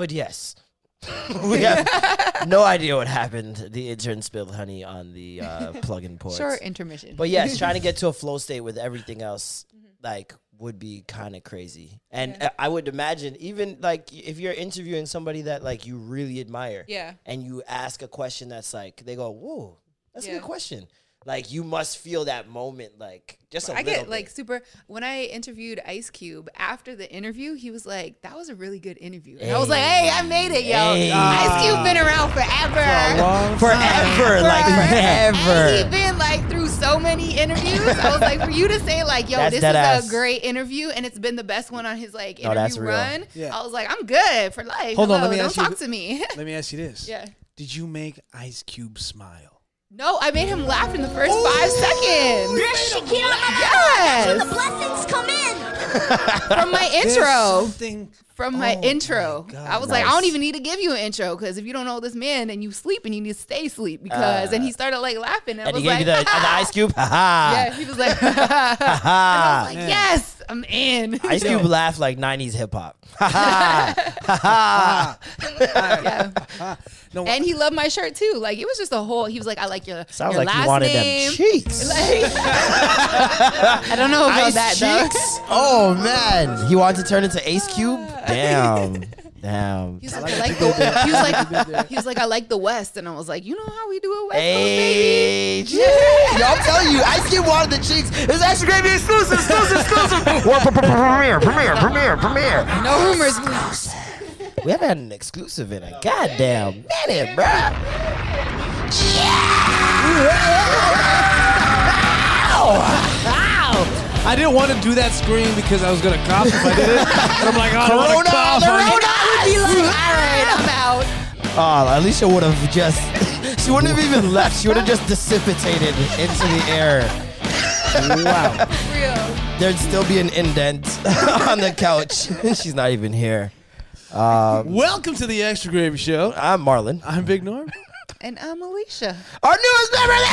But yes, we have no idea what happened. The intern spilled honey on the uh, plug-in ports. Short intermission. But yes, trying to get to a flow state with everything else, like, would be kind of crazy. And uh, I would imagine, even like, if you're interviewing somebody that like you really admire, Yeah. and you ask a question that's like, they go, "Whoa, that's a good question." Like, you must feel that moment, like just a I little get like super. When I interviewed Ice Cube after the interview, he was like, "That was a really good interview." And I was like, "Hey, I made it, yo! Hey. Ice Cube been around forever, forever, like And he forever. been like through so many interviews. I was like, for you to say like, "Yo, That's this is ass. a great interview," and it's been the best one on his like No, that's interview real. run. Yeah. I was like, "I'm good for life." Hold on, let me don't ask you talk th- to me. Let me ask you this. yeah. Did you make Ice Cube smile? No, I made him laugh in the first five seconds. There's Shaquille Yes. when the blessings come in. From my There's intro. something- from my Oh intro. my I was like, I don't even need to give you an intro because if you don't know this man and you sleep and you need to stay asleep because and he started like laughing and, I Uh, was he gave like, you the, the ice cube. Ha ha. yeah, he was like, and I was like, yes, I'm in. Ice Cube laughed like '90s hip hop. Yeah. No, And he loved my shirt too. Like it was just a whole. He was like, I like your Sounds your like last you wanted name. them cheeks. Like- I don't know about Ice that though. Oh man, he wanted to turn into Ace Cube. Damn. Damn. He was like, I like the. He was like, he was like, I like the West, and I was like, you know how we do it, West Coast, baby. Hey, yeah. Yo, I'm telling you, Ice Cube wanted the cheeks. It's actually gonna be exclusive, exclusive, exclusive. premiere, premiere, premiere, premiere. No rumors, please. We haven't had an exclusive in a goddamn minute, bruh. I didn't want to do that scream because I was gonna cough if I did it. But I'm like, oh, I don't want Corona, to cough. Corona. I would be like, all right, I'm out. Oh, Alicia would have just. She wouldn't have even left. She would have just dissipated into the air. Wow. Real. There'd still be an indent on the couch. She's not even here. Um, Welcome to the Extra Gravy Show. I'm Marlon. I'm Big Norm. And I'm Alicia. Our newest member of the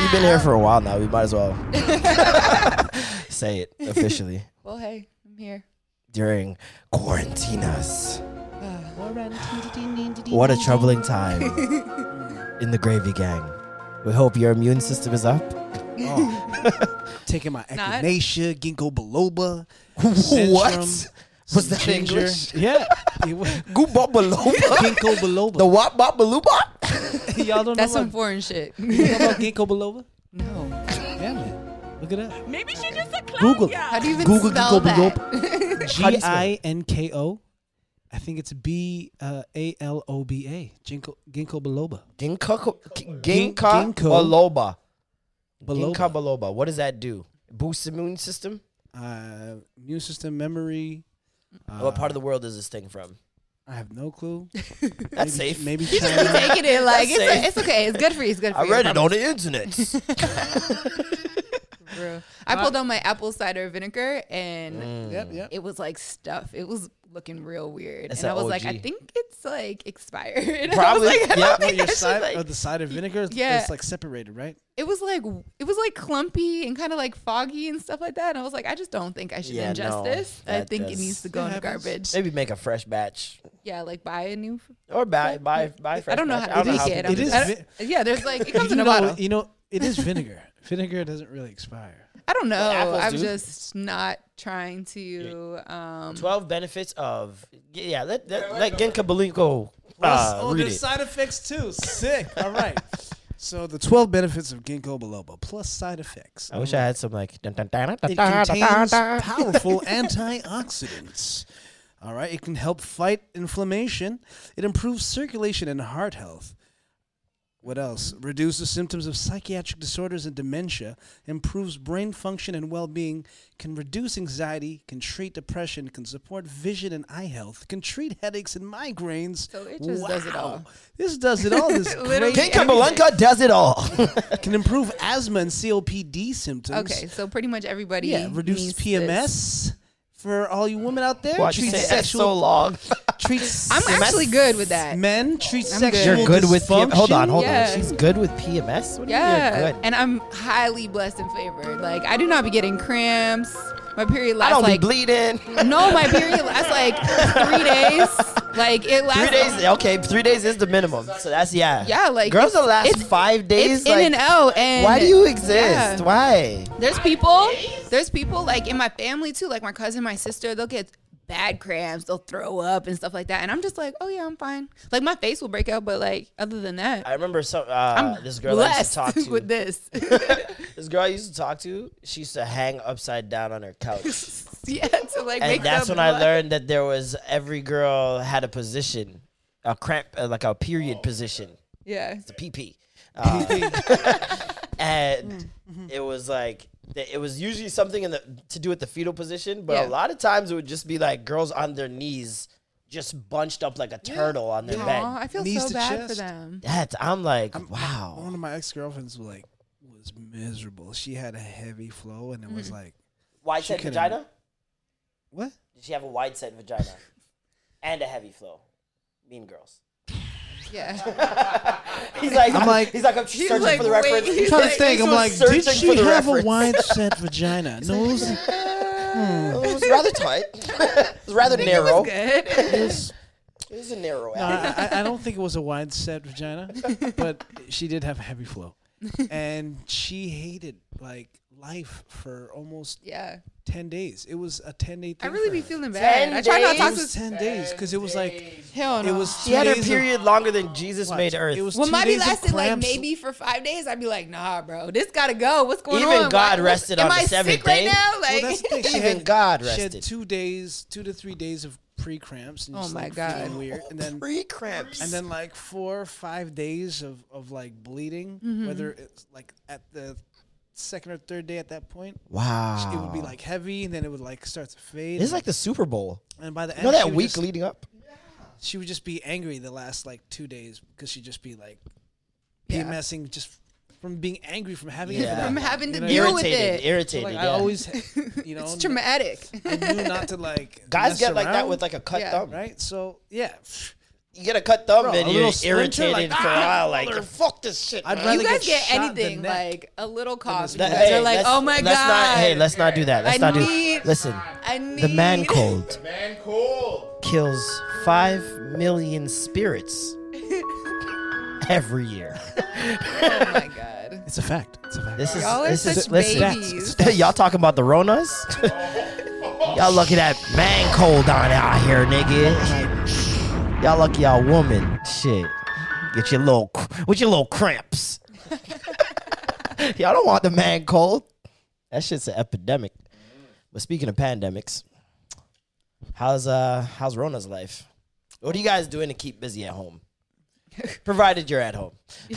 You've been here for a while now. We might as well say it officially Well, hey, I'm here. during quarantinas. Ah. What a troubling time in the Gravy Gang. We hope your immune system is up. Oh. Taking my Not- echinacea, ginkgo biloba. What? Centrum, Was that ginger. English? Yeah. Gooba Baluba? ginkgo biloba. The what Bop Baluba? Y'all don't know. That's know some about, foreign shit. you know about ginkgo biloba? no. Yeah, man. Look it up. Maybe she just a clown. Google. Yeah. How do you even Google spell ginkgo that? G How do you spell it? I N K O. I think it's B A L O B A. uh, A L O B A. Ginkgo ginkgo biloba. Ginkgo Gin- Ginkgo ginkgo. Biloba. Biloba. Ginkgo Biloba. What does that do? Boost immune system? Uh, immune system, memory. What part of the world is this thing from? I have no clue. That's maybe, safe. Maybe You just be China. taking it like it's, safe. it's okay. It's good for you. It's good for I you. read it on the internet. Bro. I pulled out my apple cider vinegar and Mm. Yep, yep. it was like stuff. It was looking real weird. That's and I an was like, I think it's like expired. Probably, like, yeah. Think your I should, cider, like- oh, the cider vinegar. is- Yeah. it's like separated, right? it was like it was like clumpy and kind of like foggy and stuff like that. And I was like, I just don't think I should Yeah, ingest no, this. I that think it needs to go It in the garbage. Maybe make a fresh batch. Yeah, like buy a new. Or buy, buy, buy fresh I don't know batch. how to don't make know it. to I'm It do is just- this. I don't- yeah, there's like it comes in you a know, bottle. you know, it is vinegar. vinegar doesn't really expire. I don't know. apples I'm do. just not trying to. Um, 12 benefits of, yeah, let, let, let Ginkgo Biloba uh, oh, read there's it. side effects too. Sick. All right. So the 12 benefits of ginkgo biloba plus side effects. I wish I had some like. Dun, dun, dun, dun, It dun, dun, contains powerful antioxidants. All right, it can help fight inflammation. It improves circulation and heart health. What else? Reduces symptoms of psychiatric disorders and dementia, improves brain function and well being, can reduce anxiety, can treat depression, can support vision and eye health, can treat headaches and migraines. So it just does it all. This does it all. This Literally great King Kabalanka does it all. can improve asthma and COPD symptoms. Okay, so pretty much everybody. Yeah, reduces needs PMS this. For all you women out there. Why'd you treats say that so long? treats I'm actually good with that. men treat I'm good. sexual You're good with PMS. Hold on, hold Yeah. on. She's good with PMS. What do you mean Yeah, you're good? and I'm highly blessed and favored. Like I do not be getting cramps. My period I lasts don't like be bleeding. no, my period lasts like three days. Like it lasts Three days. Okay, three days is the minimum. So that's yeah. Yeah, like, girls will last five days. It's like, in and out. And why do you exist? Yeah. Why? There's people. There's people like in my family too. Like my cousin, my sister. They'll get bad cramps. They'll throw up and stuff like that. And I'm just like, oh yeah, I'm fine. Like my face will break out, but like other than that, I remember some uh, I'm this girl I used to talk to. with this. this girl I used to talk to, she used to hang upside down on her couch. yeah, to like make and that's the when I learned that there was every girl had a position, a cramp, uh, like a period position. Yeah. It's a PP. Uh, and Mm-hmm. it was like th- it was usually something in the to do with the fetal position, but Yeah. a lot of times it would just be like girls on their knees, just bunched up like a turtle on their Aw, bed. I feel Knees so to bad for them. That I'm like, One wow. One of my ex girlfriends was like was miserable. She had a heavy flow, and it was Mm-hmm. like, Wide She set vagina? what? Did she have a wide set vagina and a heavy flow? Mean girls. Yeah. He's like, I'm like- he's like, I'm searching like, for the wait, reference. he's I'm trying like- to think. I'm like, did she the have a wide set vagina? No, it was, it was rather tight. it was rather It narrow. was good. it was It was a narrow. No. I, I- I don't think it was a wide set vagina, but she did have a heavy flow, and she hated like life for almost yeah. ten days. It was a ten day. I really be feeling bad. I try not to It talk was to. ten days because it was like Hell no. it was. She had her days of- period longer than Jesus Watch, made Earth. It was When two my be days lasted like maybe for five days, I'd be like, nah, bro, this gotta go. What's going Even on? Even God Why- rested am on the I seventh sick right day. now? Well, Like, that's the thing. She Even had, God She had two days, two to three days of pre cramps. Oh my like, God. weird, and then Pre cramps. and then like four or five days of, of like bleeding, Mm-hmm. whether it's like at the second or third day at that point, wow. it would be like heavy, and then it would like start to fade. It's like the Super Bowl. and by the You end, know that week just, leading up? she would just be angry the last like two days because she'd just be like Yeah. PMSing just from being angry from having it. Yeah. For that from long, having you to know? deal with Irritated. it. So, Irritated. like yeah. I always, you know, It's traumatic. I knew not to like Guys mess get like that with like a cut Yeah. thumb. right. So yeah, You get a cut thumb Bro, and a you're little splinter, irritated like, for a ah, while. Like, mother- fuck this shit. I'd man. rather you guys get get shot in the anything neck. like a little cough. You That- guys hey, are like, let's- oh my let's god. Not, hey, let's not do that. Let's I not do. need- Listen, I need the man cold Man cold. kills five million spirits every year. Oh my god. it's a fact. It's a fact. This is Y'all are this is such listen. babies. y'all talking about the Ronas? y'all lucky that man cold on out here, nigga. Y'all lucky y'all woman. Shit. Get your little with your little cramps. y'all don't want the man cold. That shit's an epidemic. But speaking of pandemics, how's uh how's Rona's life? What are you guys doing to keep busy at home? Provided you're at home.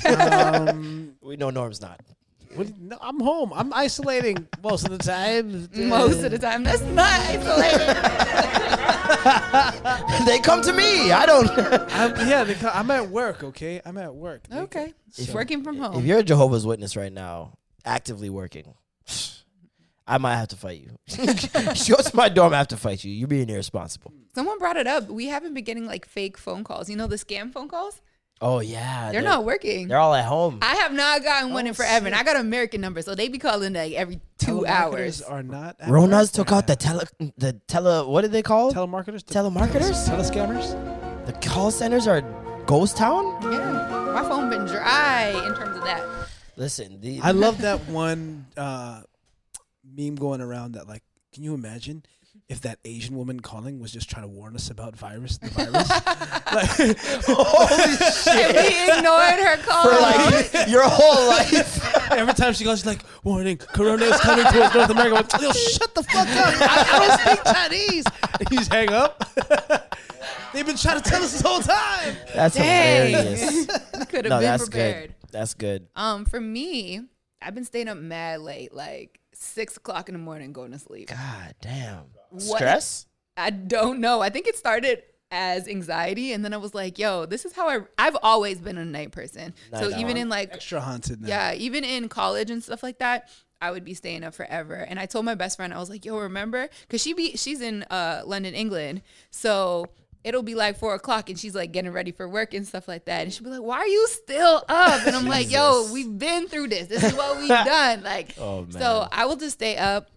um, We know Norm's not. What, no, I'm home. I'm isolating most of the time. Most of the time, that's not isolated. they come to me. I don't. I'm, yeah, they co- I'm at work. Okay, I'm at work. They okay, So- working from home. if you're a Jehovah's Witness right now, actively working, I might have to fight you. Show to my door, I'm have to fight you. You're being irresponsible. Someone brought it up. We haven't been getting like fake phone calls. You know the scam phone calls? Oh yeah, They're not working. They're all at home. I have not gotten one Oh, in forever, and. I got American number, so they be calling like every two hours. are not. Rona's took out the tele, the tele. What are they called? telemarketers. Telemarketers? telescammers. the call centers are ghost town. Yeah, my phone been dry in terms of that. Listen, the, I love that one uh, meme going around that like, can you imagine if that Asian woman calling was just trying to warn us about virus, the virus? like, holy And we ignored her call. for like your whole life. every time she goes, she's like, warning, Corona is coming towards North America. I'm like, Yo, shut the fuck up! I, I don't speak Chinese. And you just hang up. They've been trying to tell us this whole time. That's Dang. hilarious. could have No, been that's prepared. good. That's good. Um, for me, I've been staying up mad late, like six o'clock in the morning, going to sleep. God damn. What- Stress? I don't know. I think it started as anxiety, and then I was like, "Yo, this is how I." I've always been a night person. so even owl. in like Extra haunted now. Yeah, even in college and stuff like that, I would be staying up forever. And I told my best friend, I was like, "Yo, remember?" Because she be she's in uh, London, England, so it'll be like four o'clock, and she's like getting ready for work and stuff like that. And she'll be like, "Why are you still up?" And I'm like, "Yo, we've been through this. This is what we've done." Like, Oh, man. so I will just stay up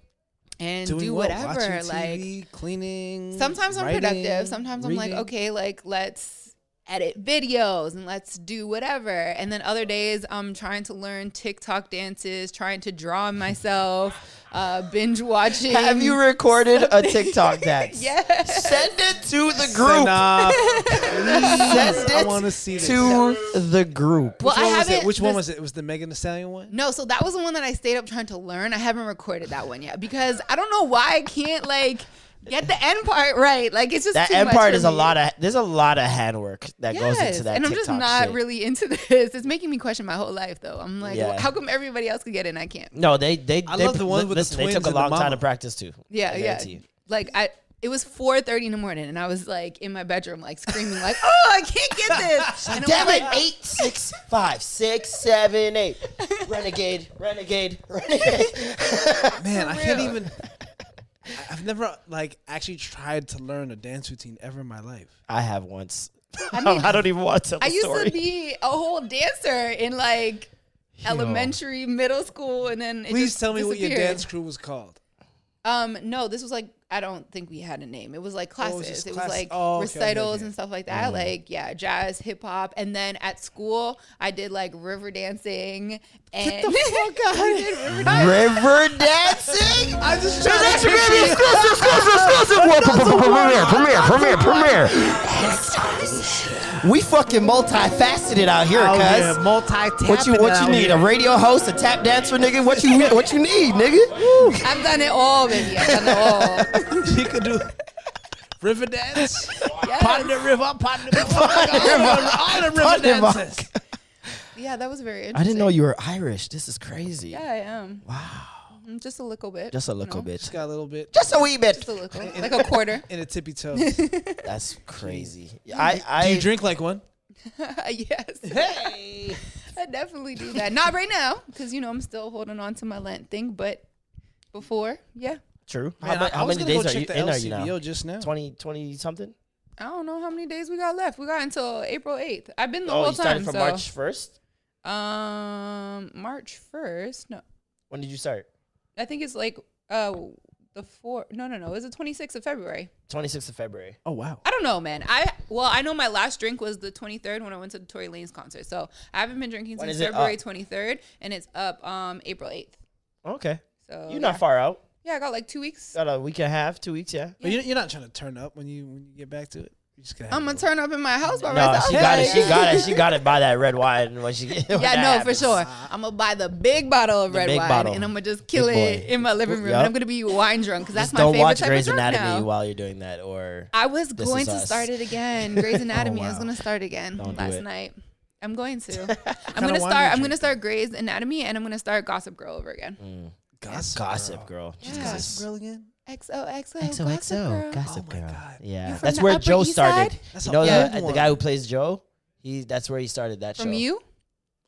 and Doing do what? whatever. Watching like, cleaning. sometimes I'm writing, productive. Sometimes I'm like, okay, like let's edit videos and let's do whatever. And then other days I'm trying to learn TikTok dances, trying to draw myself, uh, binge watching. Have you recorded a TikTok dance? Yes. Send it to the Send group. off. Send I it want to see this. to the group. Well, Which I one was it? haven't- Which one this- was it? It was the Megan Thee Stallion one. No, so that was the one that I stayed up trying to learn. I haven't recorded that one yet because I don't know why I can't like get the end part right. Like it's just That too end much part for is a lot of there's a lot of handwork that goes into that and I'm TikTok just not shit. really into this. It's making me question my whole life, though. I'm like, Yeah. how come everybody else can get it and I can't? No, they they I they, love the ones with the listen, they took a long time mama. to practice too. Yeah, yeah. guarantee. Like I, it was 4:30 in the morning, and I was like in my bedroom, like screaming, like, "Oh, I can't get this!" And I'm Damn it! like, Eight, six, five, six, seven, eight. Renegade, renegade, renegade. Man, I can't even. I- I've never like actually tried to learn a dance routine ever in my life. I have once. I, mean, I don't even want to tell the I used story. to be a whole dancer in like elementary, middle school, and then it Please just tell me what your dance crew was called. Um, no, this was like I don't think we had a name. It was like Oh, it was classes. just it was like oh, okay, okay, recitals okay. and stuff like that. Like yeah, jazz, hip hop, and then at school I did like river dancing and Get the fuck out river dancing. River dancing. I just That's your baby. Exclusive, exclusive, exclusive. Premiere, premiere, premiere, premiere. We fucking multifaceted out here, Oh, cuz. yeah, multi What you what you need? A radio host, a tap dancer, nigga? What you what you need, nigga? Woo. I've done it all, baby. I've done it all. You could do river dance, Yes. pot in the river, pot in the river, all the river Pot in the dances. Yeah, that was very interesting. I didn't know you were Irish. This is crazy. Yeah, I am. Wow. Just a little bit. Just a little know, bit. Just got a little bit Just a wee bit. Just a little. Like a quarter. in a tippy toe. That's crazy. I I Do you drink like one? yes. Hey, I definitely do that. Not right now, because you know I'm still holding on to my Lent thing. But before, yeah, True. Man, how, I, how I was many gonna days go are you in the are you now? Just now. 20, 20 something? I don't know how many days we got left. We got until April 8th. I've been the Oh, whole you started time. from so, March 1st? Um, March 1st. No, When did you start? I think it's like uh the four. No, no, no. It's the 26th of February. 26th of February. Oh wow. I don't know, man. I well, I know my last drink was the 23rd when I went to the Tory Lanez concert. So I haven't been drinking When since is it February up? 23rd, and it's up um April 8th. Okay. So You're not far out. Yeah, I got like two weeks. Got a week and a half, two weeks, yeah. But you're, you're not trying to turn up when you when you get back to it. You just gonna. I'm gonna turn up in my house by No, myself. she got it. She got it. She got it by that red wine when she when Yeah, that no, for sure. I'm gonna buy the big bottle of The red big wine, bottle. and I'm gonna just kill Big it boy. in my living room. Yup. And I'm gonna be wine drunk because that's Just my don't favorite watch type Grey's of drunk Anatomy now. while you're doing that, or I was This going Is to Us. start it again. Grey's Anatomy. I oh, was gonna start again Don't last night. I'm going to. I'm gonna start. I'm gonna start Grey's Anatomy, and I'm gonna start Gossip Girl over again. Mm. gossip, Gossip Girl. Yeah. Gossip girl again. XOXO. XOXO, Gossip Girl. Gossip Oh my Girl. God. Yeah, that's where Upper Joe East started. Side? That's you know old the, the guy who plays Joe. He that's where he started that From show. you.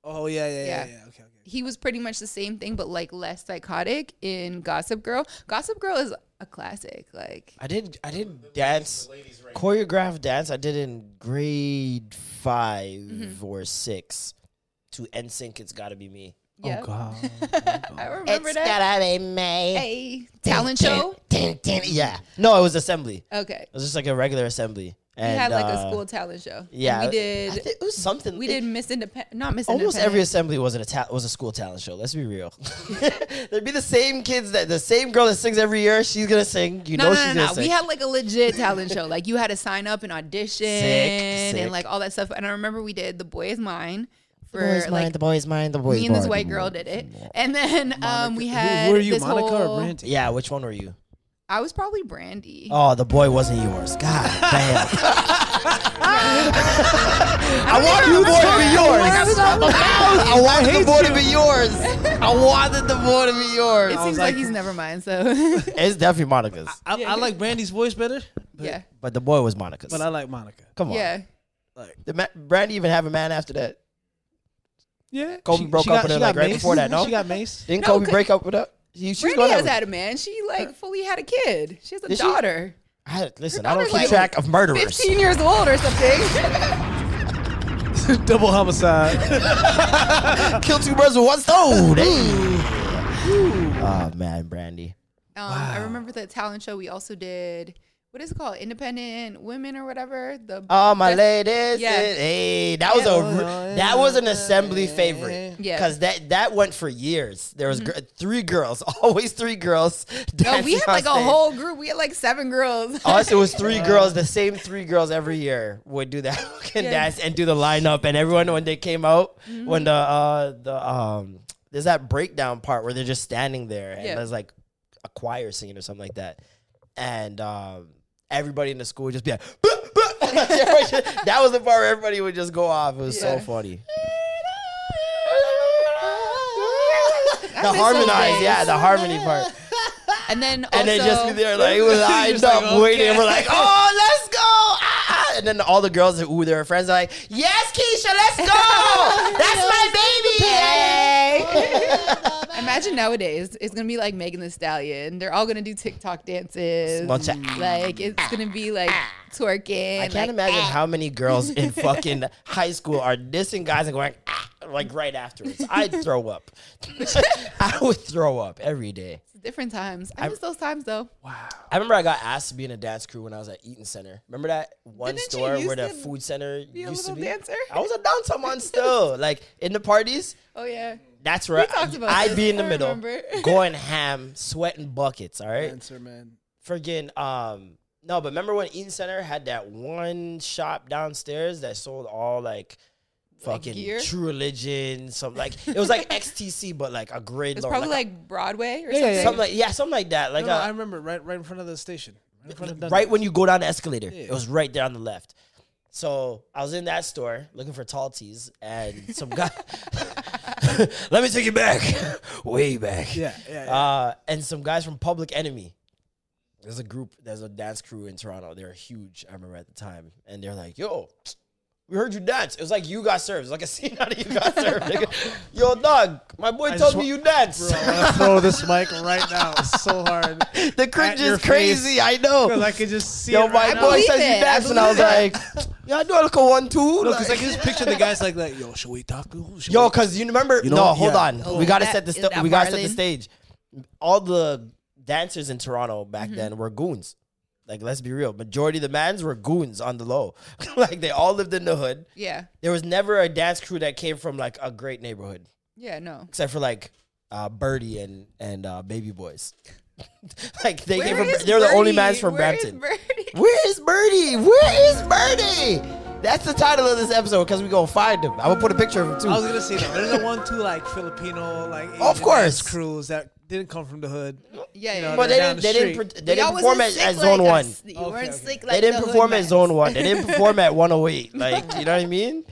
Oh yeah, yeah, yeah, Yeah. yeah. Okay, okay. He was pretty much the same thing, but like less psychotic in Gossip Girl. Gossip Girl is a classic. Like I did I did dance choreographed dance. I did in grade 5 Mm-hmm. or six to NSYNC. It's got to be me. Yeah, Oh god. I remember it's that. gotta be me. Hey, talent show. Yeah. No, it was assembly. Okay, It was just like a regular assembly. we had like a uh, school talent show. And Yeah, we I did. think it was something. We it- did Miss Independent. Not Miss Almost every assembly was a ta- was a school talent show. Let's be real. There'd be the same kids that the same girl that sings every year. She's gonna sing. You No, know no, she's no, gonna no. sing. We had like a legit talent show. Like you had to sign up and audition sick. and like all that stuff. And I remember we did The Boy Is Mine for the boys like mind, the boys mind, the boys. me and this mind. white girl did it. And then um, we had Who, were you, this Monica whole, or Brandy? Yeah, which one were you? I was probably Brandy. Oh, the boy wasn't yours. God damn. I want the boy to be yours. I wanted the boy to be yours. I wanted the boy to be yours. it seems like, he's never mine. So It's definitely Monica's, I, I like Brandy's voice better, but, yeah, but the boy was Monica's. but I like Monica. Come on. yeah. Like, Did Ma- Brandy even have a man after that? Yeah, Kobe broke up with her, like, got right Mace. before that, no? she got Mace. Didn't No, Kobe 'cause- break up with her? She, she's Brandy has had a man. She like fully had a kid. She has a Did she? daughter. I, listen, I don't keep like track of murderers. 15 years old or something. Double homicide. Kill two birds with one stone. Hey. Oh man, Brandy. Um, I remember the talent show we also did. What is it called? Independent Women or whatever. The Oh my ladies, Yeah. hey, that was a that was an assembly favorite. Yeah. because that that went for years. There was gr- three girls, always three girls. No, we had like a whole group. We had like seven girls. Us, it was three girls. The same three girls every year would do that fucking Yeah. dance and do the lineup. And everyone when they came out, Mm-hmm. when the uh the um there's that breakdown part where they're just standing there and Yeah. there's like a choir singing or something like that, and um everybody in the school would just be like. that was the part where everybody would just go off. It was so Yeah. funny. The miss those harmonize, days. yeah, the harmony part. And then also, And they just be there like with eyes Just up, like, waiting. And we're like, oh, let's go! Ah! And then all the girls who their friends are like, yes, Keisha, let's go! That's my baby! Yay! Imagine nowadays, it's gonna be like Megan Thee Stallion. They're all gonna do TikTok dances. Like it's gonna be like twerking. I can't like, imagine how many girls in fucking high school are dissing guys and going ah, like right afterwards. I'd throw up. I would throw up every day. different times. I miss those times though. Wow. I remember I got asked to be in a dance crew when I was at Eaton Center. Remember that one Didn't store where the food center used to be? dancer? I was a dancer man still. Like in the parties, Oh yeah. That's where talked I, about I'd this. be in the I middle, remember. going ham, sweating buckets. All right, Answer, man. friggin' um. No, but remember when Eaton Center had that one shop downstairs that sold all like fucking gear? True Religion, some like it was like XTC, but like a grade It's probably like, like, Broadway or Yeah, yeah, something. something like yeah, something like that. Like no, no, a- I remember right, right in front of the station. Right, in front of right when you go down the escalator. Yeah. It was right there on the left. So I was in that store looking for tall tees, and some guy. Let me take you back, way back. Yeah, yeah, yeah. Uh, and some guys from Public Enemy. There's a group. There's a dance crew in Toronto. They're huge. I remember at the time, and they're like, "Yo." We heard you dance. It was like you got served. It was like a scene out of you got served. nigga. Yo, dog, my boy I told just me you dance. Bro, I want to throw this mic right now. It's so hard. the cringe is crazy. I know. Because I could just see Yo, it my right boy believe says you dance, and I was like, yeah, I do a little one too. No, because I Like- can just picture the guys like, like, yo, should we talk? Should Yo, we- cause you remember? You know no, hold Yeah. on. Oh, we gotta that- set the is sta- that we gotta set the stage. All the dancers in Toronto back Mm-hmm. then were goons. Like, let's be real. Majority of the mans were goons on the low. like they all lived in the hood. Yeah. There was never a dance crew that came from like a great neighborhood, Yeah. No. except for like uh, Birdie and and uh, Baby Boys. like they came Where from. is They're the only Birdie? mans from Where is Brampton. Birdie? Where is Birdie? Where is Birdie? That's the title of this episode because we gonna find him. I'm gonna put a picture of him too. I was gonna say that. There's a one, two like Filipino, like Asian Of course. crews that didn't come from the hood. Yeah. You know, yeah. but they didn't. the They didn't. pre- They didn't perform at, sick at like Zone One. us. You Okay, weren't okay. sick like They didn't the perform at Zone. One. They didn't perform at 108. Like you know what I mean?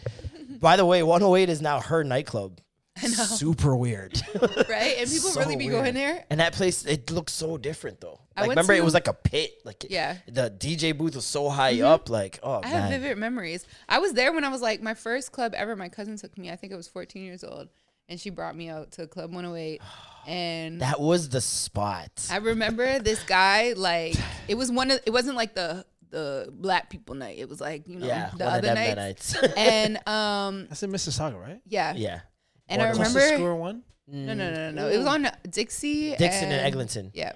By the way, 108 is now her nightclub. Super weird. right? And people So really be weird. going there. And that place, it looks so different though. I Like went remember, it was like a pit. Like Yeah. Mm-hmm. the DJ booth was so high up. Like oh I have vivid memories. I was there when I was like my first club ever. My cousin took me. I think I was 14 years old, and she brought me out to Club 108. And that was the spot. I remember this guy like it was one of it wasn't like the the black people night. It was like you know yeah, the other them nights. nights. and um That's in Mississauga, right? yeah yeah, and I One of Justice remember Square one. no no no no no it was on Dixie Dixon and Eglinton. yeah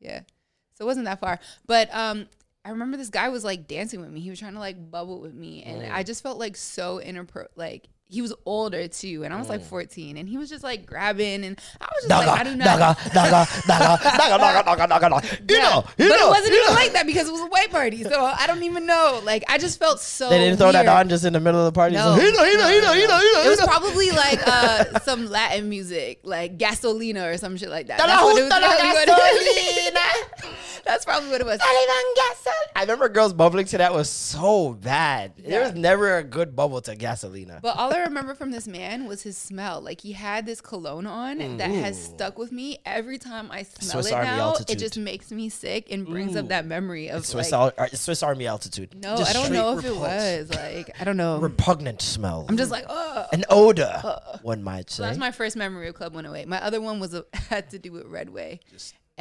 yeah so it wasn't that far but um I remember this guy was like dancing with me. He was trying to like bubble with me, and Mm. I just felt like so inappro. Like he was older too, and I was Mm. like 14, and he was just like grabbing, and I was just like, I do not. daga, daga, daga, daga, daga, daga, daga, daga. You Yeah. know, but know, it wasn't even know. like that because it was a white party. So I don't even know. Like I just felt so. They didn't throw that on just in the middle of the party. No. So, you know, you know, you know, you know, you know. It was probably like uh, some Latin music, like Gasolina or some shit like that. That's Dala what it junta was la what it was. gasolina. That's probably what it was. I remember girls bubbling to that was so bad. There was never a good bubble to Gasolina. But all I remember from this man was his smell. Like he had this cologne on that has stuck with me every time I smell Swiss it Army now. altitude. It just makes me sick and brings up that memory of Swiss, like. Al- uh, Swiss Army altitude. no, just I don't know if it was like I don't know. Repugnant smell. I'm just like, oh. An odor, one might say. That's my first memory of Club 108. My other one was a, had to do with Redway.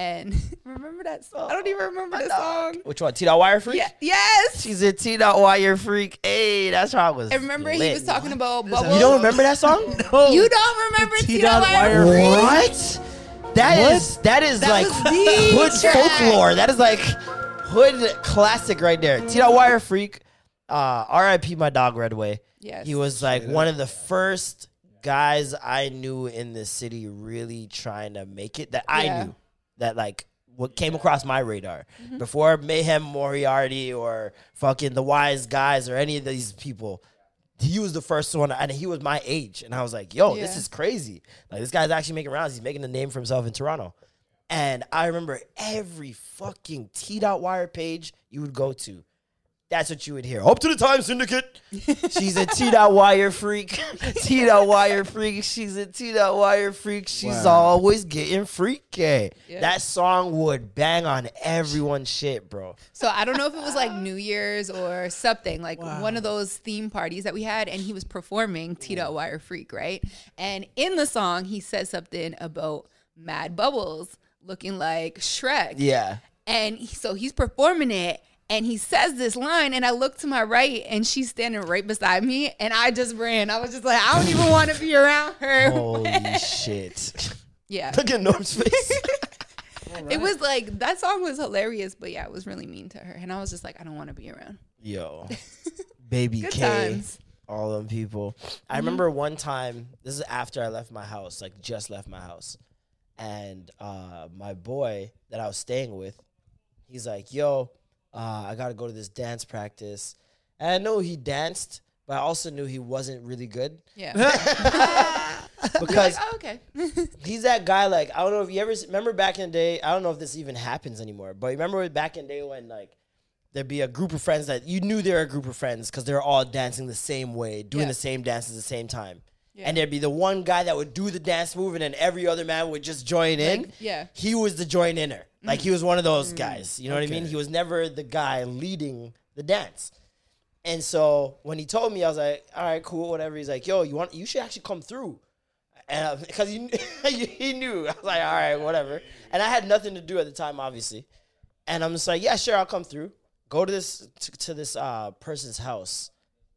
And remember that song? I don't even remember the song. Which one? T dot wire freak? Yeah, yes. She's a T dot wire freak. Hey, that's how I was. I remember he was talking about bubbles. You don't remember that song? no. You don't remember The T T-Dot wire wire freak? What? That is that is like the hood track. folklore. That is like hood classic right there. T dot wire freak. Uh, R.I.P. My dog Redway. Yes. He was like one of the first guys I knew in the city really trying to make it that I knew that like what came across my radar Mm-hmm. before Mayhem Morearty or fucking the Wise Guys or any of these people. He was the first one, and he was my age, and I was like, "Yo, this is crazy! Like this guy's actually making rounds. He's making a name for himself in Toronto." And I remember every fucking T dot wire page you would go to. That's what you would hear. Up to the time syndicate. She's a T dot wire freak. T dot wire freak. She's a T dot wire freak. She's Wow. always getting freaky. Yeah. That song would bang on everyone's shit, bro. So I don't know if it was like New Year's or something, like one of those theme parties that we had, and he was performing T Dot Wire Freak, right? And in the song, he said something about Mad Bubbles looking like Shrek. Yeah. And he- so he's performing it. And he says this line, and I look to my right, and she's standing right beside me, and I just ran. I was just like, I don't even want to be around her. Holy shit. yeah, Look at Norm's face. it was like that song was hilarious, but yeah, it was really mean to her, and I was just like, I don't want to be around. Yo. Baby Good K. times. all them people. I remember one time, this is after I left my house, like just left my house. And uh, my boy that I was staying with, he's like, yo, uh, I got to go to this dance practice. And I know he danced, but I also knew he wasn't really good Yeah. because oh, okay. he's that guy. Like I don't know if you ever remember back in the day. I don't know if this even happens anymore, but remember back in the day when like there'd be a group of friends that you knew they were a group of friends because they were all dancing the same way, doing Yeah. the same dance at the same time. Yeah. And there'd be the one guy that would do the dance move, and then every other man would just join in. yeah. he was the join inner. Like he was one of those guys. You know what I mean? Okay. He was never the guy leading the dance. And so when he told me, I was like, "All right, cool, whatever." He's like, "Yo, you want? You should actually come through," and because he he knew, I was like, "All right, whatever." And I had nothing to do at the time, obviously. And I'm just like, "Yeah, sure, I'll come through." Go to this to, to this uh, person's house,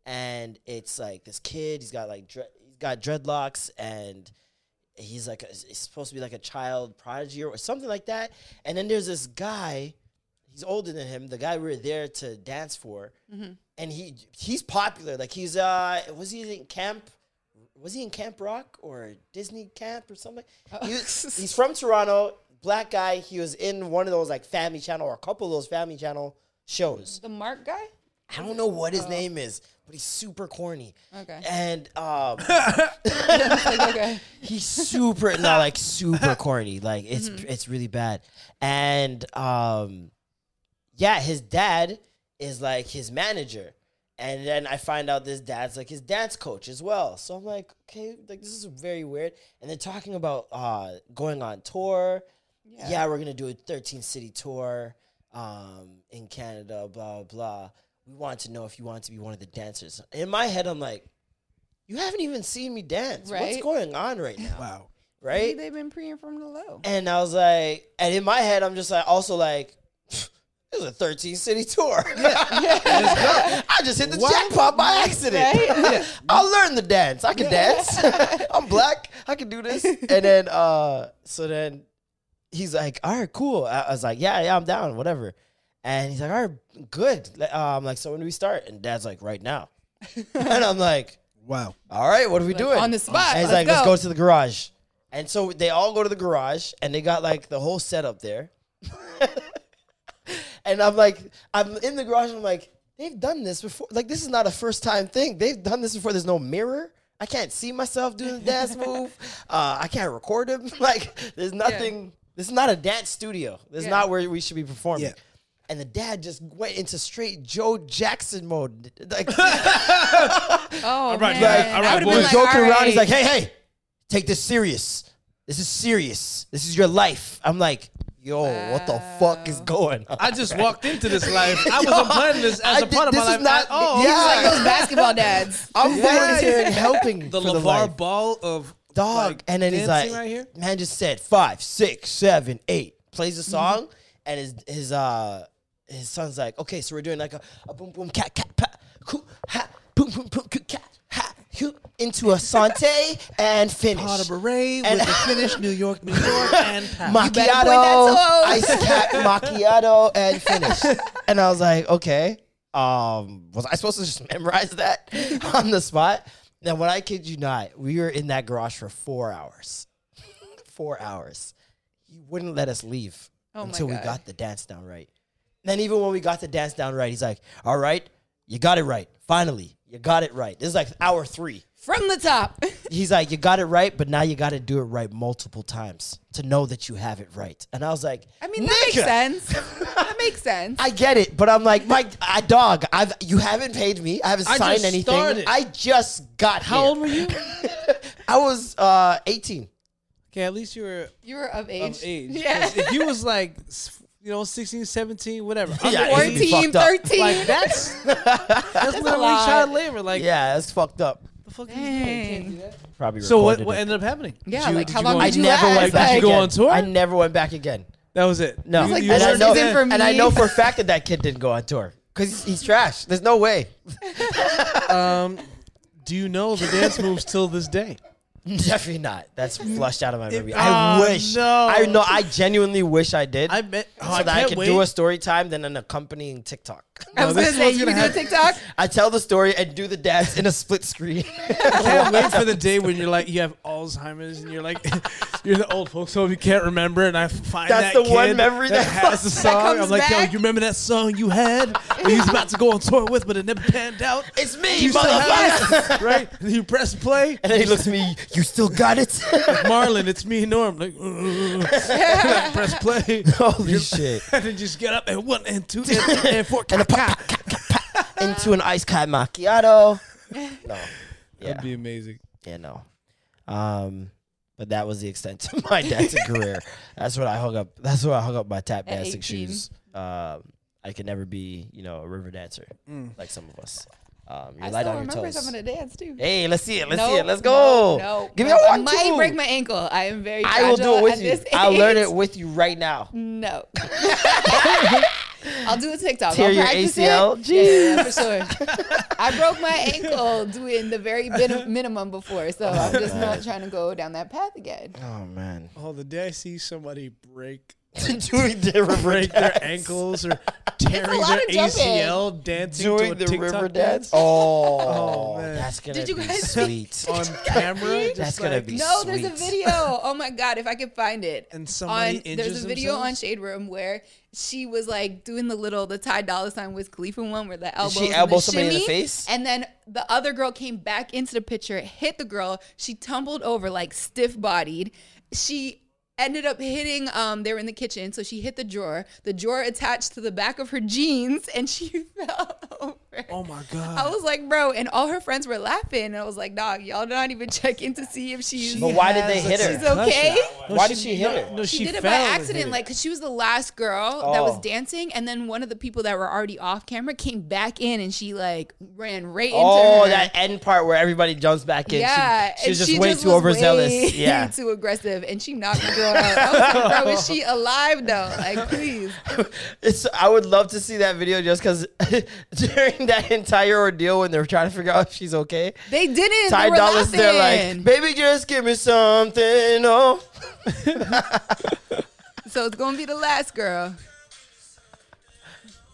and it's like this kid. He's got like dre- he's got dreadlocks, and he's like a, he's supposed to be like a child prodigy or something like that. And then there's this guy. He's older than him. The guy we were there to dance for and he he's popular. Like he's uh was he in camp? Was he in Camp Rock or Disney Camp or something? He was- he's from Toronto, black guy. He was in one of those like Family Channel or a couple of those Family Channel shows. The Mark guy? I don't know what his name is, but he's super corny. Okay. And um, Like, okay. he's super not like super corny like it's Mm-hmm. it's really bad and um yeah his dad is like his manager and then i find out this dad's like his dance coach as well so i'm like okay like this is very weird and they're talking about uh going on tour yeah, we're gonna do a 13 city tour um in canada blah blah blah we want to know if you want to be one of the dancers in my head i'm like you haven't even seen me dance. What's going on right now? Wow. Maybe Right? they've been preying from the low. And I was like, and in my head, I'm just like, also like, this is a 13 city tour. I just hit the jackpot by accident. I'll learn the dance. I can dance. I'm black. I can do this. And then, uh, so then he's like, all right, cool. I, I was like, yeah, yeah, I'm down, whatever. And he's like, all right, good. Like, uh, like, so when do we start? And dad's like, right now. and I'm like, Wow. all right, what are we doing? on the spot, And he's let's like, let's go. go to the garage. And so they all go to the garage and they got like the whole setup there. and I'm like, I'm in the garage and I'm like, they've done this before. Like, this is not a first time thing. They've done this before. There's no mirror. I can't see myself doing the dance move. Uh, I can't record him. Like, there's nothing This is not a dance studio. This is not where we should be performing. Yeah. And the dad just went into straight Joe Jackson mode. Like, Oh, All right, man. like, all right, I would've boys. been we're joking all around. He's like, hey, hey, take this serious. This is serious. This is your life. I'm like, yo, what the fuck is going on? I just walked into this life. I wasn't planning this as I a did- part of my this life. is not- at all. yeah. Like those basketball dads. I'm Yeah. volunteering, helping the for the life. Ball of dog. like, and then he's like, right here. man just said five, six, seven, eight. Plays a song, and his his uh his son's like, okay, so we're doing like a, a boom boom cat cat pa, hoo, ha, boom boom boom coo, cat ha, hoo, into a sante and finish. Pot of beret And- with the finish New York, New York, and Pat. better point that macchiato, toe. ice cap macchiato, and finish. and I was like, okay. Um, was I supposed to just memorize that on the spot? Now, when I kid you not, we were in that garage for four hours. four hours. He wouldn't let us leave Oh until we got the dance down right. Then even when we got the dance down right, he's like, "All right, you got it right. Finally, you got it right." This is like hour three. From the top. He's like, "You got it right, but now you got to do it right multiple times to know that you have it right." And I was like, I mean, that makes "Nigga, sense. That makes sense. I get it, but I'm like, my I dog, I've you haven't paid me. I haven't I signed just anything. started. I just got How here. old were you? I was uh 18. Okay, at least you were you were of age. of age. Yeah. 'Cause If you was like, s- you know, 16, 17, whatever. Yeah, under it'd be 18, 14, 13. Like that's that's, literally child labor. Like yeah, that's fucked up. the fuck are you doing? Can't do Dang. that. Probably. So what, what ended up happening? Yeah, Did you- like, did how you long go I on- did you never last? went back Did you go again. on tour? I never went back again. That was it. No, You- like, you and I know, isn't for and I know for a fact that that kid didn't go on tour because he's, he's trash. There's no way. Um, do you know the dance moves till this day? Definitely not. That's flushed out of my memory. Oh, I ah, wish. no. I know. I genuinely wish I did. I bet. Oh, so I that I can't could wait. do a story time, then an accompanying TikTok. I was this gonna say you gonna can do a. TikTok. I tell the story and do the dance in a split screen. I can't wait for the day when you're like you have Alzheimer's and you're like you're the old folks home you can't remember and I find That's that the one memory that, that has the song. I'm like, yo, you remember that song you had that you was about to go on tour with, but it never panned out. it's me, You motherfucker. it, right? And you press play. And then he looks at me. You still got it? Marlon, it's me, Norm. Like, uh, press play. Holy shit! and then just get up and one and two and, and four. And a pop, into an ice cat macchiato. No. Yeah. That'd be amazing. Yeah. No. Um. But that was the extent of my dancing career. That's what I hung up. That's what I hung up my tap At dancing 18. shoes. Um. I could never be, you know, a river dancer like some of us. Um, you're I light still on your remember toes. some of the dance too. Hey, let's see it. Let's see it. Let's go. No, no. Give me a one. I might two. break my ankle. I am very. I will do it with you. I'll learn it with you right now. No. I'll do a TikTok. Tear I'll your practice ACL? It. Yeah, yeah, yeah, for sure. I broke my ankle doing the very min- minimum before, so oh, I'm just not trying to go down that path again. Oh man. Oh, the day I see somebody break Doing the river break their ankles or tearing their. ACL dancing to Doing a the TikTok river dance dance. Oh, Oh, man. that's gonna Did you be guys sweet. on camera. just That's gonna like- be No, there's a video. Oh my god, if I could find it. And somebody on, injures There's a video themselves? on Shade Room where she was like doing the little the Ty Dolla Sign with Khalifa one where the elbows she elbow the somebody in the face? and then the other girl came back into the picture, hit the girl. She tumbled over like stiff bodied. She ended up hitting um they were in the kitchen so she hit the drawer the drawer attached to the back of her jeans and she fell over Oh my god. I was like, bro, and all her friends were laughing. And I was like, dog, y'all not even checking to see if she's But why did they hit her? She's okay? No, Why did she hit no, her? No, she, she, did it by fell and hit accident, it. like because she was the last girl that was Oh. dancing, and then one of the people that were already off camera came back in, and she like ran right into Oh, her. that end part where everybody jumps back in. yeah, she, she was just she way just too was overzealous. way Yeah. too aggressive, and she knocked I was like, bro, is she alive though? Like, please. It's. I would love to see that video just because during that entire ordeal when they were trying to figure out if she's okay, They didn't. Ty they Dolla's there like, baby, just give me something. Oh, so it's gonna be the last girl.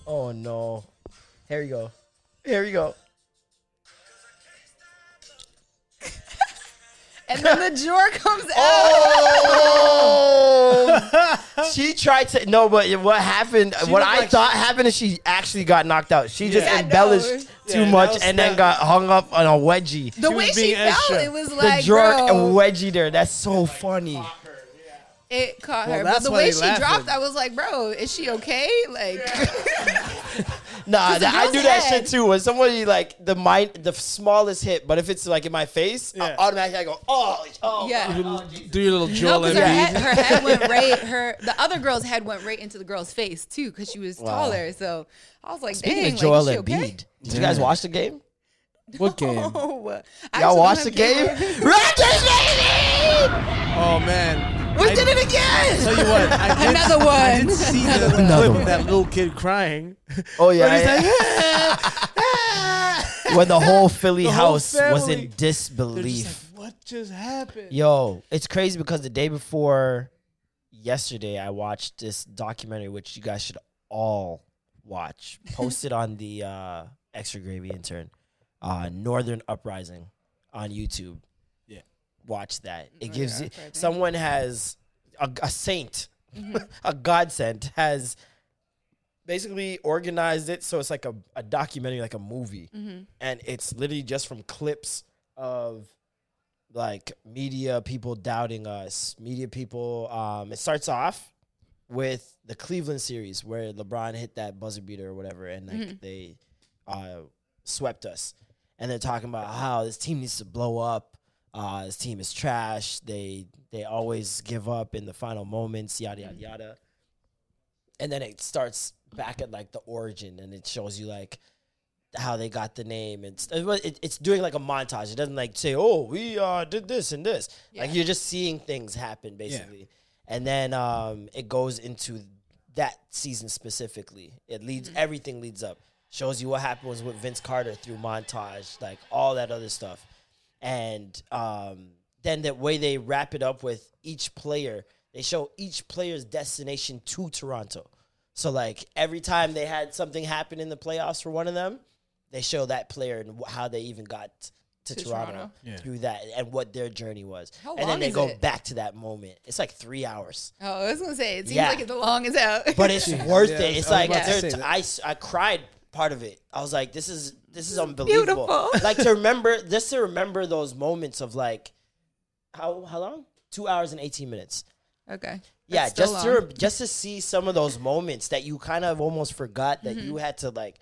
oh no. Here you go. Here you go. And then the drawer comes out. Oh! she tried to no, but what happened? what I like thought happened is she actually got knocked out. She just Yeah, no. embellished too Yeah, much was and then got hung up on a wedgie. the She way was she being fell, extra. it was The like, drawer bro. and wedgie there. That's so funny. it caught Well, her. But the way she laughing. dropped, I was like, bro, is she okay? Like, Nah, the that, I girl's do that head. shit too. When somebody like the mind, the smallest hit, but if it's like in my face, I automatically I go, oh, oh, oh Yeah. oh, oh, Do your little no, Joel because her head, her head went right. Her the other girl's head went right into the girl's face too, because she was taller. So I was like, Speaking dang, of Joel like, is she Embiid, okay? did you guys watch the game? What game? Oh, I Y'all actually watched the don't game? Raptors, baby! Oh man, We I- did it again! Tell you what, I did, Another one. I one. did see the Another clip one. of that little kid crying. Oh yeah, he's yeah. like, "Ah!" when the whole Philly The whole house was in They're just disbelief. like, what just happened? Yo, it's crazy because the day before yesterday, I watched this documentary, which you guys should all watch. Posted on the uh, Extra Gravy intern, uh, Northern Uprising on YouTube. Yeah. watch that. It Northern gives you Uprising. someone has a, a saint, a godsend has basically organized it so it's like a, a documentary, like a movie, and it's literally just from clips of like media people doubting us, media people. Um, it starts off with the Cleveland series where LeBron hit that buzzer beater or whatever, and like they uh, swept us, and they're talking about how this team needs to blow up. Uh, this team is trash. They they always give up in the final moments. Yada yada yada. And then it starts back at like the origin, and it shows you like how they got the name and st- it, it's doing like a montage. It doesn't like say, "Oh, we uh did this and this." Like you're just seeing things happen basically, and then um it goes into that season specifically. It leads everything leads up, shows you what happens with Vince Carter through montage, like all that other stuff, and um then the way they wrap it up with each player, they show each player's destination to Toronto. So like every time they had something happen in the playoffs for one of them, they show that player and how they even got to, To Toronto, Toronto. Yeah. through that and what their journey was. How and then they is go it? back to that moment. It's like three hours, Oh, I was gonna say it seems Yeah. like it's long as hell. but it's worth Yeah, it. It's like about to there- say that. I, s- I cried part of it. I was like, this is this is unbelievable. beautiful. like to remember, just to remember those moments of like, how how long? Two hours and eighteen minutes. okay. Yeah, That's just to long. just to see some of those moments that you kind of almost forgot that Mm-hmm. you had to like,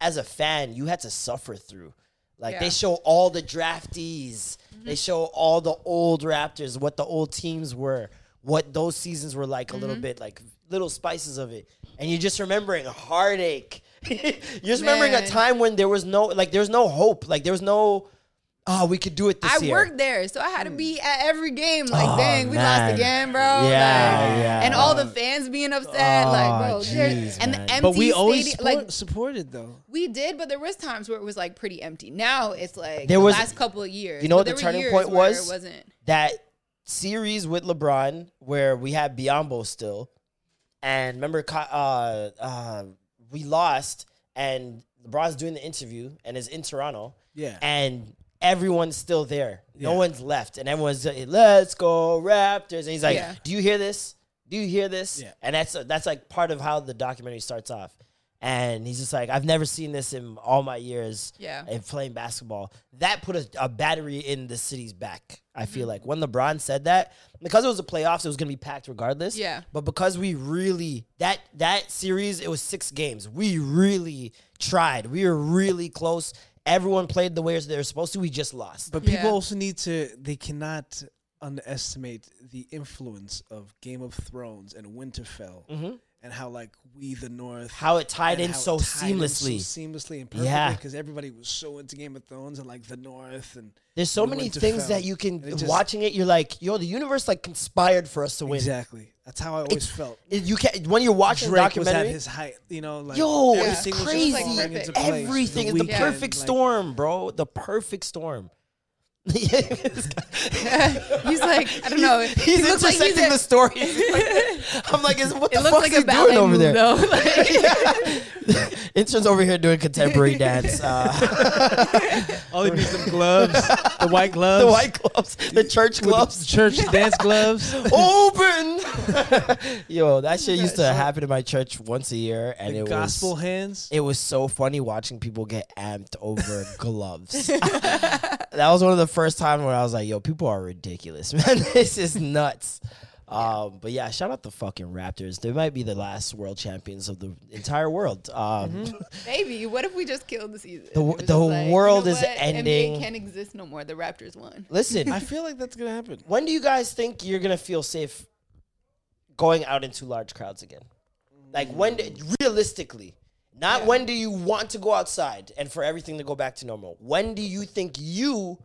as a fan, you had to suffer through. Like they show all the draftees, Mm-hmm. they show all the old Raptors, what the old teams were, what those seasons were like a little Mm-hmm. bit, like little spices of it, and you're just remembering heartache. You're just remembering a time when there was no like there was no hope, like there was no, oh we could do it this I year. worked there, so I had to be at every game. Like, Oh, dang, we man. lost again, bro. Yeah, Like, yeah. And all the fans being upset, like, Oh, bro. there's- jeez, and man. the empty But we always stadium, support, like supported though. we did, but there was times where it was like pretty empty. Now it's like There the was- last couple of years. you know what the turning point was? It wasn't. that series with LeBron where we had Biyombo still, and remember, uh, uh, we lost, and LeBron's doing the interview and is in Toronto, Yeah. and everyone's still there. No Yeah. one's left, and everyone's like, "Let's go Raptors!" And he's like, Yeah. "Do you hear this? Do you hear this?" Yeah. And that's that's like part of how the documentary starts off. And he's just like, I've never seen this in all my years Yeah. in playing basketball. That put a, a battery in the city's back. I Mm-hmm. feel like when LeBron said that, because it was the playoffs, it was gonna be packed regardless. Yeah. But because we really that that series, it was six games. We really tried. We were really close. Everyone played the way they were supposed to. We just lost. But people Yeah. also need to. They cannot underestimate the influence of Game of Thrones and Winterfell, and how like we the North. How it tied in so it tied in seamlessly. so seamlessly and perfectly Yeah. because everybody was so into Game of Thrones and like the North and There's so many Winterfell. things that you can it just- watching it. You're like, yo, the universe like conspired for us to win. exactly. That's how I always felt. It- You can when you're watching the Drake was at his height, you know. Like Yo, Yeah. it's everything was crazy. just falling Perfect. Everything is the Weeknd, perfect like- storm, bro. The perfect storm. He's like, I don't know. He's he looks like intersecting he's the story. stories. I'm like, is, what It the fuck like is a he doing over there? though. Like, Intern's over here doing contemporary dance. Uh, All he needs them gloves, the white gloves, the white gloves, the church with the gloves. church dance gloves, Open, yo, that shit used to happen in my church once a year, and the it gospel was gospel hands. it was so funny watching people get amped over gloves. that was one of the first time where I was like, "Yo, people are ridiculous, man. this is nuts." Um, but yeah, shout out the fucking Raptors. They might be the last world champions of the entire world. Um, Baby, what if we just killed the season? The- the just like, you world know is what? ending. NBA can't exist no more. The Raptors won. Listen, I feel like that's gonna happen. when do you guys think you're gonna feel safe going out into large crowds again? Like when, do, realistically, not when do you want to go outside and for everything to go back to normal. When do you think you,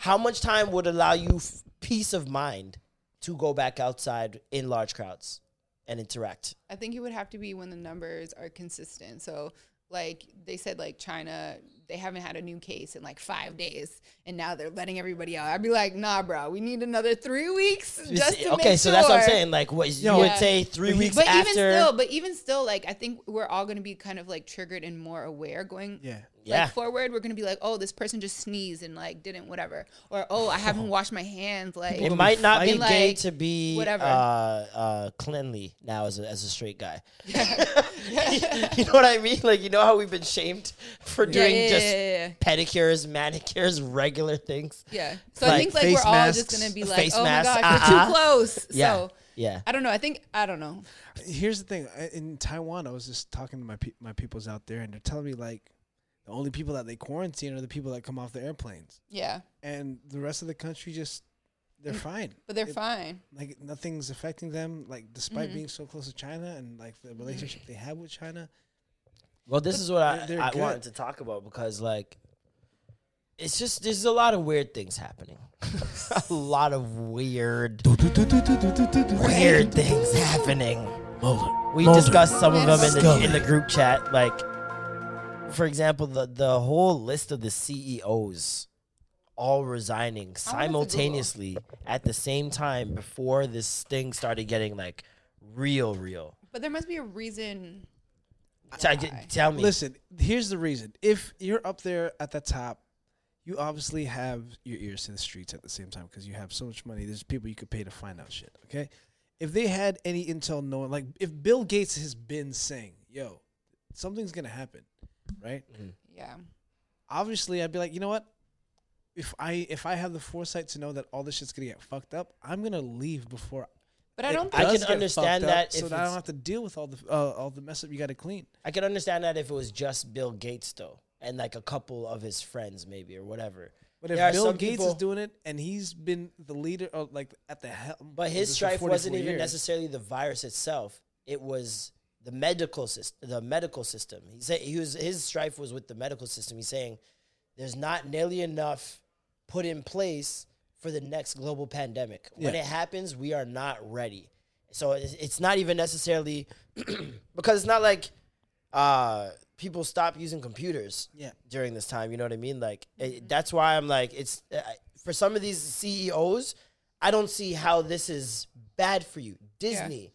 how much time would allow you f- peace of mind to go back outside in large crowds and interact? I think it would have to be when the numbers are consistent. So, like they said, like China, they haven't had a new case in like five days, and now they're letting everybody out. I'd be like, nah, bro, we need another three weeks just to okay, make so that's what I'm saying. Like, what you Yo, would Yeah. say three weeks But after? even still, but even still, like I think we're all gonna be kind of like triggered and more aware going. Yeah. Yeah. Like forward, we're gonna be like, oh, this person just sneezed and like didn't whatever, or oh, I haven't washed my hands. Like it might not be fighting. gay Like, to be whatever. Uh, uh, cleanly now as a, as a straight guy. you know what I mean? Like you know how we've been shamed for doing yeah, just yeah, yeah, yeah. pedicures, manicures, regular things. Yeah. So Like I think like we're all just gonna be like, oh masks, my gosh, uh-uh. we're too close. Yeah, So yeah. I don't know. I think I don't know. Here's the thing. I- In Taiwan, I was just talking to my pe- my peoples out there, and they're telling me like the only people that they quarantine are the people that come off the airplanes, Yeah, and the rest of the country just they're fine. but they're It- fine. Like nothing's affecting them. Like despite Mm-hmm. being so close to China and like the relationship they have with China. Well, this is what I, they're- they're I good. wanted to talk about because like it's just there's a lot of weird things happening. a lot of weird weird things happening. We discussed some of them in the in the group chat. Like, for example, the the whole list of the CEOs all resigning oh, simultaneously at the same time before this thing started getting like real, real. But there must be a reason. Tell, Why? tell me. Listen, here's the reason. If you're up there at the top, you obviously have your ears to the streets at the same time because you have so much money. There's people you could pay to find out shit. Okay, if they had any intel, knowing like if Bill Gates has been saying, "Yo, something's gonna happen," right? Yeah. Obviously, I'd be like, you know what? If I if I have the foresight to know that all this shit's gonna get fucked up, I'm gonna leave before. But I don't I think does can understand fucked up, that so that I don't have to deal with all the uh, all the mess up you got to clean. I can understand that if it was just Bill Gates though, and like a couple of his friends maybe or whatever. But if There are Bill Gates people- is doing it and he's been the leader of like at the helm, But his strife wasn't even years, necessarily the virus itself. It was the medical system. The medical system. He said he was his strife was with the medical system. He's saying there's not nearly enough put in place for the next global pandemic. When it happens, we are not ready. So it's, it's not even necessarily because it's not like uh, people stop using computers Yeah. during this time. You know what I mean? Like it, that's why I'm like it's uh, for some of these CEOs. I don't see how this is bad for you. Disney,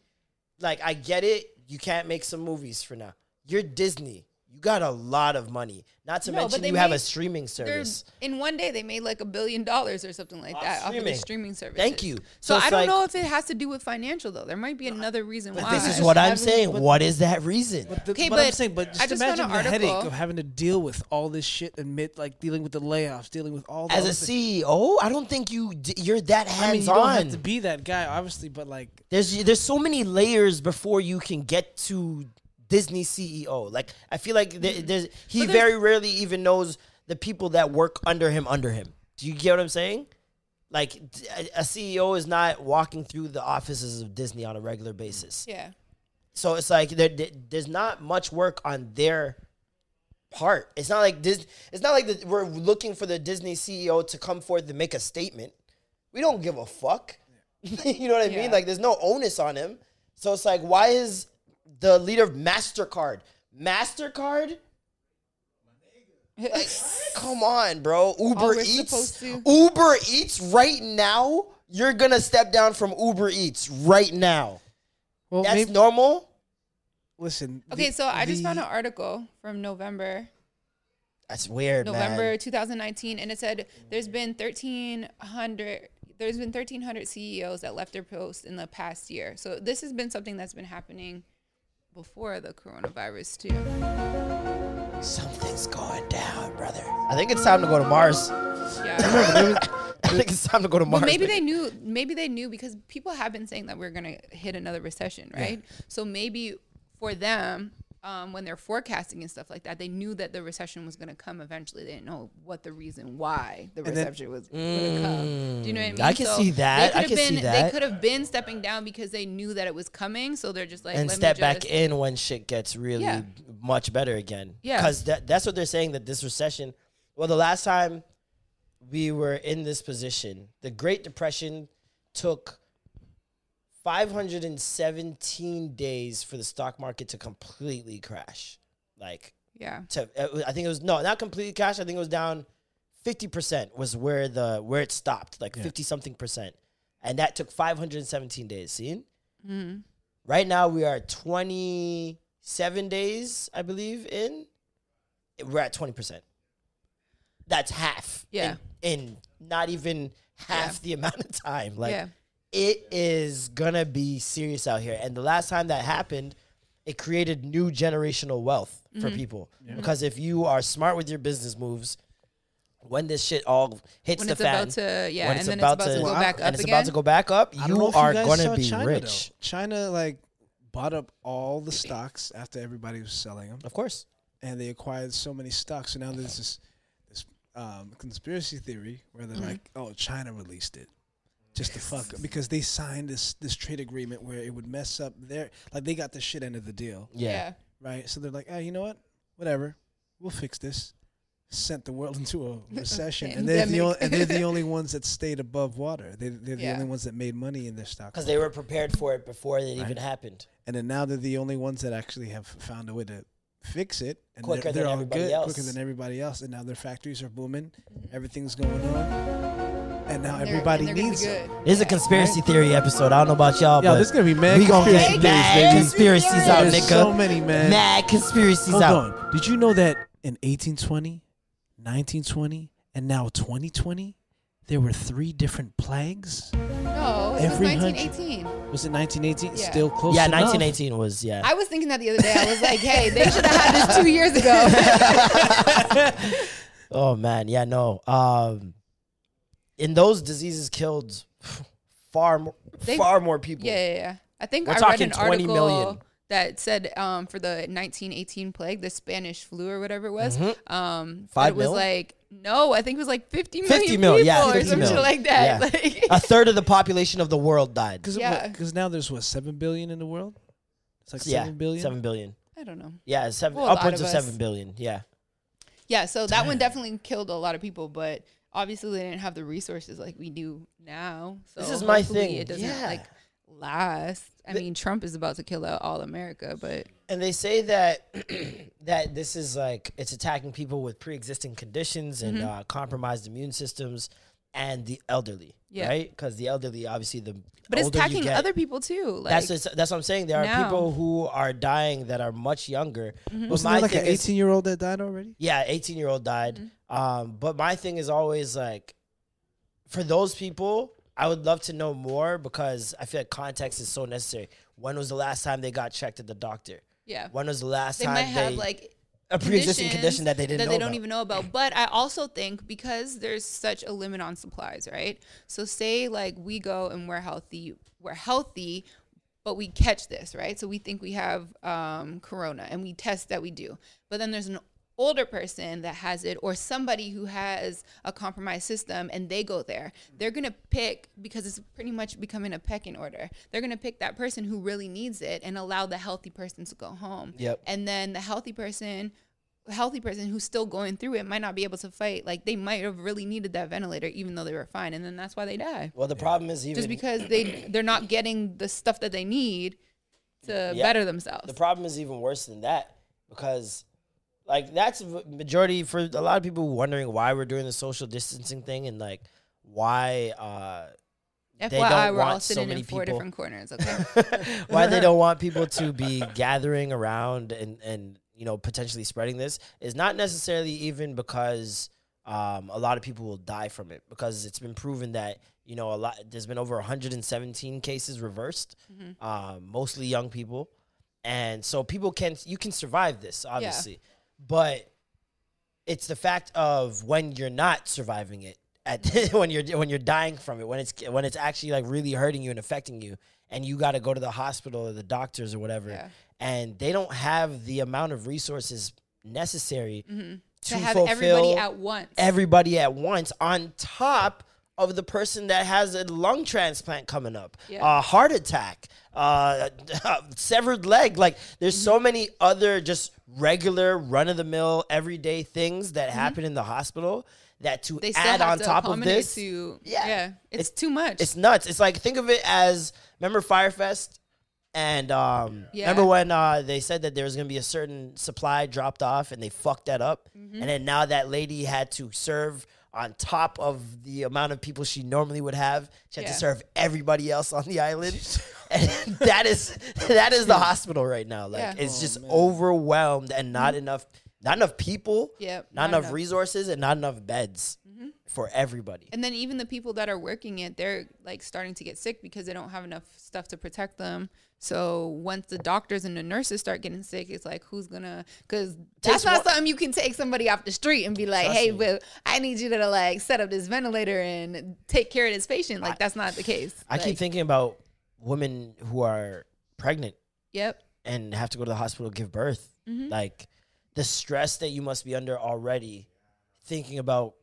like I get it. You can't make some movies for now. You're Disney. You got a lot of money. Not to No, mention they you have a streaming service. in one day they made like a billion dollars or something like Off that off of the streaming service. Thank you. So, So I don't like- know if it has to do with financial though. There might be another reason why. This is what I'm saying. but- what is that reason? But, the, Okay, but I'm saying, but just, I just found imagine an the headache article- of having to deal with all this shit and like dealing with the layoffs, dealing with all. The As a things. CEO, I don't think you d- you're that I mean, hands you don't have to be that guy, obviously, but like, there's there's so many layers before you can get to Disney CEO. Like I feel like there, mm-hmm. there's he there's- very rarely even knows the people that work under him under him. Do you get what I'm saying? Like a CEO is not walking through the offices of Disney on a regular basis. yeah. So it's like there, there- there's not much work on their part. It's not like Dis, It's not like that we're looking for the Disney CEO to come forth and make a statement. We don't give a fuck. you know what I Yeah. mean? Like there's no onus on him. So it's like, why is the leader of Mastercard Mastercard? Like, come on, bro. Uber we're Eats. Uber Eats right now. You're gonna step down from Uber Eats right now. well, That's maybe, normal. listen. Okay, the- so I just found an article from November That's weird, November man. 2019, and it said there's been 1,300. There's been 1,300 CEOs that left their posts in the past year. So this has been something that's been happening before the coronavirus too. Something's going down, brother. I think it's time to go to Mars. Yeah. Was, think it's time to go to Mars. But maybe they knew. Maybe they knew because people have been saying that we're gonna hit another recession, right? So maybe for them, um, when they're forecasting and stuff like that, they knew that the recession was gonna come eventually. They didn't know what the reason why the then- recession was gonna come. Do you know what I mean? I can see that. I could can have see that. They could have been stepping down because they knew that it was coming. So they're just like and let me step back in when shit gets really Yeah. much better again. Yeah. because that, that's what they're saying that this recession. Well, the last time we were in this position, the Great Depression took 517 days for the stock market to completely crash. Like Yeah. to uh, I think it was no, not completely crash. I think it was down 50% was where the where it stopped, like 50 something percent. And that took 517 days, see? Mm-hmm. Right now we are 27 days, I believe, in. We're at 20%. That's half. Yeah. In, in not even half Yeah. the amount of time. Like Yeah. It is gonna be serious out here. And the last time that happened, it created new generational wealth for Mm-hmm. people. Because if you are smart with your business moves, when this shit all hits When the it's fan, about to yeah, when and then it's about to go back I- up and it's again. about to go back up, I don't know you are guys gonna be China, rich. Though. China like bought up all the stocks after everybody was selling them, Of course. and they acquired so many stocks. So now there's this this um, conspiracy theory where Mm-hmm. they're like, "Oh, China released it." Just to fuck because they signed this this trade agreement where it would mess up their like they got the shit end of the deal, Yeah. right? So they're like, "Oh, you know what? Whatever, we'll fix this." Sent the world into a recession, and they're the only, and they're the only ones that stayed above water. They, they're the Yeah. only ones that made money in their stocks. Because they were prepared for it before it even happened. and then now they're the only ones that actually have found a way to fix it and Quicker they're, they're than all everybody good else. quicker than everybody else and now their factories are booming everything's going on and now They're- everybody and they're gonna be needs it This is a conspiracy theory episode. I don't know about y'all, Yo, but this is gonna be mad we gonna conspiracy get theories, mad baby. conspiracies out, There's nigga. so many man Mad conspiracies hold out. on did you know that in 1820 1920 and now 2020 there were three different plagues No, it Every was hundred- 1918. was it 1918 Yeah. still close Yeah, enough. 1918 was yeah. I was thinking that the other day. I was like, hey, they should have had this two years ago. Oh man, yeah, no. Um, and those diseases killed far more, They- far more people. yeah, yeah, yeah. I think We're I read an 20 article million. that said um, for the 1918 plague, the Spanish flu or whatever it was, um, Mm-hmm. Five it was mil? like no, I think it was like 50 million 50 mil, people yeah, or 50 some mil. shit like that. Yeah. Like, A third of the population of the world died. because Yeah. now there's what seven billion in the world it's like yeah, seven billion Seven billion. I don't know. Yeah, seven, Well, upwards of of, seven billion. Yeah. Yeah, so that one definitely killed a lot of people, but obviously they didn't have the resources like we do now. So This is my hopefully thing. It doesn't Yeah. like last. I mean, Trump is about to kill out all America, but And they say that that this is like it's attacking people with pre-existing conditions and Mm-hmm. uh, compromised immune systems and the elderly, Yeah. right? Because the elderly, obviously, the but it's older you attacking get- other people too. Like, that's just, that's what I'm saying. There are now. people who are dying that are much younger. Mm-hmm. Wasn't there like an 18 year old that died already Yeah, 18 year old died. Mm-hmm. Um, but my thing is always like, for those people, I would love to know more because I feel like context is so necessary. When was the last time they got checked at the doctor? yeah, When was the last they time might they have like a pre-existing condition that they didn't that they don't about? even know about. But I also think because there's such a limit on supplies, right? So say like we go and we're healthy, we're healthy, but we catch this, right? So we think we have um, corona and we test that we do, but then there's an older person that has it or somebody who has a compromised system and they go there they're going to pick because it's pretty much becoming a pecking order they're going to pick that person who really needs it and allow the healthy person to go home Yep. and then the healthy person healthy person who's still going through it might not be able to fight like they might have really needed that ventilator even though they were fine and then that's why they die Well, the problem is even just because they they're not getting the stuff that they need to Yeah. better themselves the problem is even worse than that because like that's majority for a lot of people wondering why we're doing the social distancing thing and like why uh they FYI, don't we're all want so many in four people- different corners. Okay. why they don't want people to be gathering around and and you know potentially spreading this is not necessarily even because um, a lot of people will die from it because it's been proven that you know a lot there's been over 117 cases reversed um, mostly young people and so people can you can survive this obviously but it's the fact of when you're not surviving it at when you're when you're dying from it when it's when it's actually like really hurting you and affecting you and you got to go to the hospital or the doctors or whatever Yeah. and they don't have the amount of resources necessary Mm-hmm. to, to, have everybody at once. everybody at once on top of the person that has a lung transplant coming up, Yeah. a heart attack, uh, severed leg. Like there's Mm-hmm. so many other just regular run of the mill everyday things that happen in the hospital that to Mm-hmm. they add on to top of this, to Yeah. yeah, it's, It's- too much. it's nuts. It's like think of it as remember Fyre Fest and um Yeah. remember when uh they said that there was gonna be a certain supply dropped off and they fucked that up Mm-hmm. and then now that lady had to serve on top of the amount of people she normally would have she had Yeah. to serve everybody else on the island and that is that is the hospital right now like Yeah. it's just overwhelmed and not enough not enough people Mm-hmm. Yep, not, not enough, enough. resources and not enough beds for everybody and then even the people that are working it, they're like starting to get sick because they don't have enough stuff to protect them. So once the doctors and the nurses start getting sick, it's like who's gonna? Because that's not something you can take somebody off the street and be like, Trust "Hey, me. I need you to like set up this ventilator and take care of this patient." Like that's not the case. I keep thinking about women who are pregnant Yep. and have to go to the hospital give birth. Mm-hmm. Like the stress that you must be under already thinking about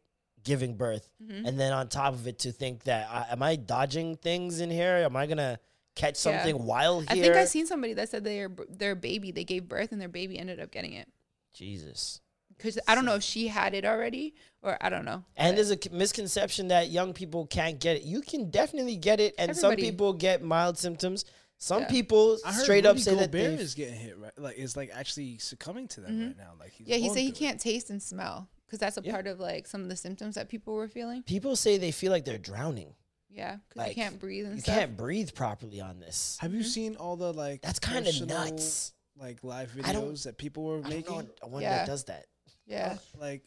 giving birth. And then on top of it, to think that, I, am I dodging things in here? Am I going to catch Yeah. something while here? I think I seen somebody that said their their baby they gave birth and their baby ended up getting it Jesus. because I don't know if she had it already or I don't know. And there's a misconception that young people can't get it. You can definitely get it, and some people get mild symptoms. Some Yeah. people I heard straight up Rudy say that Gobert they is getting hit right, like is like actually succumbing to that Mm-hmm. right now. Like he's Yeah, he said he it. can't taste and smell because that's a Yeah. part of like some of the symptoms that people were feeling. people say they feel like they're drowning. Yeah, because Like, you can't breathe and You stuff. can't breathe properly on this. Have you seen all the like That's kinda nuts. Like live videos that people were I don't making. know a one Yeah. that does that. Yeah, Like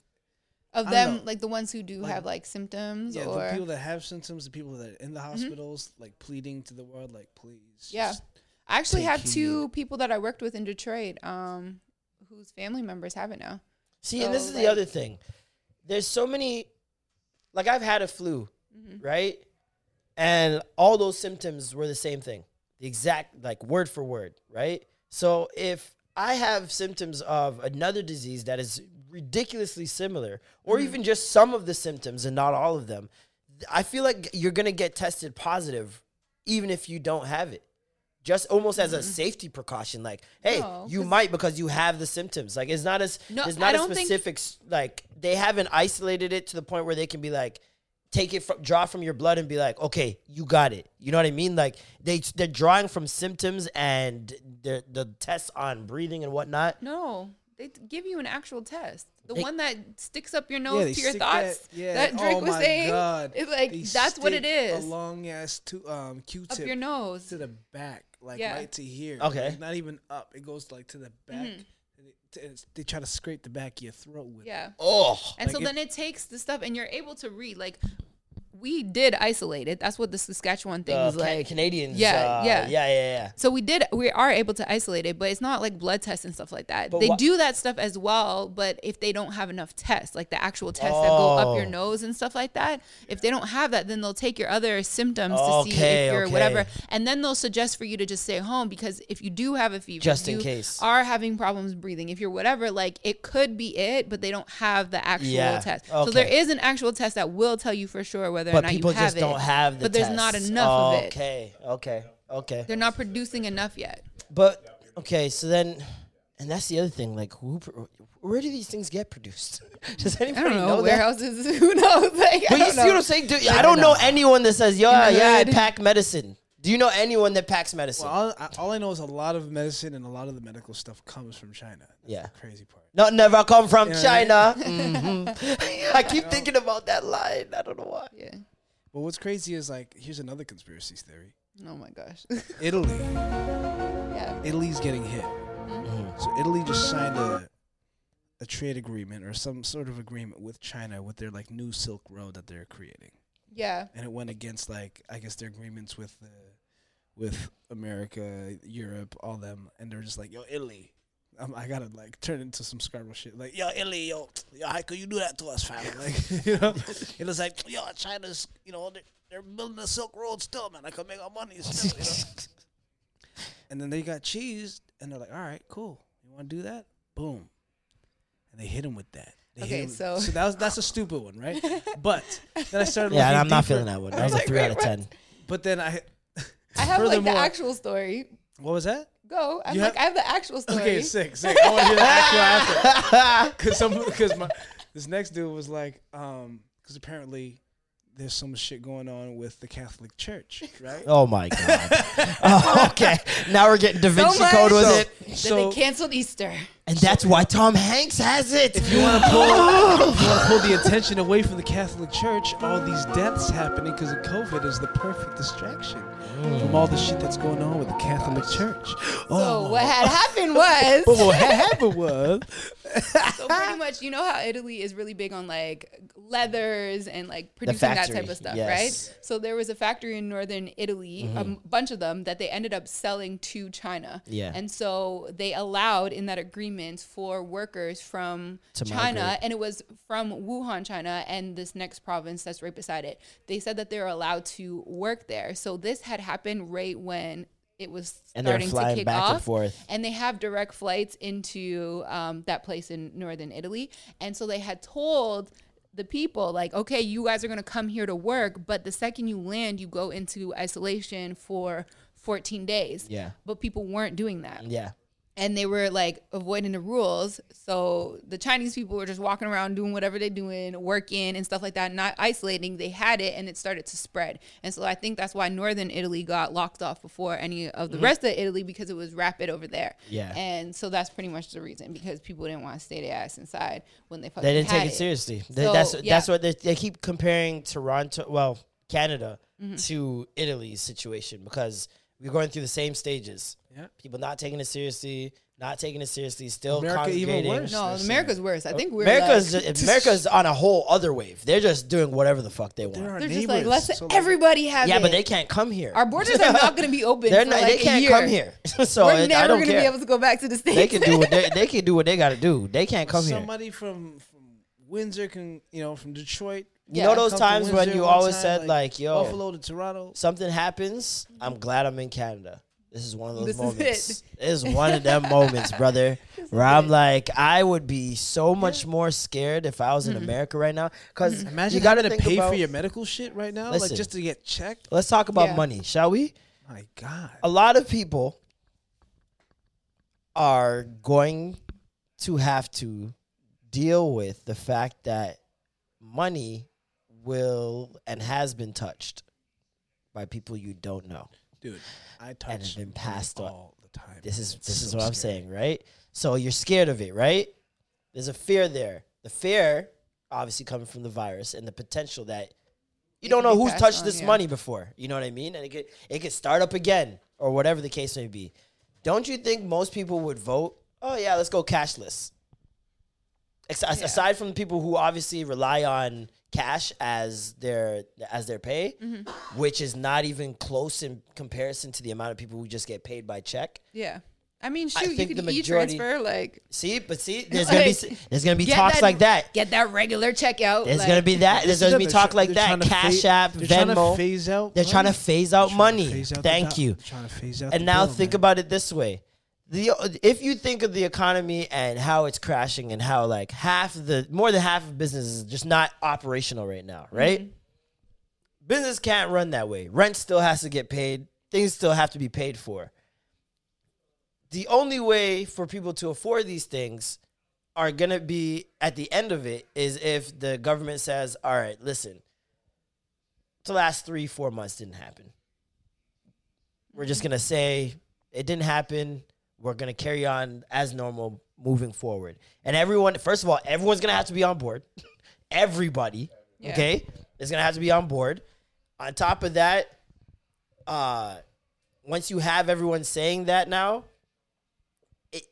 of them know. like the ones who do Like- have like symptoms yeah, or the people that have symptoms, the people that are in the hospitals, like pleading to the world, like please. yeah. I actually take have heed. two people that I worked with in Detroit, um, whose family members have it now. See, and this is like- the other thing. There's so many, like I've had a flu, Mm-hmm. right? And all those symptoms were the same thing, the exact, like word for word, right? So if I have symptoms of another disease that is ridiculously similar, or Mm-hmm. even just some of the symptoms and not all of them, I feel like you're gonna get tested positive, even if you don't have it. Just almost as a safety precaution, like, hey. No, you 'cause- might because you have the symptoms. Like, it's not as No, there's I not a don't think- specific s like they haven't isolated it to the point where they can be like take it from draw from your blood and be like okay you got it you know what i mean like they they're drawing from symptoms and the the tests on breathing and whatnot No, they t- give you an actual test. The They- one that sticks up your nose they to your stick thoughts. That, yeah, that Drake oh was my saying. God. It's like They that's what it stick is. A long ass to, um, Q-tip Up your nose. to the back, like Yeah. right to here. Okay. Like, not even up. It goes like to the back. Mm-hmm. It- they try to scrape the back of your throat with. it. Yeah. oh And so it- then it takes the stuff, and you're able to read. Like we did isolate it. That's what the Saskatchewan thing was Ca- like. canadians Yeah, uh, yeah. yeah yeah yeah So we did. We are able to isolate it, but it's not like blood tests and stuff like that. But they wha- do that stuff as well, but if they don't have enough tests, like the actual tests that go up your Oh. nose and stuff like that, if they don't have that, then they'll take your other symptoms to see Okay, if you're okay. whatever, and then they'll suggest for you to just stay home because if you do have a fever, Just in case. are having problems breathing, if you're whatever, like it could be it, but they don't have the actual Yeah, test. So there is an actual test that will tell you for sure whether or but not people you have just it. don't have the but there's not enough of it. okay okay okay They're not producing enough yet. But okay, so then, and that's the other thing. Like, who, where do these things get produced? Does I anybody don't know, know, warehouses. Who knows? Like, I But you don't see know. what I'm saying? I don't know anyone that says, "Yeah, yeah, I pack medicine." Do you know anyone that packs medicine? Well, all I, all I know is a lot of medicine and a lot of the medical stuff comes from China. That's Yeah. the crazy part. Not never come from Yeah, China. Mhm. I keep thinking about that line. I don't know why. Yeah. But what's crazy is like, here's another conspiracy theory. Oh my gosh. Italy, yeah. Italy's getting hit. Mm-hmm. So Italy just signed a a trade agreement or some sort of agreement with China with their like new Silk Road that they're creating, Yeah. and it went against like I guess their agreements with the with America, Europe, all them, and they're just like, yo, Italy, Um, I gotta like turn into some Scarborough shit. Like, yo, Italy, yo, yo, how could you do that to us, fam? Like, you know, it was like, yo, China's, you know, they're, they're building the Silk Road still, man. I could make our money still, you know. and then they got cheese, and they're like, all right, cool. You want to do that? Boom. And they hit him with that. They Okay, so- so that was that's a stupid one, right? But then I started. Yeah, looking I'm not feeling that one. That was a Like, three out of wait, ten. But then I, I have like the actual story. what was that? Go. I'm You like, have- I have the actual story. Okay, sick, sick. I want to hear the actual answer. Cause some, cause my, this next dude was like, um, cause apparently there's some shit going on with the Catholic Church, right? Oh my god. Oh, okay, now we're getting Da Vinci much. Code with So- it, Then So they canceled Easter. And that's why Tom Hanks has it. if you want to pull, if you want to pull the attention away from the Catholic Church, all these deaths happening because of COVID is the perfect distraction from all the shit that's going on with the Catholic Church. Oh, So what had happened was But what happened was, so pretty much you know how Italy is really big on like leathers and like producing that type of stuff, yes. right? So there was a factory in northern Italy, a m- bunch of them that they ended up selling to China. Yeah. And so they allowed in that agreement for workers from To China migrate. and it was from Wuhan, China and this next province that's right beside it. They said that they're allowed to work there. So this had happened right when it was And starting to kick off and forth. and they have direct flights into um, that place in northern Italy. And so they had told the people, like, okay, you guys are going to come here to work, but the second you land, you go into isolation for 14 days. Yeah. But people weren't doing that Yeah, and they were like avoiding the rules. So the Chinese people were just walking around doing whatever they're doing, working and stuff like that, not isolating. They had it and it started to spread. And so I think that's why northern Italy got locked off before any of the rest of Italy because it was rapid over there. Mm-hmm. Yeah. And so that's pretty much the reason because people didn't want to stay their ass inside when they fucking they didn't take it seriously. So, that's yeah. that's what they, they keep comparing Toronto, well, Canada, Mm-hmm. to Italy's situation because we're going through the same stages. Yeah. People not taking it seriously, not taking it seriously, still America even worse. No, America's worse. I think we're America's like, America's on a whole other wave. They're just doing whatever the fuck they want. They're they're just like let's so, everybody have yeah, it. but they can't come here. Our borders are not going to be open. They're for not, like they can't year. come here. so We're it- never I don't going to care. be able to go back to the states. they can do what they, they can do what they got to do. They can't come here. somebody from from Windsor can, you know, from Detroit. You Yeah. know those times when you always time, said like, "Yo, Buffalo to Toronto. something happens, I'm glad I'm in Canada. This is one of those This is moments. it. This is one of them moments, brother, where I'm like, I would be so much more scared if I was Mm-hmm. in America right now. Because Imagine you got to to pay about, for your medical shit right now, Listen. like just to get checked. Let's talk about Yeah. money, shall we? My God. A lot of people are going to have to deal with the fact that money will and has been touched by people you don't know. Dude, I touch And it's been passed on. all the time. This is It's this is so what I'm saying, right? So you're scared of it, right? There's a fear there. The fear, obviously, coming from the virus and the potential that you It don't know who's touched on, this yeah. money before. You know what I mean? And it could it could start up again or whatever the case may be. Don't you think most people would vote? Oh yeah, let's go cashless. Ex- Yeah. Aside from the people who obviously rely on cash as their as their pay, Mm-hmm. which is not even close in comparison to the amount of people who just get paid by check. Yeah. I mean, I shoot, you think could the majority- e-transfer, like, See, but see, there's gonna be there's gonna be talks that- like that. get that regular checkout. There's like, gonna be that. There's This is gonna be They're talk try- like that. Cash fa- App, they're trying to Venmo. phase out They're trying to money. phase out Trying to money. phase out the Thank you. Trying to phase out And the now bill, think man. about it this way. The if you think of the economy and how it's crashing and how like half the more than half of business is just not operational right now, right? Mm-hmm. Business can't run that way. Rent still has to get paid. Things still have to be paid for. The only way for people to afford these things are going to be at the end of it is if the government says, "All right, listen. The last 3 4 months didn't happen. We're just mm-hmm. going to say it didn't happen. We're going to carry on as normal moving forward." And everyone, first of all, everyone's going to have to be on board. Everybody, Yeah. okay, is going to have to be on board. On top of that, uh once you have everyone saying that now, it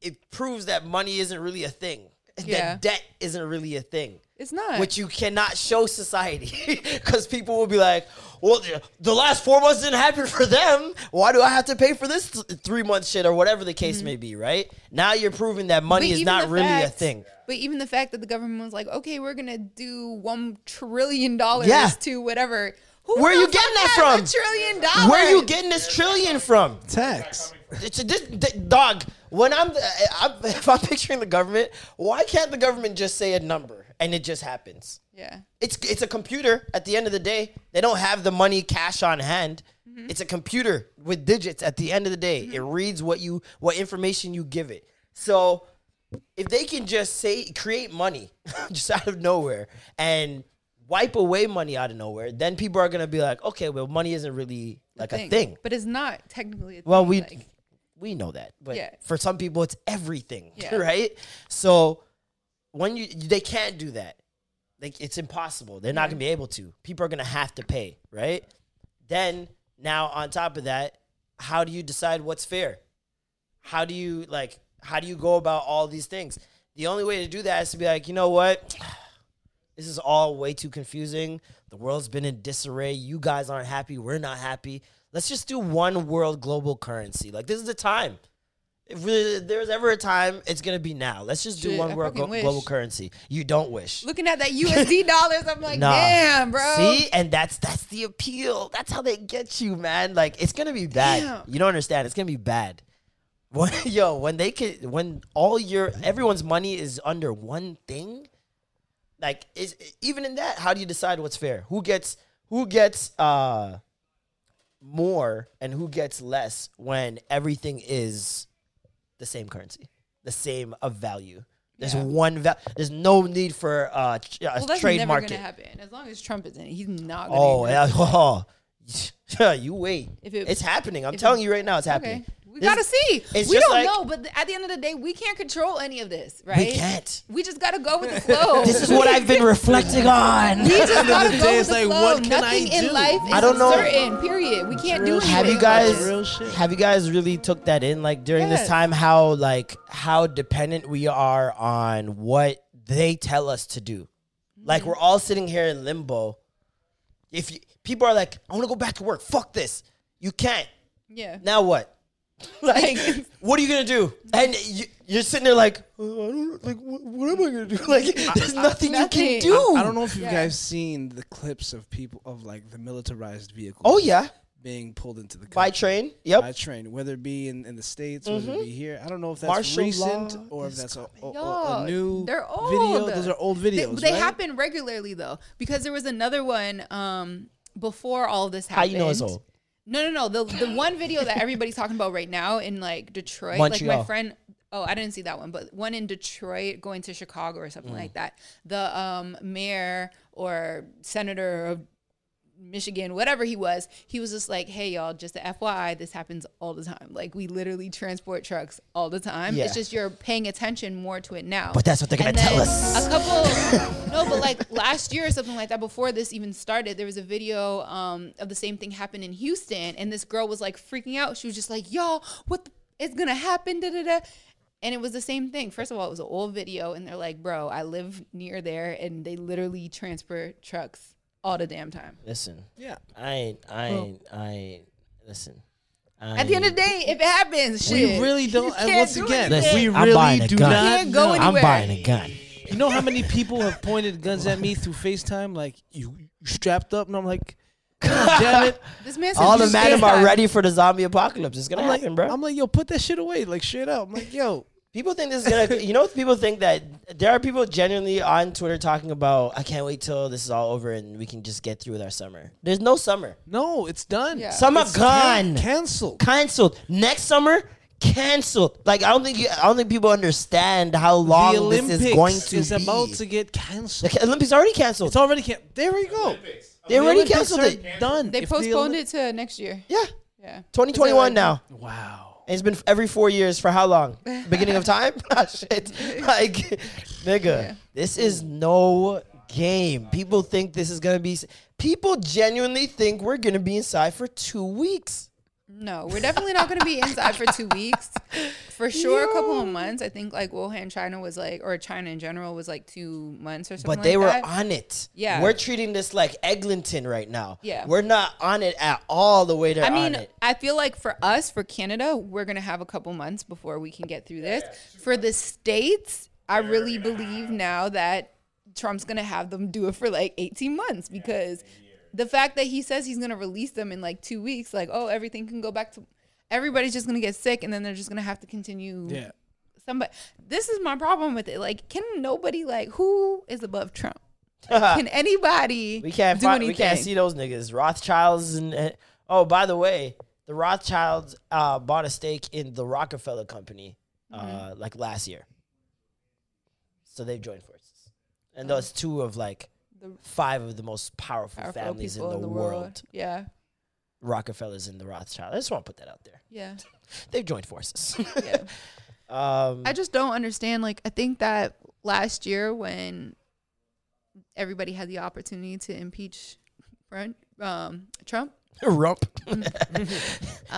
it proves that money isn't really a thing. Yeah. That debt isn't really a thing. It's not. which you cannot show society because people will be like, "Well, the- the last four months didn't happen for them. Why do I have to pay for this th- three month shit or whatever the case mm-hmm. may be?" Right now, you're proving that money But is not the really a thing. But even the fact that the government was like, okay, we're gonna do one trillion dollars Yeah. to whatever. Who Where are you getting that from? A trillion dollars. Where are you getting this trillion from? Tax. It's a, this, th- dog. When I'm, uh, I'm, if I'm picturing the government, why can't the government just say a number and it just happens? Yeah. It's it's a computer. At the end of the day, they don't have the money cash on hand. Mm-hmm. It's a computer with digits. At the end of the day, mm-hmm. it reads what you what information you give it. So if they can just say create money just out of nowhere and wipe away money out of nowhere, then people are gonna be like, okay, well, money isn't really like a thing. But it's not technically. A Well, thing, we like- we know that, but Yeah. for some people, it's everything, Yeah. right? So when you they can't do that, like it's impossible. They're not gonna be able to. People are gonna have to pay, right? Then now on top of that, how do you decide what's fair? How do you like? How do you go about all these things? The only way to do that is to be like, you know what? This is all way too confusing. The world's been in disarray. You guys aren't happy. We're not happy. Let's just do one world global currency. Like this is the time. If there's ever a time, it's gonna be now. Let's just do one I world wish. global currency. You don't wish. looking at that USD dollars, I'm like, Nah. damn, bro. See, and that's that's the appeal. That's how they get you, man. Like it's gonna be bad. Damn. You don't understand. It's gonna be bad. When, yo, when they could, when all your everyone's money is under one thing, like is even in that, how do you decide what's fair? Who gets who gets uh more and who gets less when everything is the same currency, the same of value. There's Yeah. one val. There's no need for uh, tr- a well, that's trade never market. gonna happen. As long as Trump is in it, he's not gonna. Oh yeah, oh. You wait. If it- it's happening. I'm telling it- you right now, it's happening. Okay. We This- gotta see. it's We just don't like- know, but th- at the end of the day, we can't control any of this, right? We can't. We just gotta go with the flow. This is what I've been reflecting on. We just gotta the go day, with it's the like, flow. what can Nothing I in do? life is I don't know. certain. Period. We can't do real anything. have you guys That's real shit. have you guys really took that in like during this time how like how dependent we are on what they tell us to do Mm-hmm. like we're all sitting here in limbo if you, people are like i want to go back to work fuck this you can't Yeah. now what like Like- what are you gonna do and you, you're sitting there like uh, I don't, like what, what am i gonna do like there's nothing, you Nothing. can do I don't know if you Yeah. guys seen the clips of people of like the militarized vehicles. oh yeah being pulled into the by train yep By train, whether it be in, in the states, whether it be here. I don't know if that's Martial recent or if that's a, a, a- a new they're old. video. Those are old videos. they right? happen regularly though, because there was another one um, before all of this how happened. you know it's old No, no, no. The the one video that everybody's talking about right now in like Detroit, like my friend. Oh, I didn't see that one, but one in Detroit going to Chicago or Mm. something like that. The um, mayor or senator of Michigan, whatever he was, he was just like, "Hey, y'all, just FYI, this happens all the time. Like we literally transport trucks all the time. Yeah. It's just you're paying attention more to it now." But that's what they're gonna tell us. A couple, no, but like last year or something like that, before this even started, there was a video um, of the same thing happened in Houston, and this girl was like freaking out. She was just like, "Y'all, what the, is gonna happen?" Da da da. And it was the same thing. First of all, it was an old video, and they're like, "Bro, I live near there, and they literally transport trucks all the damn time." listen Yeah. I ain't, I ain't, I ain't, listen. I At the end of the day, if it happens, We really don't. Uh, and once do again, Listen, we I'm buying really a do gun. not Can't go know. anywhere. I'm buying a gun. You know how many people have pointed guns at me through FaceTime? Like you, you strapped up, and I'm like, God damn it! This man said All you the madam scared. are ready for the zombie apocalypse. It's gonna I'm like, happen, bro. I'm like, yo, put that shit away, like straight up. I'm like, yo, people think this is gonna. you know, people think that there are people genuinely on Twitter talking about. I can't wait till this is all over and we can just get through with our summer. There's no summer. no, it's done. Yeah. Summer It's gone. can- canceled. Canceled. Next summer. Canceled. Like I don't think you, I don't think people understand how long the this Olympics is going to is be. about to get canceled. the Olympics already canceled. It's already can. There we go. they The already Olympics canceled are it. Done. They If the postponed Olymp- it to next year. Yeah. Yeah. 2021 now. Wow. And it's been every four years for how long? Beginning of time? Ah, Shit. Like, nigga, this is no game. People think this is gonna be. People genuinely think we're gonna be inside for two weeks. No, we're definitely not going to be inside for two weeks. For sure, a couple of months. I think like Wuhan, China was like, or China in general was like two months or something. But they like were that. on it. Yeah. We're treating this like Eglinton right now. Yeah. We're not on it at all the way they're I on mean, it. I feel like for us, for Canada, we're gonna have a couple months before we can get through this. For the states, I really believe now that Trump's gonna have them do it for like 18 months because the fact that he says he's gonna release them in like two weeks, like oh everything can go back to, everybody's just gonna get sick and then they're just gonna have to continue. Yeah. Somebody, this is my problem with it. Like, can nobody like who is above Trump? Like, can anybody We can't do fi- anything? we can't see those niggas. Rothschilds and and- oh, by the way, the Rothschilds uh, bought a stake in the Rockefeller Company uh, Mm-hmm. like last year. So they've joined forces, and those two of like Oh. The five of the most powerful, powerful families in the, in the world. world. Yeah, Rockefellers and the Rothschilds. I just want to put that out there. yeah. They've joined forces. Yeah. um, I just don't understand. Like, I think that last year when everybody had the opportunity to impeach Brent, um, Trump, Rump. Um,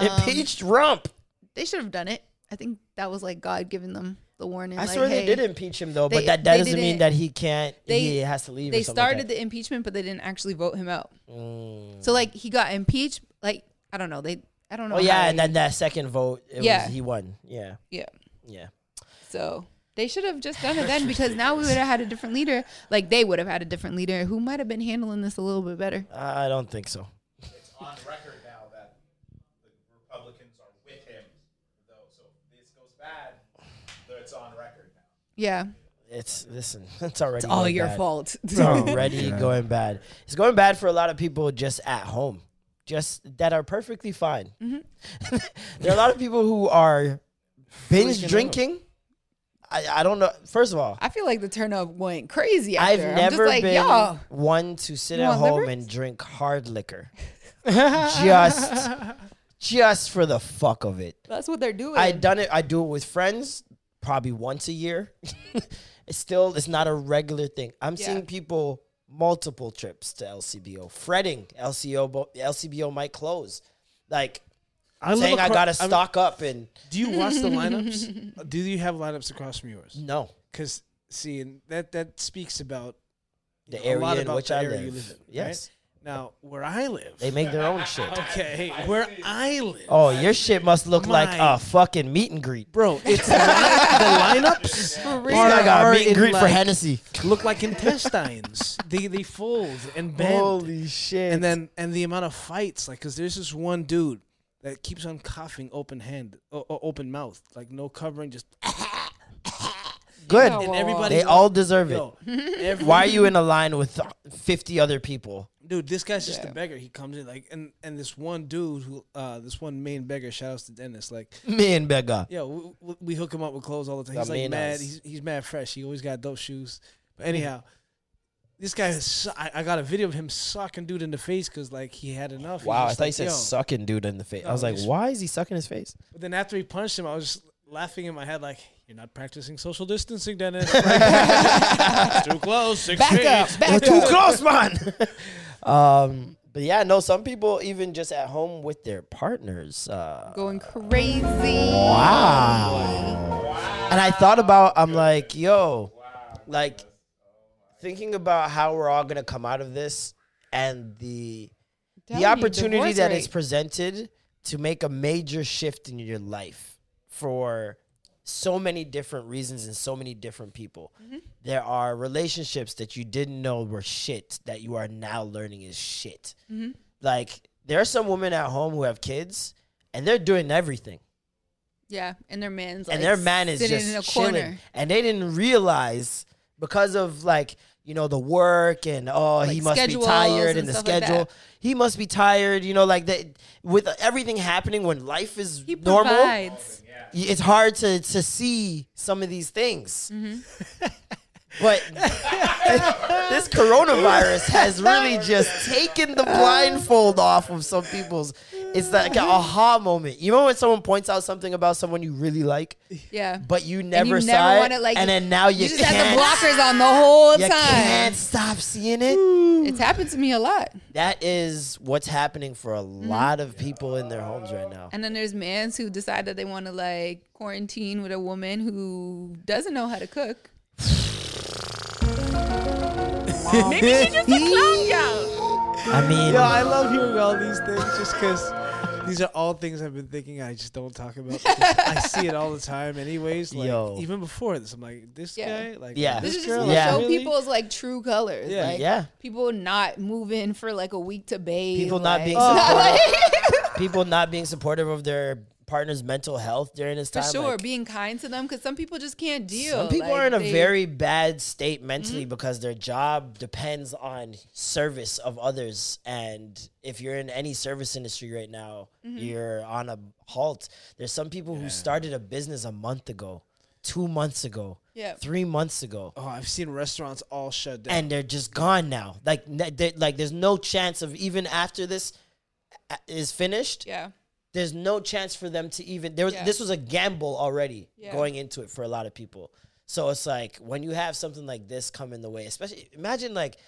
Impeached Rump. they should have done it. I think that was like God giving them the warning. I like, swear hey, they did impeach him though, They- but that, that doesn't mean that he can't. they- he has to leave. They or something like started that. the impeachment, but they didn't actually vote him out. Mm. So like he got impeached. Like I don't know. They I don't know. Oh yeah, how and then that second vote, it Yeah. was, he won. Yeah, yeah. yeah. So they should have just done it then because now we would have had a different leader. Like they would have had a different leader who might have been handling this a little bit better. I don't think so. it's on record now that the Republicans are with him, though. So if this goes bad, though it's on record now. Yeah. It's listen. It's already It's all your bad. fault. It's already going bad. It's going bad for a lot of people just at home, just that are perfectly fine. Mm-hmm. there are a lot of people who are binge Freaking out. drinking. I, I don't know. First of all, I feel like the turn up went crazy. I've After. I'm never like, been y'all. one to sit at home liver? and drink hard liquor, just just for the fuck of it. That's what they're doing. I done it. I do it with friends, probably once a year. it's still it's not a regular thing. I'm Yeah. seeing people multiple trips to LCBO, fretting LCO bo- LCBO might close, like I live saying I gotta I'm- stock up and Do you watch the lineups? Do you have lineups across from yours? no Because see, and that that speaks about the a lot area in which I area live. you live in, right? Now where I live. they make their own shit. okay, where I live. Oh, your shit must look like My- a fucking meet and greet. Bro, it's li- the lineups This guy got a meet and in, greet for like, Hennessy. look like intestines. they they fold and bend. Holy shit! and then and the amount of fights, like, cause there's this one dude that keeps on coughing open hand, o- o- open mouth, like no covering, just good. And everybody. They all deserve it. Why are you in a line with 50 other people? Dude? This guy's just Yeah. a beggar. He comes in like, and and this one dude who, uh, this one main beggar. Shout outs to Dennis. Like, and Beggar. yo, we, we- hook him up with clothes all the time. He's Got like mad. He's he's mad fresh. He always got dope shoes. But anyhow. This guy, is, su- I, I got a video of him sucking dude in the face because like he had enough. Wow, I thought you like, said "Yo." sucking dude in the face. I was like, why is he sucking his face? But then after he punched him, I was just laughing in my head like, "You're not practicing social distancing, Dennis. too close. Six Back feet. up, back up. too close, man. um, but yeah, no, some people even just at home with their partners. Uh, Going crazy. wow. And I thought about, I'm like, yo, like thinking about how we're all gonna come out of this and the the opportunity that rate. is presented to make a major shift in your life for so many different reasons and so many different people. Mm-hmm. There are relationships that you didn't know were shit that you are now learning is shit. Mm-hmm. Like there are some women at home who have kids and they're doing everything. Yeah, and their man's and like their man is just in a chilling. corner. And they didn't realize because of like, you know, the work and oh, he must be tired and and the stuff like schedule. he must be tired, you know, like that with everything happening when life is He normal. provides. It's hard to to see some of these things. Mm-hmm. But this coronavirus has really just taken the blindfold off of some people's It's like an aha moment. You know when someone points out something about someone you really like, Yeah. but you never you saw never it, like, and then now you, You just had the blockers on the whole you time. can't stop seeing it. It's happened to me a lot. That is what's happening for a Mm-hmm. lot of people in their homes right now. And then there's mans who decide that they want to like quarantine with a woman who doesn't know how to cook. Maybe she just a clown girl. I mean, Yo, I love hearing all these things just because these are all things I've been thinking I just don't talk about. I see it all the time, anyways. Like Yo. even before this, I'm like, this Yeah. guy, like Yeah. this, This is girl, just like, to Yeah. show really? people's like true colors. Yeah. Like, Yeah. People not moving for like a week to bathe. People not like- being supportive. people not being supportive of their partner's mental health during this For time. sure, like, being kind to them because some people just can't deal. Some people Like, are in a they- Mm-hmm. very bad state mentally because their job depends on service of others. And if you're in any service industry right now, Mm-hmm. you're on a halt. There's some people who started a business a month ago, two months ago, Yeah. three months ago. Oh, I've seen restaurants all shut down. And they're just gone now. Like, like there's no chance of even after this uh, is finished Yeah. There's no chance for them to even there was Yeah. this was a gamble already Yeah. going into it for a lot of people. So it's like when you have something like this come in the way especially imagine like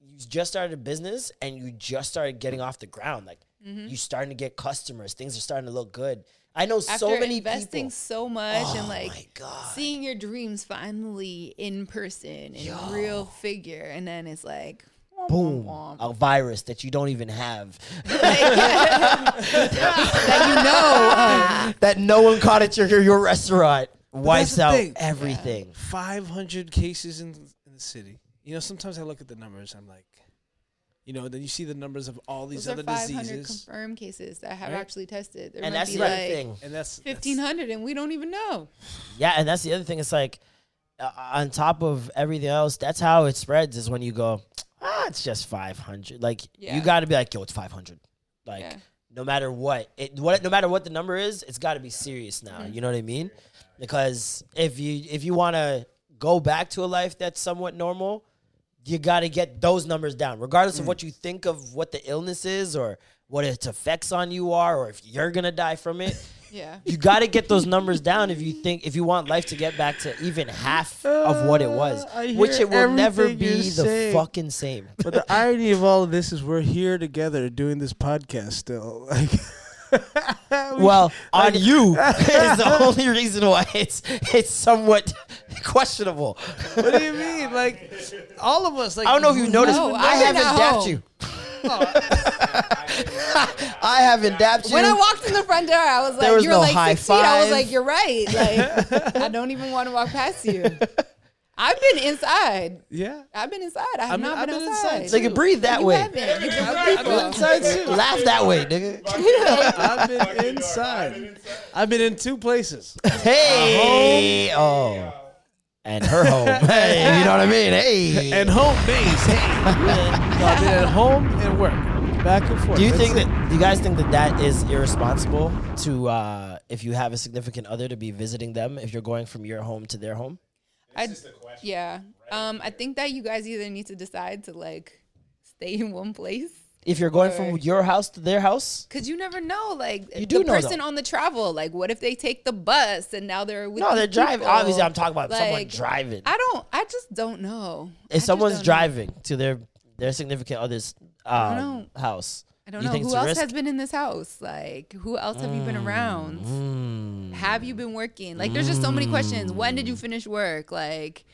you just started a business and you just started getting off the ground. Like you starting to get customers. Things are starting to look good. I know Mm-hmm. After so many investing people. so much Oh and like seeing your dreams finally in person in real figure, and then it's like boom womp, womp. a virus that you don't even have that you know. um, that no one caught at your your restaurant wipes out thing. everything 500 cases in, in the city. You know, sometimes I look at the numbers. I'm like, you know, then you see the numbers of all these those are other 500 diseases, confirmed cases that have Right? actually tested. There and might that's be the other like thing and that's that's- 1500 and we don't even know. Yeah, and that's the other thing. It's like uh, on top of everything else, that's how it spreads. Is when you go, ah, it's just five hundred. Like Yeah. you got to be like, yo, it's five hundred. Like Yeah. no matter what, it what no matter what the number is, it's got to be serious now. Mm-hmm. You know what I mean? Because if you if you want to go back to a life that's somewhat normal, you got to get those numbers down, regardless Mm. of what you think of what the illness is or what its effects on you are, or if you're gonna die from it. Yeah. You got to get those numbers down if you think if you want life to get back to even half of what it was, Uh, I which hear it will never everything be you're the saying. fucking same. But the irony of all of this is we're here together doing this podcast still. Like, we well, on you is the only reason why it's it's somewhat questionable. what do you mean? Like all of us. Like I don't know if you noticed. No, I been haven't dapped you. I haven't dapped you. When I walked in the front door, I was There like, was "You were no like high six feet." I was like, "You're right." Like, I don't even want to walk past you. I've been inside. Yeah. I've been inside. I have I'm- not I've been, been outside. inside, Nigga, breathe that you way. haven't. You can I've been inside too. Laugh that way, nigga. I've been inside. I've been in two places. Hey, oh, and her home. Hey, you know what I mean? Hey, And home base. Hey. No, I've been at home and work. Back and forth. Do you That's think it. that? Do you guys think that that is irresponsible to, uh, if you have a significant other, to be visiting them if you're going from your home to their home? I, yeah. Um, I think that you guys either need to decide to like stay in one place. If you're going from your house to their house, Cause you never know, like You do the know, person though. on the travel. Like, what if they take the bus and now they're with no, they're driving. people? Obviously, I'm talking about someone driving. I don't. I just don't know. If just someone's don't know. driving to their their significant other's um, know. house, I don't you know who else risk? has been in this house. Like, who else have you been around? Mm. Have you been working? Like, there's just so many questions. When did you finish work? Like,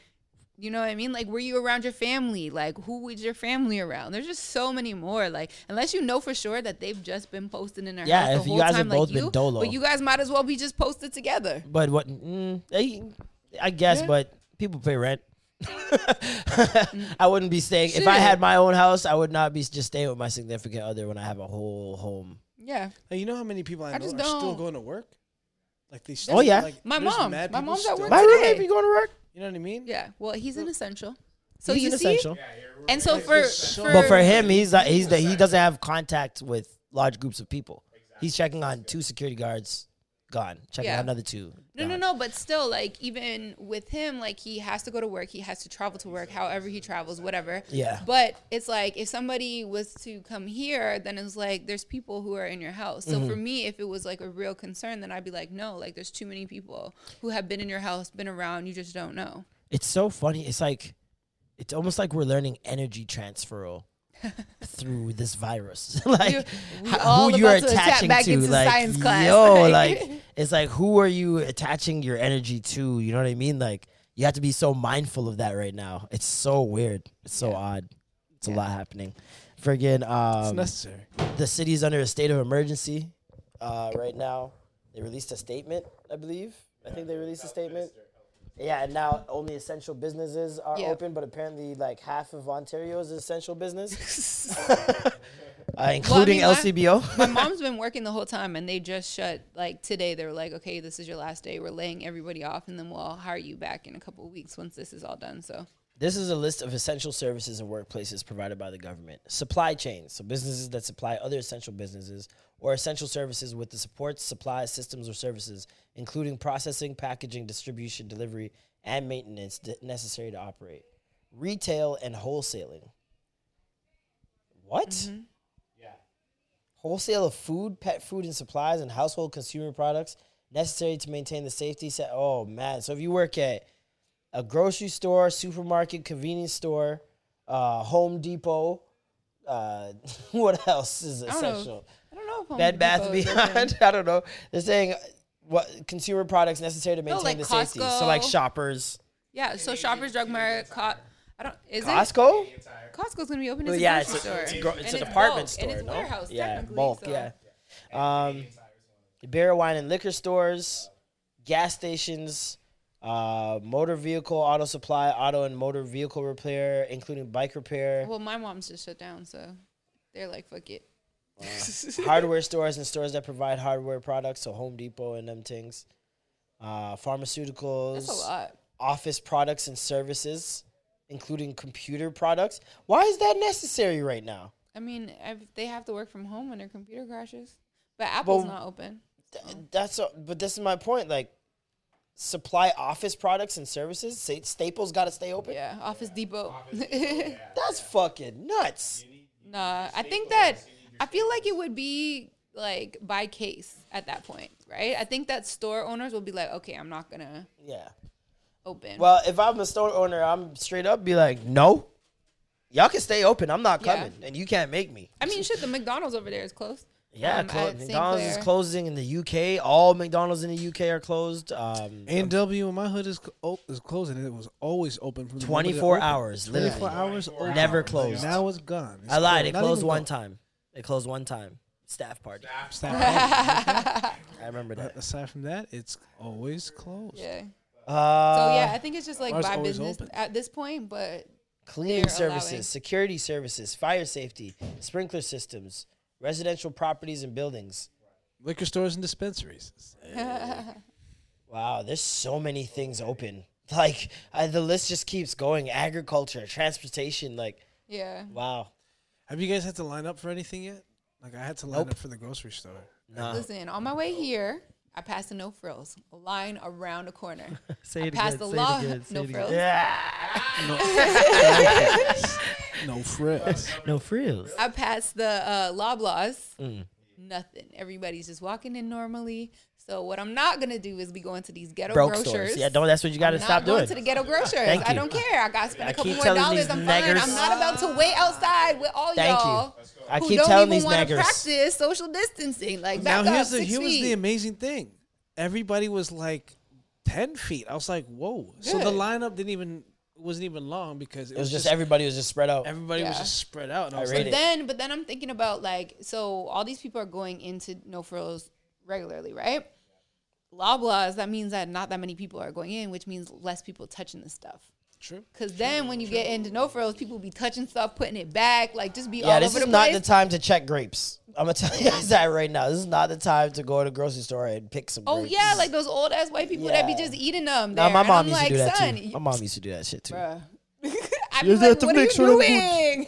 you know what I mean? Like, were you around your family? Like, who was your family around? There's just so many more. Like, unless you know for sure that they've just been posted in their Yeah, house if the you whole guys time, have like both you, dolo. but you guys might as well be just posted together. But what? Mm, they, I guess, but people pay rent. I wouldn't be staying if I had my own house. I would not be just staying with my significant other when I have a whole home. Yeah. Like, you know how many people I, I know just are still don't. going to work? Like they. Oh, yeah. Like, My mom. My people mom's at work My today. roommate be going to work. You know what I mean? Yeah. Well, he's an essential. So He's you an see, essential. and so for, for But for him, he's not, he's the, he doesn't have contact with large groups of people. He's checking on two security guards, gone. Checking Yeah. out another two. No, no, gone. no. But still, like even with him, like he has to go to work. He has to travel to work, however he travels, whatever. Yeah. But it's like if somebody was to come here, then it's like there's people who are in your house. So Mm-hmm. for me, if it was like a real concern, then I'd be like, no, like there's too many people who have been in your house, been around. You just don't know. It's so funny. It's like, it's almost like we're learning energy transfer through this virus. like You- we ho- all who you're about to attaching to. Like, science class. yo, Like- like it's like who are you attaching your energy to? You know what I mean? Like you have to be so mindful of that right now. It's so weird. It's so Yeah. odd. It's Yeah. a lot happening. Friggin' It's um, necessary. the city's under a state of emergency uh, right now. They released a statement, I believe. I think they released a statement. Yeah, and now only essential businesses are open, but apparently like half of Ontario is essential business, uh, including my- LCBO. My mom's been working the whole time, and they just shut. Like today, they were like, "Okay, this is your last day. We're laying everybody off, and then we'll hire you back in a couple of weeks once this is all done." So This is a list of essential services and workplaces provided by the government. Supply chains, so businesses that supply other essential businesses or essential services with the supports, supplies, systems, or services, including processing, packaging, distribution, delivery, and maintenance d- necessary to operate. Retail and wholesaling. What? Yeah. Wholesale of food, pet food, and supplies, and household consumer products necessary to maintain the safety. Set. Oh man! So if you work at a grocery store, supermarket, convenience store, uh, Home Depot. Uh, what else is don't know. essential? I don't know if Home Bed Bath and Depot is. Beyond. I don't know. They're saying uh, what consumer products necessary to maintain like the safety. So like shoppers, Yeah, so Shoppers Drug Mart, Co- I don't. Is Costco. it? Costco's gonna be open. Well, It's a yeah, grocery it's a, store. it's a, gro- it's And a department bulk, store, and it's no? warehouse, yeah, technically, bulk, so- yeah. Um, beer, wine, and liquor stores, gas stations, uh, motor vehicle, auto supply, auto and motor vehicle repair, including bike repair, Well, my mom's just shut down, so they're like, "Fuck it." hardware stores and stores that provide hardware products, so Home Depot and them things, uh, pharmaceuticals, That's a lot. office products and services, including computer products. Why is that necessary right now? I mean, if they have to work from home when their computer crashes, but Apple's Well, not open. Th- That's a, but this is my point. Like, supply office products and services. Say Staples got to stay open. Yeah, Office Depot. That's fucking nuts. nah, I think that I feel like it would be like by case at that point, right? I think that store owners will be like, "Okay, I'm not gonna Yeah. open." Well, if I'm a store owner, I'm straight up be like, no, y'all can stay open. I'm not Yeah. coming, and you can't make me. I mean, shit, the McDonald's over there is closed. Yeah, um, clo- at St. McDonald's is Clair. closing in the UK. All McDonald's in the UK are closed. Um, A and W in my hood is cl- is closing, and it was always open from the moment it 24 opened. hours, 24 literally. hours, open. Never closed. Now it's gone. It's I lied. closed. It Not closed even one gone. time. It closed one time. Staff party. Staff I remember But that. aside from that, it's always closed. Yeah. Uh, So yeah, I think it's just like ours by always business open. at this point, but cleaning services, allowing- security services, fire safety, sprinkler systems, residential properties and buildings. Liquor stores and dispensaries. Wow, there's so many things open. Like I, the list just keeps going. Agriculture, transportation. Like yeah. wow. Have you guys had to line up for anything yet? Like I had to line Nope. up for the grocery store. Nah. Listen, on my way here, I passed the no frills line around the corner. Say I passed the law, no frills. Yeah. No frills. No frills. I passed the uh, Loblaws. Mm. Nothing. Everybody's just walking in normally. So what I'm not gonna do is be going to these ghetto Broke grocers. stores. Yeah, don't. That's what you got to I'm stop not going doing. to the ghetto grocers. Thank you. I don't care. I got to spend I a couple more dollars. these I'm fine. neggers- I'm not about to wait outside with all Thank you. y'all. I who keep don't telling even these wanna practice social distancing. Like now here's up the six here was feet. the amazing thing. Everybody was like ten feet. I was like, whoa. So the lineup didn't even wasn't even long because it, It was just everybody was just spread out. everybody was just spread out. And I I was like, it. then but then I'm thinking about like so all these people are going into no frills regularly, right? Loblaws, that means that not that many people are going in, which means less people touching the stuff. True. Cause then when you get into no frills, people be touching stuff, putting it back, like just be Yeah, all this is not the time to check grapes. I'm gonna tell you guys that right now. This is not the time to go to the grocery store and pick some. oh grapes. yeah, like those old ass white people that be just eating them. There. Nah, my mom I'm used like, to do that son, too. My mom used to do that shit too. Bruh. I'd be like, what are you make sure that doing?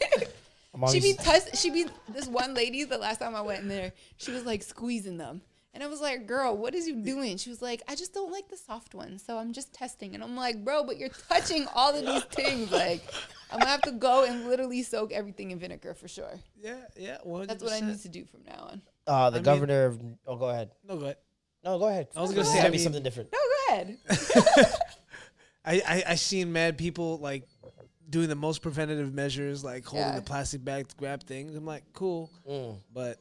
She be used touch, she be this one lady. The last time I went in there, she was like squeezing them, And I was like, girl, what is you doing? She was like, I just don't like the soft ones. So I'm just testing. And I'm like, bro, but you're touching all of these things. Like, I'm going to have to go and literally soak everything in vinegar for sure. Yeah, yeah. 100%. That's what I need to do from now on. Uh, the I mean- governor of. Oh, go ahead. No, go ahead. No, go ahead. I was gonna ahead. say, Tell I me mean- something different. No, go ahead. I, I I seen mad people like doing the most preventative measures, like holding Yeah. the plastic bag to grab things. I'm like, cool, Mm. but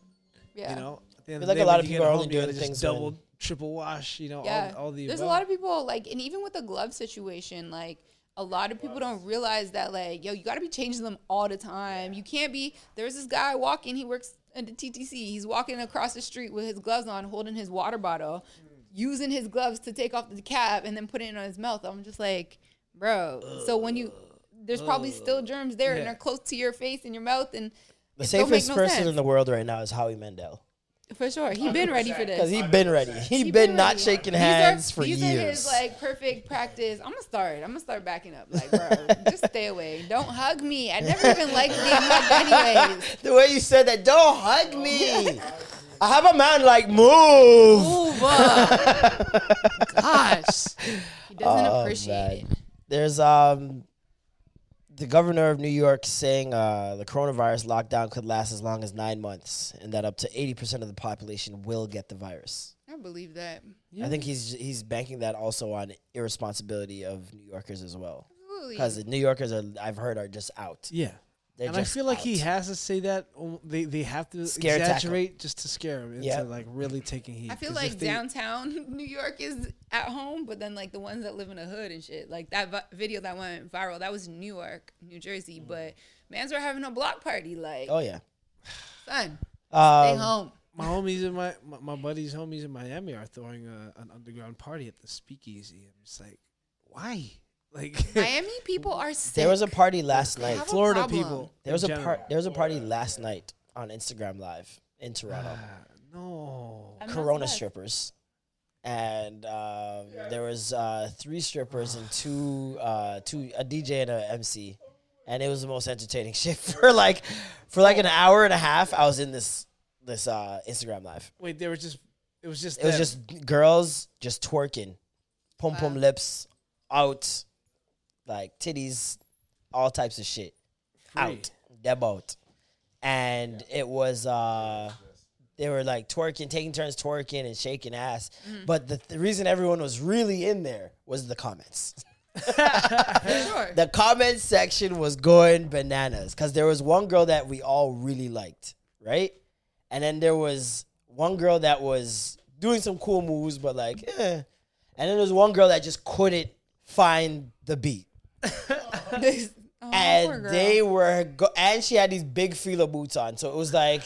Yeah. you know, at the end feel like a lot of people are only you gotta doing just things double, when- triple wash. You know, Yeah. all, all the There's a lot of people like, and even with the glove situation, like a lot of people don't realize that, like, yo, you got to be changing them all the time. You can't be. There's this guy walking. He works at the TTC. He's walking across the street with his gloves on, holding his water bottle, mm. using his gloves to take off the cap and then put it on his mouth. I'm just like, bro. So when you, there's probably still germs there, and they're close to your face and your mouth, and The it don't make safest no person sense. in the world right now is Howie Mandel. For sure, he been ready for this. Because he been ready. He, He been, not ready. shaking These hands are, for these years. are his like perfect practice. I'm gonna start. I'm gonna start backing up. Like, bro, just stay away. Don't hug me. I never even liked being hugged anyways. the way you said that, don't hug me. I have a man like move. Move up. Gosh, he doesn't Oh, appreciate man. it. There's um the governor of New York saying uh, the coronavirus lockdown could last as long as nine months, and that up to eighty percent of the population will get the virus. I believe that. I think he's he's banking that also on irresponsibility of New Yorkers as well, Absolutely. because New Yorkers are I've heard are just out. yeah. They're and I just feel like he has to say that. um, They they have to Scare tactic. exaggerate just to scare him into Yeah. like really taking heat. I feel like they- downtown New York is at home, but then like the ones that live in the hood and shit, like that vi- video that went viral, that was New York, New Jersey, but mans were having a block party. Like, Oh yeah. son, stay Um, home. my homies in my, my my buddies homies in Miami are throwing a, an underground party at the Speakeasy. I'm just like, why? Like Miami people are sick. there was a party last night. Florida problem. people. There was a part. There was a party last night on Instagram Live in Toronto. No. I'm Corona strippers, and um, there was uh, three strippers and two uh, two a DJ and a MC, and it was the most entertaining shit for like for like an hour and a half. I was in this this uh, Instagram live. Wait, there were just. It was just. It was just girls just twerking, pom pom Wow. lips out, like titties, all types of shit out, deb out, and it was uh they were like twerking, taking turns twerking and shaking ass. But the, the reason everyone was really in there was the comments. sure. The comment section was going bananas because there was one girl that we all really liked, right? And then there was one girl that was doing some cool moves, but like, eh. And then there was one girl that just couldn't find the beat. Oh, and they were, go- and she had these big fila boots on, so it was like,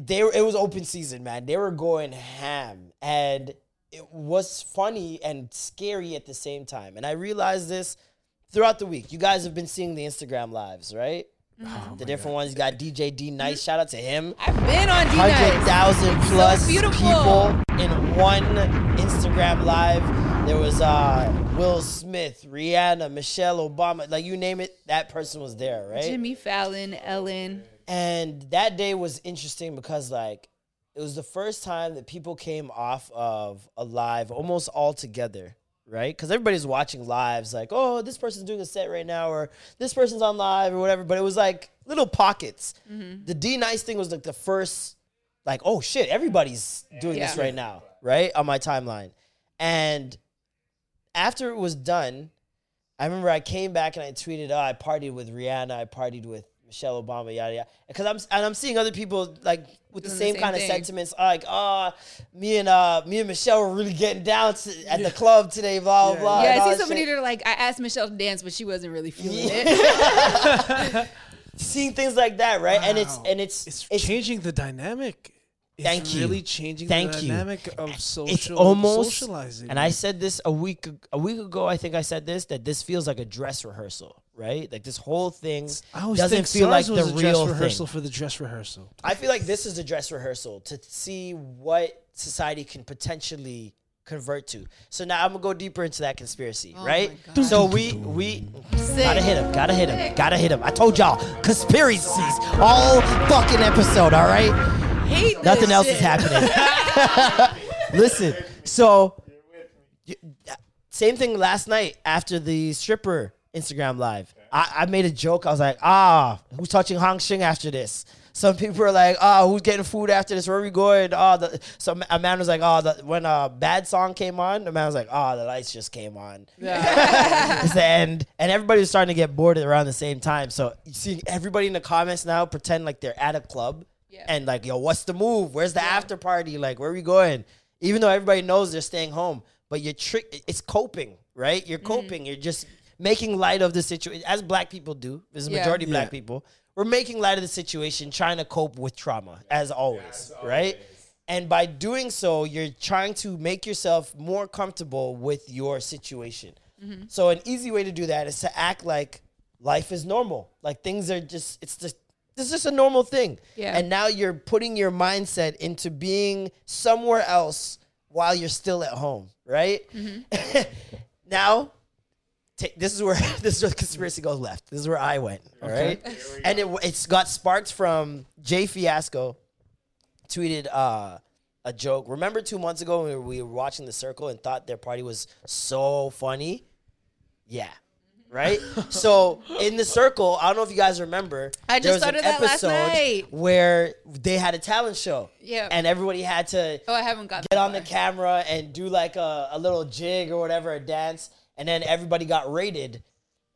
they were, it was open season, man. They were going ham, and it was funny and scary at the same time. And I realized this throughout the week. You guys have been seeing the Instagram lives, right? the different ones. You got DJ D Nice. Shout out to him. I've been on D Nice. thousand So plus beautiful. people in one Instagram live. There was uh, Will Smith, Rihanna, Michelle Obama, like you name it, that person was there, right? Jimmy Fallon, Ellen. And that day was interesting because like it was the first time that people came off of a live almost all together, right? Because everybody's watching lives, like, oh, this person's doing a set right now, or this person's on live, or whatever. But it was like little pockets. Mm-hmm. The D Nice thing was like the first, like, oh shit, everybody's doing this right now, right? On my timeline. And after it was done, I remember I came back and I tweeted, "Oh, I partied with Rihanna. I partied with Michelle Obama, yada yada." Because I'm and I'm seeing other people like with the Doing the same, same kind of sentiments, like, "Oh, me and uh, me and Michelle were really getting down to, at the club today." Blah blah blah. Yeah, I see that somebody shit. that like I asked Michelle to dance, but she wasn't really feeling it. seeing things like that, right? And it's and it's It's, it's changing the dynamic. It's Thank you. really changing Thank the you. of social it's almost socializing. and I said this a week a week ago. I think I said this that this feels like a dress rehearsal, right? Like this whole thing doesn't think feel like SARS the was a dress real rehearsal thing. for the dress rehearsal. I feel like this is a dress rehearsal to see what society can potentially convert to. So now I'm gonna go deeper into that conspiracy, right? So we we Sick. gotta hit him, gotta hit him, gotta hit him. I told y'all conspiracies all fucking episode, all right? Hate Nothing else is happening. Listen, so same thing last night after the stripper Instagram live. I, I made a joke. I was like, ah, who's touching Hong Shing after this? Some people are like, oh, who's getting food after this? Where are we going? Oh, the, so a man was like, oh, the, when a bad song came on, the man was like, oh, the lights just came on. Yeah. it's the end. And everybody was starting to get bored around the same time. So you see everybody in the comments now pretend like they're at a club Yeah. and like, yo, what's the move? Where's the after party? Like, where are we going? Even though everybody knows they're staying home, but you're trick. It's coping, right? You're mm-hmm. coping. You're just making light of the situation, as black people do. There's a Yeah. majority of black people. We're making light of the situation, trying to cope with trauma, as always, right? And by doing so, you're trying to make yourself more comfortable with your situation. Mm-hmm. So an easy way to do that is to act like life is normal. Like things are just it's just this is just a normal thing. Yeah. And now you're putting your mindset into being somewhere else while you're still at home, right? now ta- this is where this is where the conspiracy goes left. This is where I went. All right, and it it's got sparked from Jay Fiasco tweeted uh, a joke. Remember two months ago when we were watching The Circle and thought their party was so funny? Yeah. Right? so in The Circle, I don't know if you guys remember. I there just started that last night. Where they had a talent show. Yeah. And everybody had to Oh, I haven't got get on the camera and do like a, a little jig or whatever, a dance, and then everybody got rated.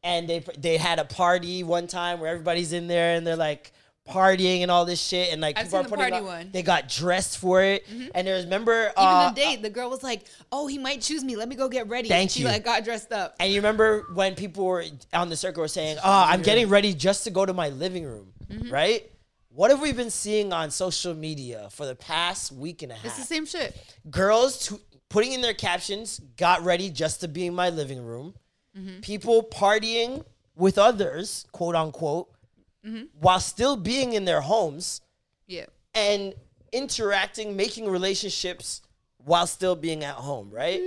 And they they had a party one time where everybody's in there and they're like partying and all this shit, and like I've people are the putting party on- one. They got dressed for it, and there's remember Even uh, the date, the girl was like, "Oh, he might choose me. Let me go get ready." Thank and she you. like got dressed up. And you remember when people were on the circle were saying, "Oh, I'm getting ready just to go to my living room," Mm-hmm. right? What have we been seeing on social media for the past week and a half? It's the same shit. girls putting in their captions got ready just to be in my living room Mm-hmm. people partying with others quote unquote Mm-hmm. while still being in their homes Yeah. and interacting making relationships while still being at home right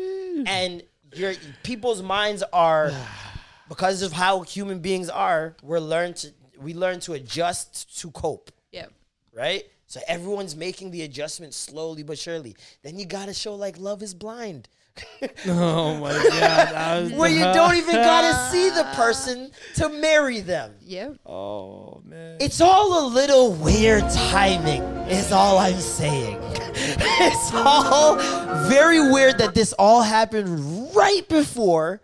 and your people's minds are because of how human beings are we're learned to we learn to adjust to cope Yeah. right? So everyone's making the adjustment slowly but surely. Then you gotta show like Love Is Blind, Oh my god. I was where you don't even gotta see the person to marry them. Yeah. Oh man. It's all a little weird timing, is all I'm saying. it's all very weird that this all happened right before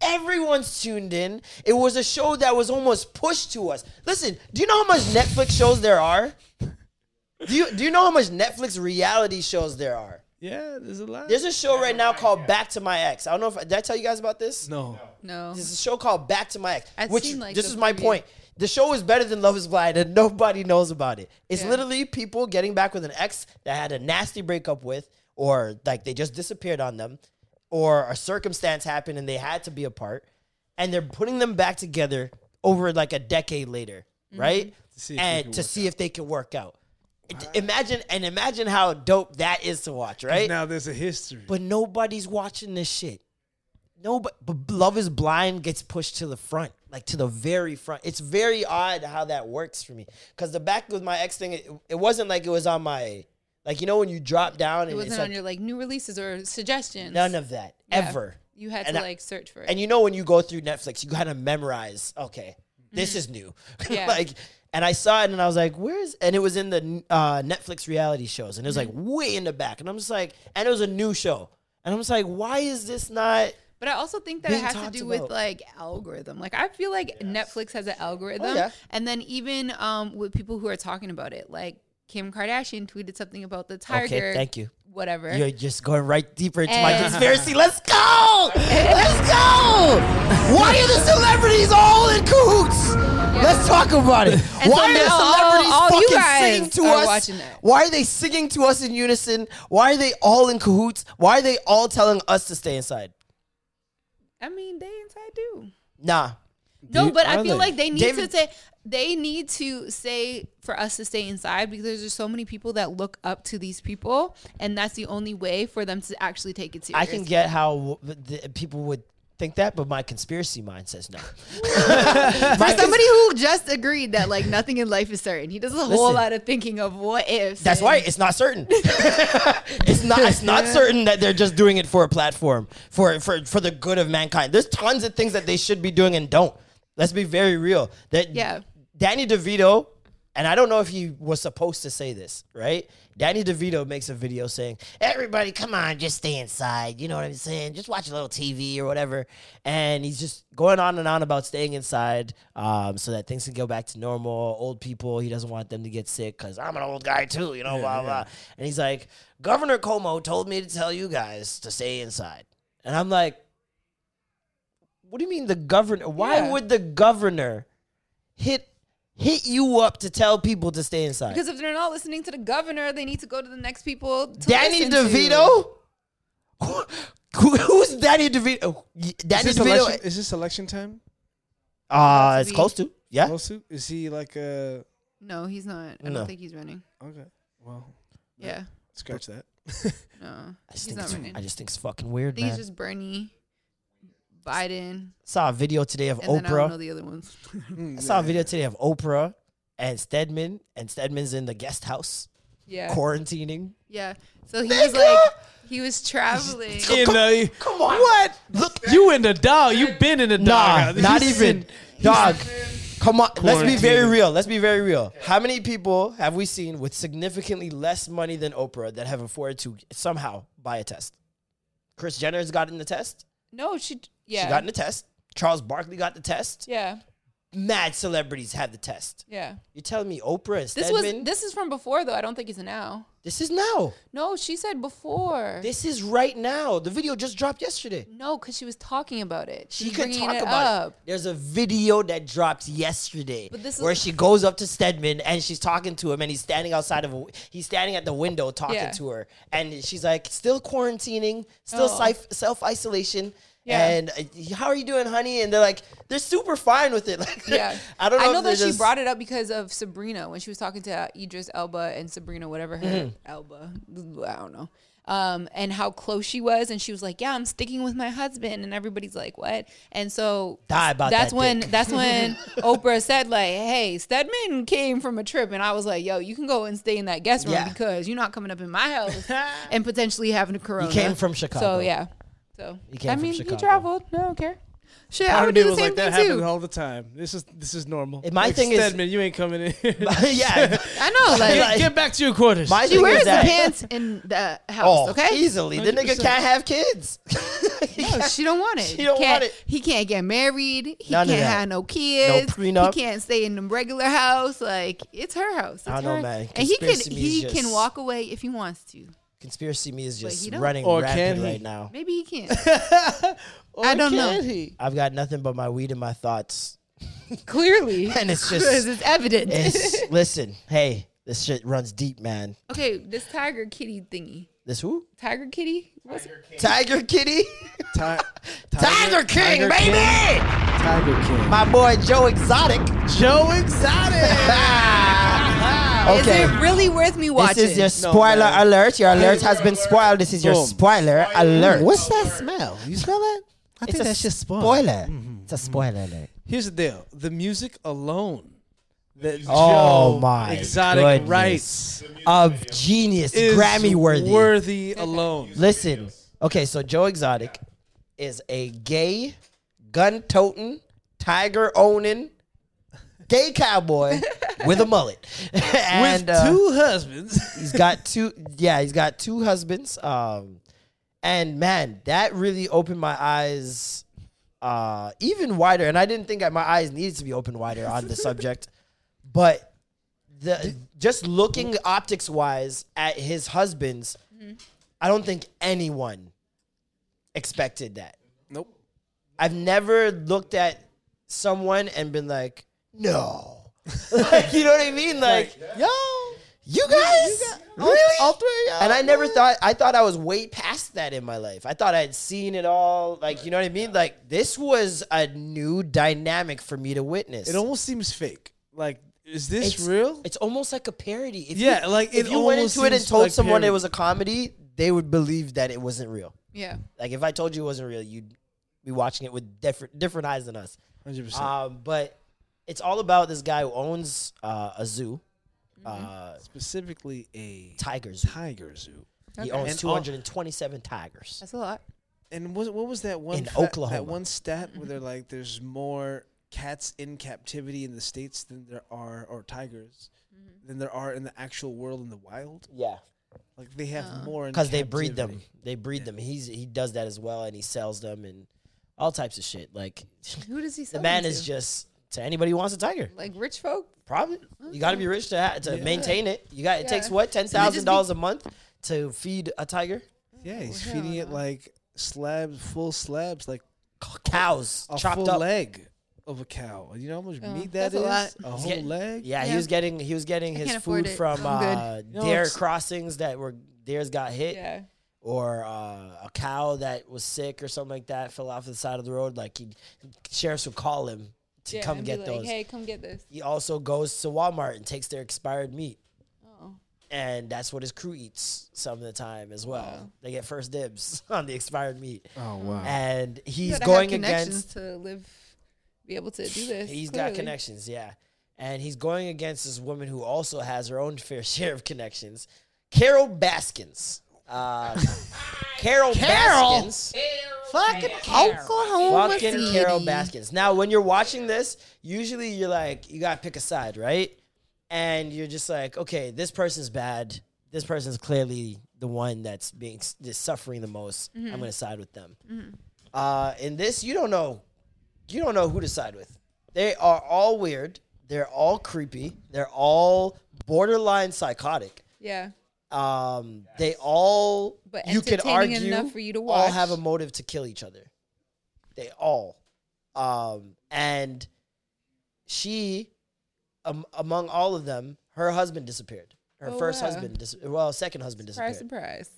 everyone's tuned in. It was a show that was almost pushed to us. Listen, do you know how much Netflix shows there are? Do you do you know how much Netflix reality shows there are? Yeah, there's a lot. There's a show right now called Back to My Ex. I don't know if did I tell you guys about this? no. No. There's a show called Back to My Ex. I've which seen, like, this the is my preview. point. The show is better than Love Is Blind, and nobody knows about it. It's Yeah. literally people getting back with an ex that had a nasty breakup with, or like they just disappeared on them, or a circumstance happened and they had to be apart, and they're putting them back together over like a decade later, Mm-hmm. right? see if they and to work see if they can work out. It- Imagine and imagine how dope that is to watch, right? Now there's a history. But nobody's watching this shit. Nobody, but Love is Blind gets pushed to the front, like to the very front. It's very odd how that works for me. Because the back with my ex thing, it, it wasn't like it was on my, like you know when you drop down It wasn't it's on like your like new releases or suggestions. none of that Yeah. ever. You had And to I- like search for it. And you know when you go through Netflix, you kind of memorize. Okay, this is new. Mm-hmm. Yeah. like, and I saw it and I was like, "Where's?" And it was in the uh, Netflix reality shows, and it was like Mm-hmm. way in the back. And I'm just like, and it was a new show, and I'm just like, why is this not? But I also think that it has to do about. with like algorithm. Like I feel like Netflix has an algorithm, Oh, yeah. and then even um with people who are talking about it, like Kim Kardashian tweeted something about the tiger. Okay, thank you. Whatever. You're just going right deeper into my conspiracy. Let's go! Let's go! Why are the celebrities all in cahoots? Let's talk about it. And Why so are the now all- celebrities all fucking singing to us? Why are they singing to us in unison? Why are they all in cahoots? Why are they all telling us to stay inside? I mean, they inside do. Nah. No, but I feel they? like they need David- to say they need to say for us to stay inside because there's just so many people that look up to these people, and that's the only way for them to actually take it serious. I can get how the people would think that, but my conspiracy mind says no. For somebody who just agreed that like nothing in life is certain, he does a whole lot of thinking of what ifs. That's and- why it's not certain. it's not. It's not certain that they're just doing it for a platform for for for the good of mankind. There's tons of things that they should be doing and don't. Let's be very real. That Yeah. Danny DeVito, and I don't know if he was supposed to say this, right? Danny DeVito makes a video saying, "Everybody, come on, just stay inside." You know what I'm saying? Just watch a little TV or whatever. And he's just going on and on about staying inside, um, so that things can go back to normal. Old people, he doesn't want them to get sick because I'm an old guy too, you know, blah blah. And he's like, "Governor Cuomo told me to tell you guys to stay inside," and I'm like. What do you mean the governor? Why Yeah. would the governor hit hit you up to tell people to stay inside? Because if they're not listening to the governor, they need to go to the next people. To Danny listen to. DeVito? Who, who's Danny DeVito? Y- Is Danny this, DeVito? election, is this election time? Uh, About to it's be. close to. Yeah. Lawsuit? Is he like a? No, he's not. I No. don't think he's running. Okay, well, Yeah, scratch that. no, I just, he's think not it's, running. I I just think it's fucking weird, I think man. it's just Bernie, Biden, saw a video today of and then I don't know Oprah. the other ones. Mm, I saw a video today of Oprah and Stedman, and Stedman's in the guest house yeah, quarantining. yeah. So he was like, he was traveling. In the, Come on. What? Look, You in the dog? You've been in the dog. Nah, dog. not He's even. in- Dog. Come on. Let's be very real. Let's be very real. How many people have we seen with significantly less money than Oprah that have afforded to somehow buy a test? Kris Jenner's gotten the test. No, she. Yeah, She got in the test. Charles Barkley got the test. yeah, Mad celebrities had the test. yeah. You're telling me Oprah and This Stedman? was this is from before though. I don't think it's now. this is now. No, she said before. This is right now. The video just dropped yesterday. no, because she was talking about it. She was could bringing talk it about up. it. There's a video that dropped yesterday But this is- where she goes up to Stedman and she's talking to him and he's standing outside of a, he's standing at the window talking Yeah. to her and she's like still quarantining, still Oh. self isolation. Yeah. And uh, how are you doing, honey? And they're like, they're super fine with it. Like, Yeah, I don't know. I know that she just- brought it up because of Sabrina when she was talking to Idris Elba and Sabrina, whatever her Mm-hmm. Elba, I don't know, um, and how close she was, and she was like, "Yeah, I'm sticking with my husband," and everybody's like, "What?" And so Die about that's that when dick. that's when Oprah said like, "Hey, Stedman came from a trip," and I was like, "Yo, you can go and stay in that guest room Yeah. because you're not coming up in my house and potentially having a corona." You came from Chicago. so yeah. So He came I from mean, Chicago. he traveled. No, I don't care. Shit, I Part would do the same like that thing happens too. all the time. This is this is normal. My Like, thing is- Stedman, you ain't coming in. yeah. I know, like. Like- Get back to your quarters. My She wears is the that, pants in the house, Oh, okay? easily. The nigga can't have kids. No, she don't want it. She don't Can't- want it. He can't get married. He None can't have no kids. No prenup. He can't stay in the regular house. Like it's her house. It's I don't know, her- man. And he can Conspiracy me is he just- can walk away if he wants to. Conspiracy me is just he don't. running Or rapid can he? right now. Maybe he can. Or I don't can know. he? I've got nothing but my weed and my thoughts. Clearly, And it's because just it's evident. it's listen, hey, this shit runs deep, man. okay, this tiger kitty thingy. This who? Tiger kitty. What's it? Tiger Kitty? Ti- Tiger King, Tiger baby! King. Tiger King. My boy Joe Exotic. Joe Exotic. Is okay. it really worth me watching? This is your spoiler man. alert. Your alert has been spoiled. This is your Boom. spoiler alert. What's that smell? You smell that? I It's think that's just spoiled. spoiler. Mm-hmm. It's a mm-hmm. spoiler alert. Here's the deal: the music alone that Oh Joe my Exotic goodness. writes Of genius, is Grammy worthy. worthy alone. Listen, okay, so Joe Exotic is a gay, gun toting, tiger owning, gay cowboy with a mullet. and With uh, two husbands. he's got two yeah, he's got two husbands. Um and man, that really opened my eyes uh even wider. And I didn't think that my eyes needed to be opened wider on the subject. But the just looking optics wise at his husbands, I don't think anyone expected that. nope. I've never looked at someone and been like, no. like, you know what I mean? Like, Yo, you guys? really? all three of y'all, and I never man. thought, I thought I was way past that in my life. I thought I had seen it all. Like, you know what I mean? Like, this was a new dynamic for me to witness. It almost seems fake. Like, is this it's, real? It's almost like a parody. If Yeah, you, like, if you went into it and told like someone it was a comedy, they would believe that it wasn't real. yeah. Like if I told you it wasn't real, you'd be watching it with different different eyes than us. Hundred percent. Um, but it's all about this guy who owns uh, a zoo, uh, Specifically, a tiger zoo. tiger zoo. He Okay. owns And two all- hundred and twenty-seven tigers. That's a lot. And what, what was that one In fa- Oklahoma. That one stat where they're like, there's more cats in captivity in the states than there are, or tigers, than there are in the actual world in the wild. Yeah, Like they have Oh. more in because they breed them. captivity. They breed them. He's he does that as well, and he sells them and all types of shit. Like Who does he sell the sell man them is to? just to anybody who wants a tiger. like rich folk. Probably you got to be rich to ha- to Yeah. maintain it. You got it takes Yeah. what ten thousand dollars a month to feed a tiger. Yeah, he's hell feeding it no. like slabs, full slabs, like Cows a chopped full up. leg of a cow. You know how much Oh, meat that that's a lot. A whole getting- leg. Yeah, he Yeah. was getting he was getting I his can't afford food it. from I'm good. uh, No, dare it's- crossings that were dares got hit, Yeah. or uh, a cow that was sick or something like that fell off the side of the road. Like he, sheriffs would call him to yeah, come and get be those. Like, hey, come get this. He also goes to Walmart and takes their expired meat. Oh. And that's what his crew eats some of the time as well. Wow. They get first dibs on the expired meat. Oh wow. And You gotta going have connections against to live, be able to do this. He's clearly. got connections, yeah. And he's going against this woman who also has her own fair share of connections, Carol Baskins. Uh, Carol, Baskins. Fucking Oklahoma Fucking City. Carol Baskins. Now, when you're watching this, usually you're like, you gotta pick a side, right? And you're just like, okay, this person's bad. This person's clearly the one that's being that's suffering the most. I'm gonna side with them. Uh, in this, you don't know, you don't know who to side with. They are all weird. They're all creepy. They're all borderline psychotic. Yeah. Um, they all But you could argue enough for you to all have a motive to kill each other. They all, um, and she, um, among all of them, her husband disappeared. Her Oh, first wow. husband, dis- well, second husband Surprise, disappeared, surprise.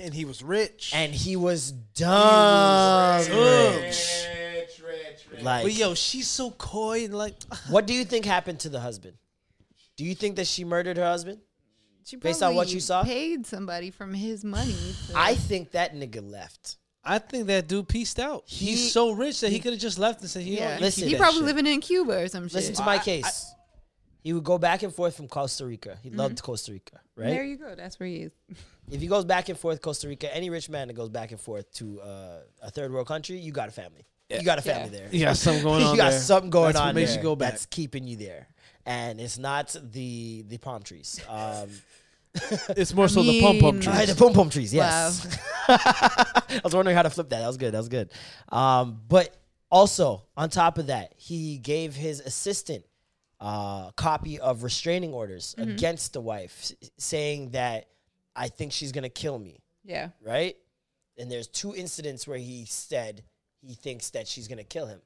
and he was rich. and he was dumb. rich. rich. Rich, rich, rich. Like, but yo, she's so coy and like. what do you think happened to the husband? Do you think that she murdered her husband? She Based on what you saw? paid somebody from his money. To, I think that nigga left. I think that dude pieced out. He- He's so rich that he, could have just left and said, "You know, yeah. what, Listen. keep he probably shit." living in Cuba or some shit. Listen to my case. he would go back and forth from Costa Rica. He loved Costa Rica, right? There you go. That's where he is. if he goes back and forth Costa Rica, any rich man that goes back and forth to uh, a third world country, you got a family. You got a family Yeah. there. You got something going on. you got there. something going That's on What makes there you go back. that's keeping you there, and it's not the the palm trees. Um, It's more so the pump pump mean- trees. Right, the pom pom trees. Yes. I was wondering how to flip that. That was good. That was good. Um, but also on top of that, he gave his assistant a copy of restraining orders against the wife, s- saying that I think she's gonna kill me. Yeah. Right. And there's two incidents where he said he thinks that she's gonna kill him.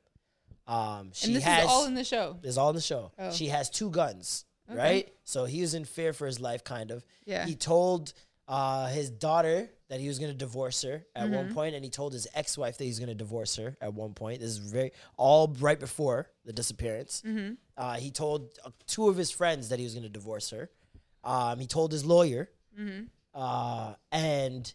Um, she And this has is all in the show. is all in the show. Oh. She has two guns, right? So he was in fear for his life, kind of. Yeah. He told uh, his daughter that he was going to divorce her at Mm-hmm. one point, and he told his ex-wife that he's going to divorce her at one point. This is very all right before the disappearance. Mm-hmm. Uh, he told uh, two of his friends that he was going to divorce her. Um, he told his lawyer, Mm-hmm. uh, and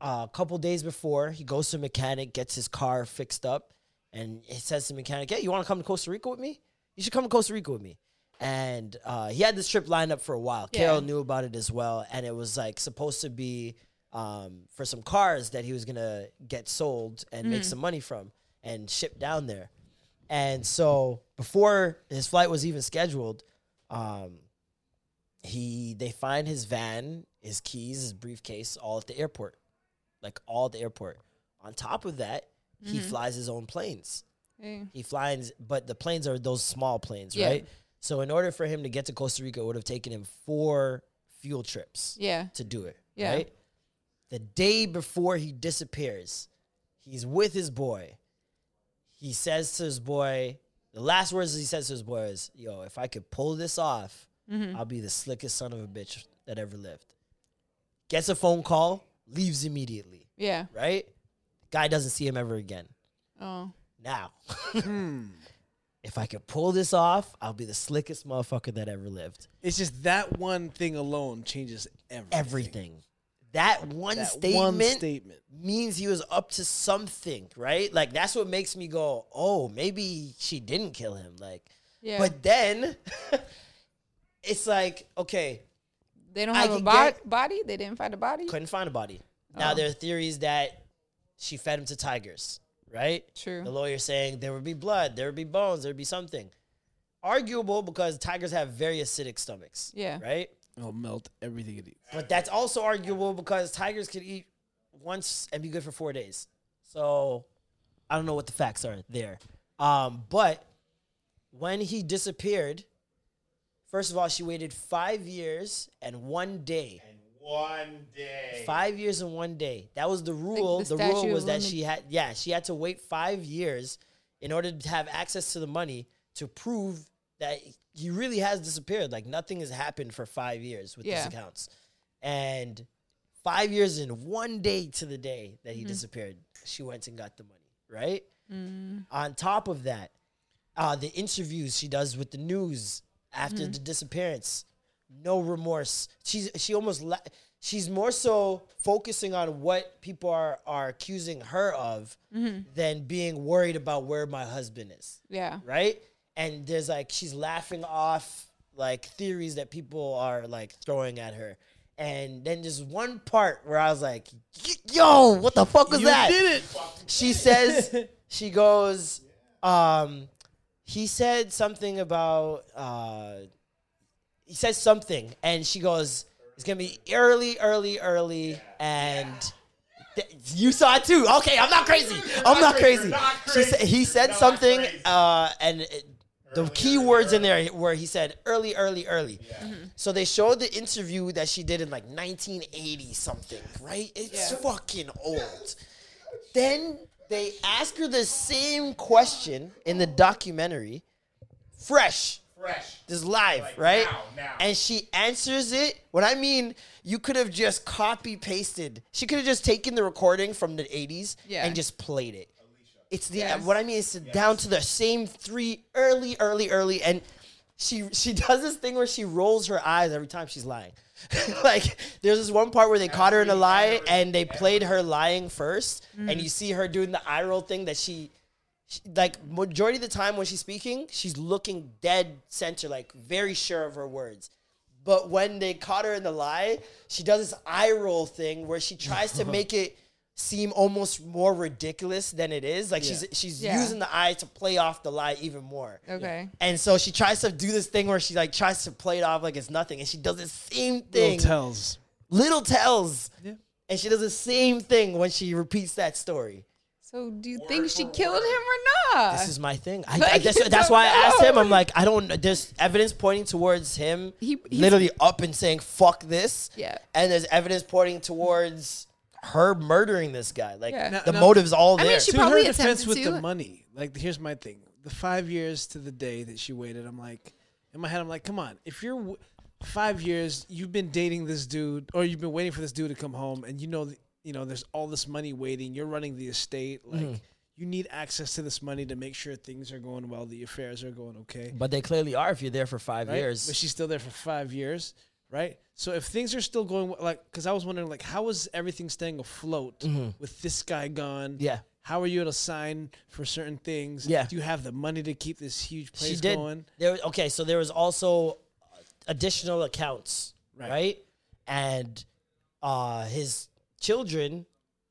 uh, a couple days before, he goes to a mechanic, gets his car fixed up, and he says to the mechanic, "Hey, you want to come to Costa Rica with me? You should come to Costa Rica with me." And uh, he had this trip lined up for a while. Yeah. Carole knew about it as well, and it was like supposed to be um, for some cars that he was gonna get sold and make some money from and ship down there. And so before his flight was even scheduled, um, he they find his van, his keys, his briefcase, all at the airport, like all at the airport. On top of that, he flies his own planes. He flies, but the planes are those small planes, Yeah. right? So in order for him to get to Costa Rica, it would have taken him four fuel trips Yeah. to do it. Yeah. Right? The day before he disappears, he's with his boy. He says to his boy, the last words he says to his boy is, Yo, if I could pull this off, Mm-hmm. I'll be the slickest son of a bitch that ever lived. Gets a phone call, leaves immediately, Yeah. right? Guy doesn't see him ever again. Oh. Now, hmm. if I could pull this off, I'll be the slickest motherfucker that ever lived. It's just that one thing alone changes everything. Everything. that one That statement one statement. means he was up to something, right? Like that's what makes me go, oh, maybe she didn't kill him. Like, Yeah. but then it's like, okay, they don't I have a can bo- get- body. They didn't find a body. couldn't find a body. Oh. Now there are theories that she fed him to tigers, right? True. The lawyer saying there would be blood, there would be bones, there would be something. Arguable because tigers have very acidic stomachs. Yeah. Right? It'll melt everything it eats. But that's also arguable because tigers could eat once and be good for four days. So I don't know what the facts are there. Um, but when he disappeared, first of all, she waited five years and one day. And one day. Five years and one day. That was the rule. the the rule was that she had, yeah, she had to wait five years in order to have access to the money to prove that he really has disappeared. Like nothing has happened for five years with Yeah. these accounts, and five years in one day to the day that Mm-hmm. he disappeared, she went and got the money. Right. Mm. On top of that, uh, the interviews she does with the news after Mm-hmm. the disappearance, no remorse. She's she almost la- she's more so focusing on what people are are accusing her of Mm-hmm. than being worried about where my husband is, Yeah. right? And there's like she's laughing off like theories that people are like throwing at her. And then there's one part where I was like, "Yo, what the fuck was You that?" did it. she says she goes um he said something about uh he says something and she goes it's gonna be early early early and th- you saw it too. Okay i'm not crazy. I'm not crazy. Not she said, he said Not something uh and it, the key words in there where he said early early early. So they showed the interview that she did in like 1980 something right? It's fucking old. Then they ask her the same question in the documentary, fresh. Fresh. This is live, Like, right? now, now. And she answers it. What I mean, you could have just copy pasted. She could have just taken the recording from the 80s Yeah. and just played it. It's the Yes. what I mean is down to the same three early, early, early, and she she does this thing where she rolls her eyes every time she's lying. like there's this one part where they caught her in a lie and they played her lying first, and mm. you see her doing the eye roll thing that she, she like majority of the time when she's speaking, she's looking dead center, like very sure of her words. But when they caught her in the lie, she does this eye roll thing where she tries to make it seem almost more ridiculous than it is. Like she's she's Yeah. using the eye to play off the lie even more. Okay. And so she tries to do this thing where she like tries to play it off like it's nothing, and she does the same thing. Little tells. Little tells. Yeah. And she does the same thing when she repeats that story. So do you think she killed him or not? This is my thing. I, Like, I guess that's don't why I asked him. I'm like, I don't. There's evidence pointing towards him He- literally up and saying "fuck this." Yeah. And there's evidence pointing towards her murdering this guy. Like Yeah. Now- the now- motive's all there. I mean, there. she to probably her defense with to. the money, like here's my thing: the five years to the day that she waited. I'm like, in my head, I'm like, come on, if you're w- five years, you've been dating this dude, or you've been waiting for this dude to come home, and you know, th- you know, there's all this money waiting. You're running the estate, like. Mm-hmm. You need access to this money to make sure things are going well, the affairs are going okay. but they clearly are if you're there for five right? years. But she's still there for five years, right? So if things are still going like, because I was wondering, like, how is everything staying afloat with this guy gone? Mm-hmm. Yeah. How are you able to sign for certain things? Yeah. Do you have the money to keep this huge place she did. going? There, okay, so there was also additional accounts, right? Right. And uh, his children,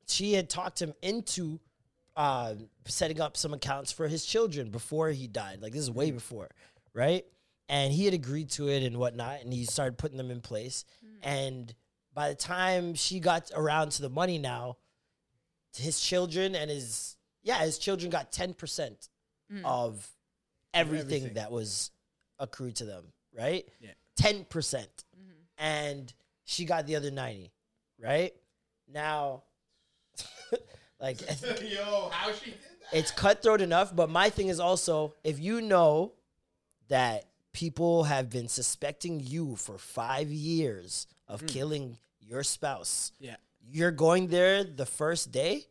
she had talked him into uh, setting up some accounts for his children before he died. Like this is way before, right? And he had agreed to it and whatnot, and he started putting them in place. Mm. And by the time she got around to the money now, his children and his yeah, his children got ten percent mm. of everything, everything. that was accrued to them, right? Yeah. Ten percent, mm-hmm. and she got the other ninety, right? Now, like Yo, how she did that? it's cutthroat enough, but my thing is also if you know that people have been suspecting you for five years of hmm. killing your spouse, Yeah. you're going there the first day.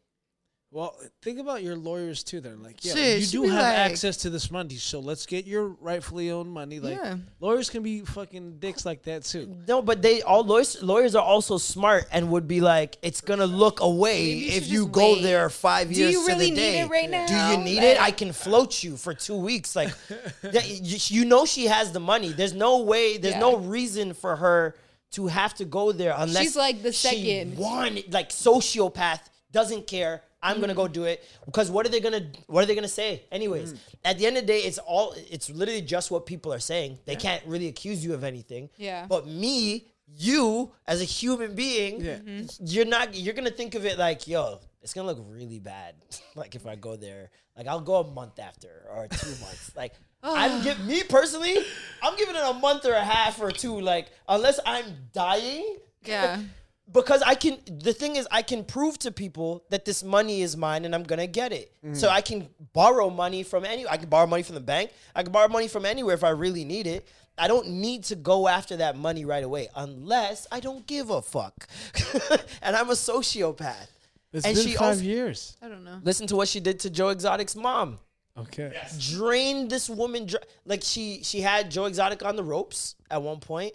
Well, think about your lawyers too. They're like, yeah, Shit, you do have like- access to this money, so let's get your rightfully owned money. Like, Yeah. lawyers can be fucking dicks like that too. No, but they all lawyers lawyers are also smart and would be like, it's gonna look away you if you go wait. there five Do years. you to the really need day. it right now? Do you need it? I can float you for two weeks. Like, you you know she has the money. There's no way. There's Yeah. no reason for her to have to go there unless She's like the she second. want like sociopath doesn't care. I'm gonna go do it because what are they gonna what are they gonna say anyways? Mm. At the end of the day, it's all it's literally just what people are saying. They can't really accuse you of anything. Yeah. But me, you as a human being, Yeah. Mm-hmm. you're not you're gonna think of it like, yo, it's gonna look really bad. like if I go there, like I'll go a month after or two months. Like I'm give me personally, I'm giving it a month or a half or two. Like unless I'm dying, Yeah. because I can. The thing is, I can prove to people that this money is mine and I'm gonna get it. So mm. I can borrow money from any. I can borrow money from the bank. I can borrow money from anywhere if I really need it. I don't need to go after that money right away unless I don't give a fuck. and I'm a sociopath. It's And been she five also- years. I don't know. Listen to what she did to Joe Exotic's mom. Okay. Drained this woman. dr- Like she she had Joe Exotic on the ropes at one point,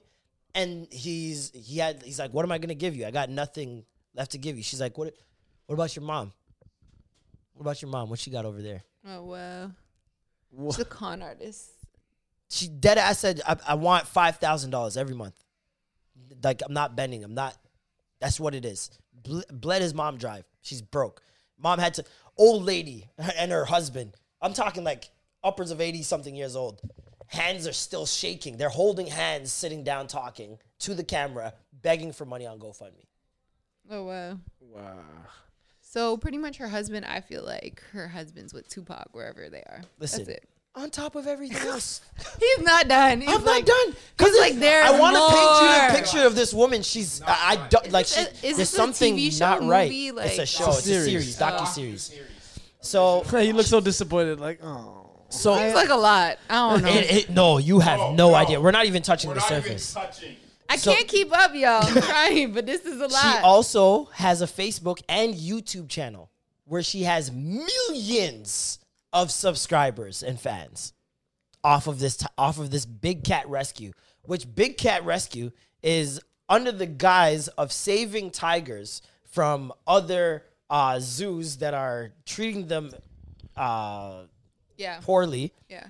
and he's he had he's like, "What am I gonna give you? I got nothing left to give you." She's like, "What? What about your mom? What about your mom? What she got over there?" Oh wow. She's a con artist. She dead ass said, "I, I want five thousand dollars every month." Like I'm not bending. I'm not. That's what it is. Ble- bled his mom drive. She's broke. Mom had to. Old lady and her husband. I'm talking like upwards of eighty something years old. Hands are still shaking. They're holding hands, sitting down, talking to the camera, begging for money on GoFundMe. Oh wow. Wow. So pretty much her husband, I feel like her husband's with Tupac wherever they are. Listen, That's it. on top of everything else. He's not done. He's I'm like, not done because like, there's I want to paint you a picture of this woman. She's I, I don't like. She, Is there's this a something TV show, not right. movie, it's a like- show. It's a It's a series, series. docu oh. series. So you look so disappointed. Like, oh. So Seems like a lot. I don't know. it, it, no, you have No, no, no. idea. We're not even touching We're the not even surface. touching. I so- can't keep up, y'all. I'm trying, but this is a lot. She also has a Facebook and YouTube channel where she has millions of subscribers and fans off of this t- off of this Big Cat Rescue, which Big Cat Rescue is under the guise of saving tigers from other uh, zoos that are treating them uh, yeah. poorly. Yeah.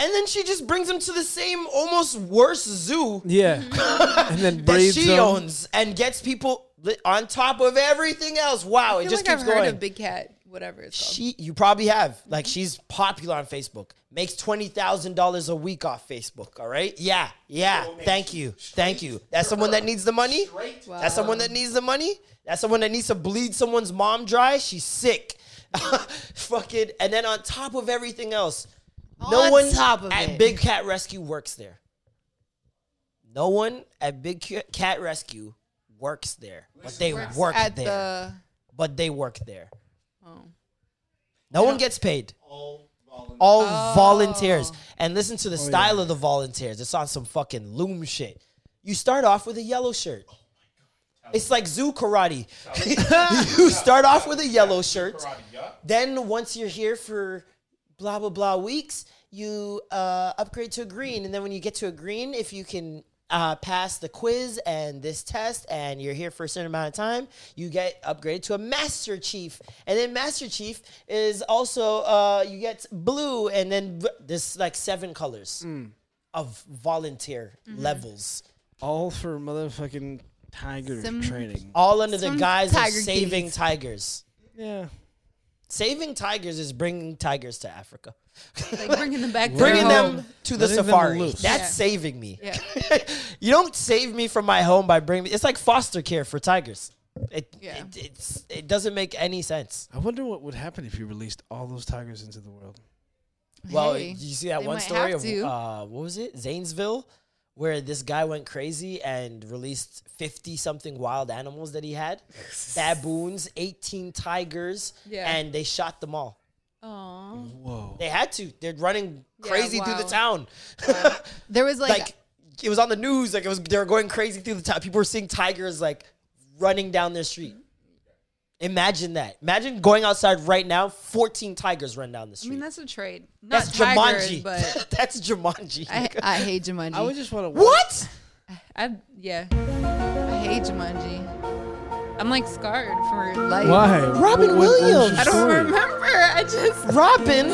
And then she just brings them to the same, almost worse zoo Yeah. Mm-hmm. and then that braids she them. owns and gets people li- on top of everything else. Wow, I it just like keeps I've heard going. of Big Cat, whatever it's called. she, you probably have. Like she's popular on Facebook. Makes twenty thousand dollars a week off Facebook. All right. Yeah, yeah. Thank you, thank you. That's someone that needs the money. Wow. That's someone that needs the money. That's someone that needs to bleed someone's mom dry. She's sick. Fucking. And then on top of everything else, no On one top of at it. Big Cat Rescue works there. No one at Big Cat Rescue works there, but they Works work at there. the. but they work there. Oh. No one gets paid. All volunteer. All Oh. volunteers. And listen to the oh, style of the volunteers. It's on some fucking loom shit. You start off with a yellow shirt. It's like zoo karate. you start off with a yellow shirt. Then once you're here for blah blah blah weeks, you uh, upgrade to a green, and then when you get to a green, if you can uh, pass the quiz and this test, and you're here for a certain amount of time, you get upgraded to a master chief, and then master chief is also uh, you get blue, and then v- there's like seven colors of volunteer levels. All for motherfucking tiger Some- training. All under the Some guise of tiger saving kitties. tigers. Yeah. Saving tigers is bringing tigers to Africa. Like bringing them back to bringing their them home. to the Letting them safari. loose. That's Yeah. saving me. Yeah. you don't save me from my home by bringing me. It's like foster care for tigers. It, Yeah. it it's it doesn't make any sense. I wonder what would happen if you released all those tigers into the world. Well, Hey, you see that they one might story have of to. uh, what was it, Zanesville, where this guy went crazy and released fifty something wild animals that he had, baboons, eighteen tigers, Yeah. and they shot them all. Aw. Whoa. They had to. They're running Yeah, crazy through the wow. town. There was like, like it was on the news. Like it was, they were going crazy through the town. People were seeing tigers like running down their street. Imagine that. Imagine going outside right now. Fourteen tigers run down the street. I mean, that's a trade. Not that's tigers, Jumanji. but that's Jumanji. I. I hate Jumanji. I would just want to. what? I yeah, I hate Jumanji. I'm like scarred for life. Why? Robin What- what- what Williams. I don't story? remember. I just Robin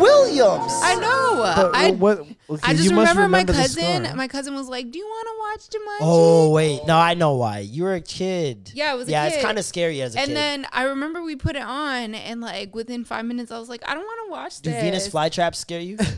Williams. I know. But I what? Okay, I just you must remember, my cousin. My cousin was like, "Do you want to watch Jumanji?" Oh wait, no, I know why. You were a kid. Yeah, I was a yeah, it's kind of scary as a And kid. And then I remember we put it on, and like within five minutes, I was like, "I don't want to watch Do this." Venus flytraps scare you?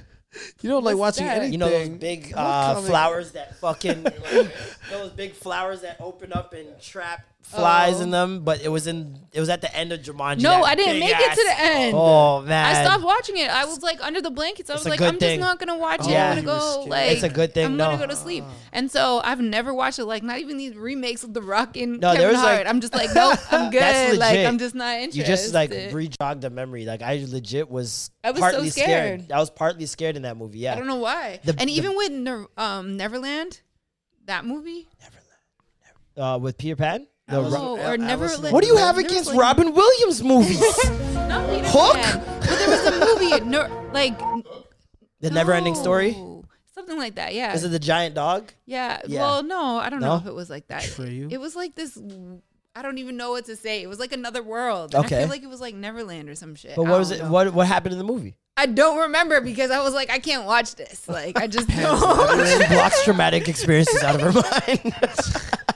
You don't like What's watching that? anything. You know those big uh, flowers that fucking those big flowers that open up and trap flies Oh. in them. But it was in it was at the end of Jumanji. No, I didn't big make it to the end. Oh man, I stopped watching it. I was like under the blankets. I It's was like, I'm thing. just not gonna watch it. Yeah. I'm gonna go like It's a good thing, I'm no. gonna go to sleep. And so I've never watched it. Like not even these remakes of The Rock and No, Kevin was, like- Hart. I'm just like, nope, I'm good. That's like. I'm just not interested. You just like re-jogged the memory. Like I legit was, I was so partly scared. I was partly scared in that movie. Yeah, I don't know why. The- and the- even with um, Neverland, that movie. uh, with Peter Pan. The Alice- Ro- Oh, or Neverland. Alice what do you have There was, against like- Robin Williams movies? Not Peter Hook? Pan. But there was a movie, no, like the Never-Ending Story. no, something like that. Yeah. Is it the giant dog? Yeah. Yeah. Well, no, I don't know if it was like that. Treyu? It was like this. I don't even know what to say. It was like another world. And I Okay. feel like it was like Neverland or some shit. But I what was don't it? know. What what happened in the movie? I don't remember because I was like, I can't watch this. Like, I just don't. blocks traumatic experiences out of her mind,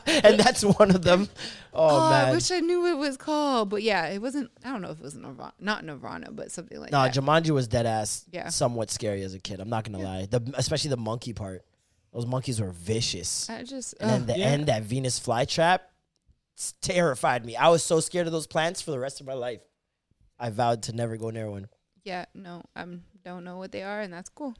and that's one of them. Oh, Oh, I wish I knew what it was called. But yeah, it wasn't. I don't know if it was Nirvana, not Nirvana, but something like no, that. No, Jumanji was dead ass. Yeah. somewhat scary as a kid. I'm not gonna lie. The especially the monkey part. Those monkeys were vicious. I just. And then the yeah. end, that Venus flytrap, terrified me. I was so scared of those plants for the rest of my life. I vowed to never go near one. Yeah, no, I don't know what they are, and that's cool.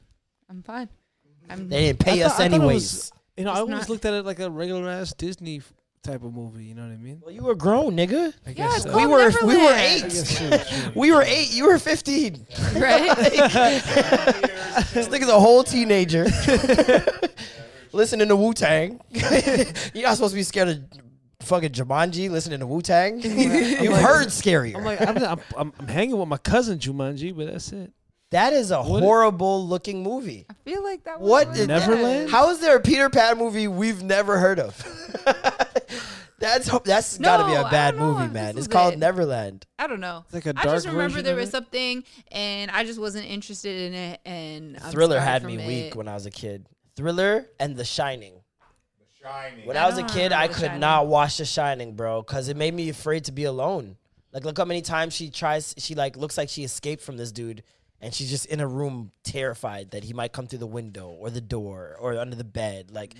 I'm fine. Mm-hmm. I'm. They didn't pay I us thought- I thought it anyways. was- You know, I It's always not- looked at it like a regular ass Disney f- type of movie. You know what I mean? well, you were grown, nigga. I Yeah, it's so. called We were we were Neverland. I eight. guess true, true. We were eight. You were fifteen. right. this nigga's a whole teenager. listening to Wu Tang. You're not supposed to be scared of fucking Jumanji listening to Wu Tang. You've heard scarier. I'm like, I'm, I'm, I'm, I'm hanging with my cousin Jumanji, but that's it. that is a What- horrible looking movie. I feel like that. Was What one is- of Neverland? How is there a Peter Pan movie we've never heard of? that's that's got to be a bad movie, man. It's called it. Neverland. I don't know. It's like a dark I just remember there was something, and I just wasn't interested in it. And I'm Thriller had me it. weak when I was a kid. Thriller and The Shining. Shining. When I I was a kid, remember I could Shining. not watch The Shining, bro, because it made me afraid to be alone. Like, look how many times she tries. She like looks like she escaped from this dude, and she's just in a room, terrified that he might come through the window or the door or under the bed. Like,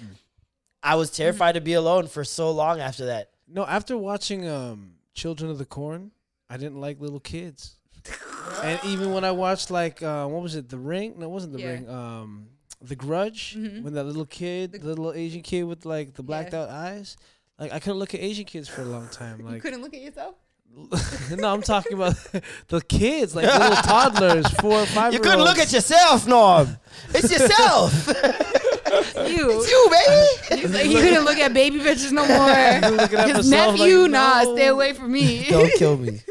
I was terrified to be alone for so long after that. No, after watching um, Children of the Corn, I didn't like little kids. and even when I watched like uh, what was it, The Ring? No, it wasn't The Yeah. Ring. Um, The Grudge. Mm-hmm. When that little kid, the, little Asian kid with like the blacked Yeah. out eyes. Like I couldn't look at Asian kids for a long time. Like You Like couldn't look at yourself. no, I'm talking about the kids, like little toddlers, four or five. You couldn't look at yourself, Norm. It's yourself. You. it's you, baby. He's like, he couldn't look at baby bitches no more. looking at His myself nephew, like, nah, no. stay away from me. Don't kill me.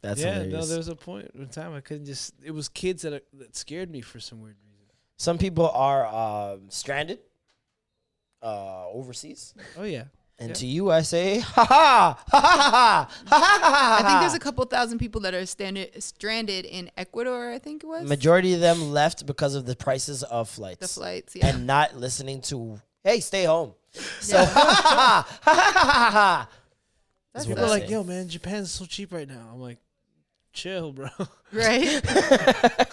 That's yeah, hilarious. no, there was a point in time I couldn't just. It was kids that uh, that scared me for some weird reason. Some people are um, stranded uh, overseas. Oh yeah, And Yeah. to you, I say, ha ha, ha ha ha, ha ha ha. I think there's a couple thousand people that are stranded, stranded in Ecuador. I think it was majority of them left because of the prices of flights the flights. Yeah, and not listening to, hey, stay home. So, ha ha ha, ha ha ha ha. That's people are like, "Yo, man, Japan's so cheap right now." I'm like, "Chill, bro." right.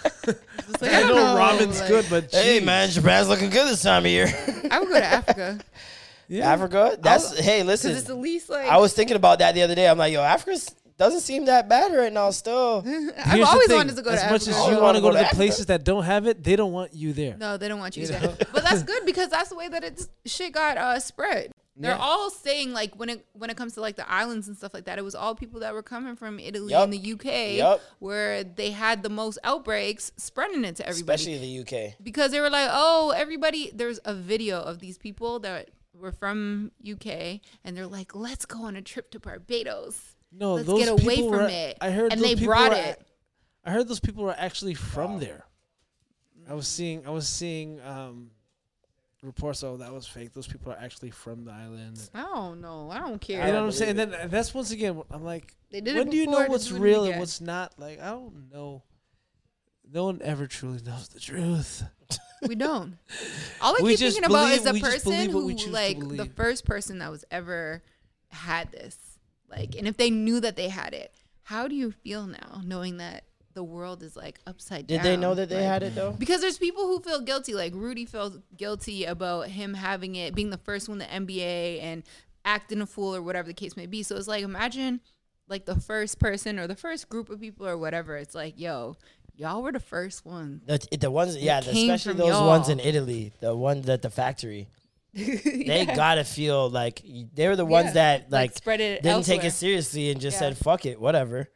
Like, I know don't ramen's like, good, but Hey geez. man, Japan's looking good this time of year. I would go to Africa yeah. Africa, that's hey, because listen. it's the least like. I was thinking about that the other day. I'm like, yo, Africa doesn't seem that bad right now. Still, I've Here's always wanted to go as to much Africa. as I you wanna go go to to the Africa. places that don't have it, they don't want you there. No, they don't want you, You there. know? But that's good because that's the way that it's shit got uh, spread. They're Yeah. all saying like when it when it comes to like the islands and stuff like that, it was all people that were coming from Italy Yup. and the UK Yup. where they had the most outbreaks, spreading it to everybody. especially the UK. because they were like, oh, everybody. There's a video of these people that were from UK, and they're like, let's go on a trip to Barbados. No, Let's those get away people from were- it. I heard and those they people brought were it. a- I heard those people were actually from there. I was seeing I was seeing um, reports. Oh, that was fake. Those people are actually from the island. Oh, I don't know. I don't care. You know what I'm saying? And then that's once again. I'm like, They did when it do you know what's real and what's not? Like, I don't know. No one ever truly knows the truth. We don't. All I We keep just thinking about believe- is the person who, we choose to like, the first person that was ever had this. Like, and if they knew that they had it, how do you feel now, knowing that the world is like upside down. Did they know that they Like, had it though? Because there's people who feel guilty. Like Rudy felt guilty about him having it, being the first one the NBA and acting a fool or whatever the case may be. So it's like imagine like the first person or the first group of people or whatever. It's like, yo, y'all were the first one. The, the ones, yeah, the, especially those ones y'all. in Italy, the ones at the factory. They Yeah. gotta feel like they were the ones Yeah, that like, like, spread it didn't take it seriously and just Yeah. said fuck it, whatever.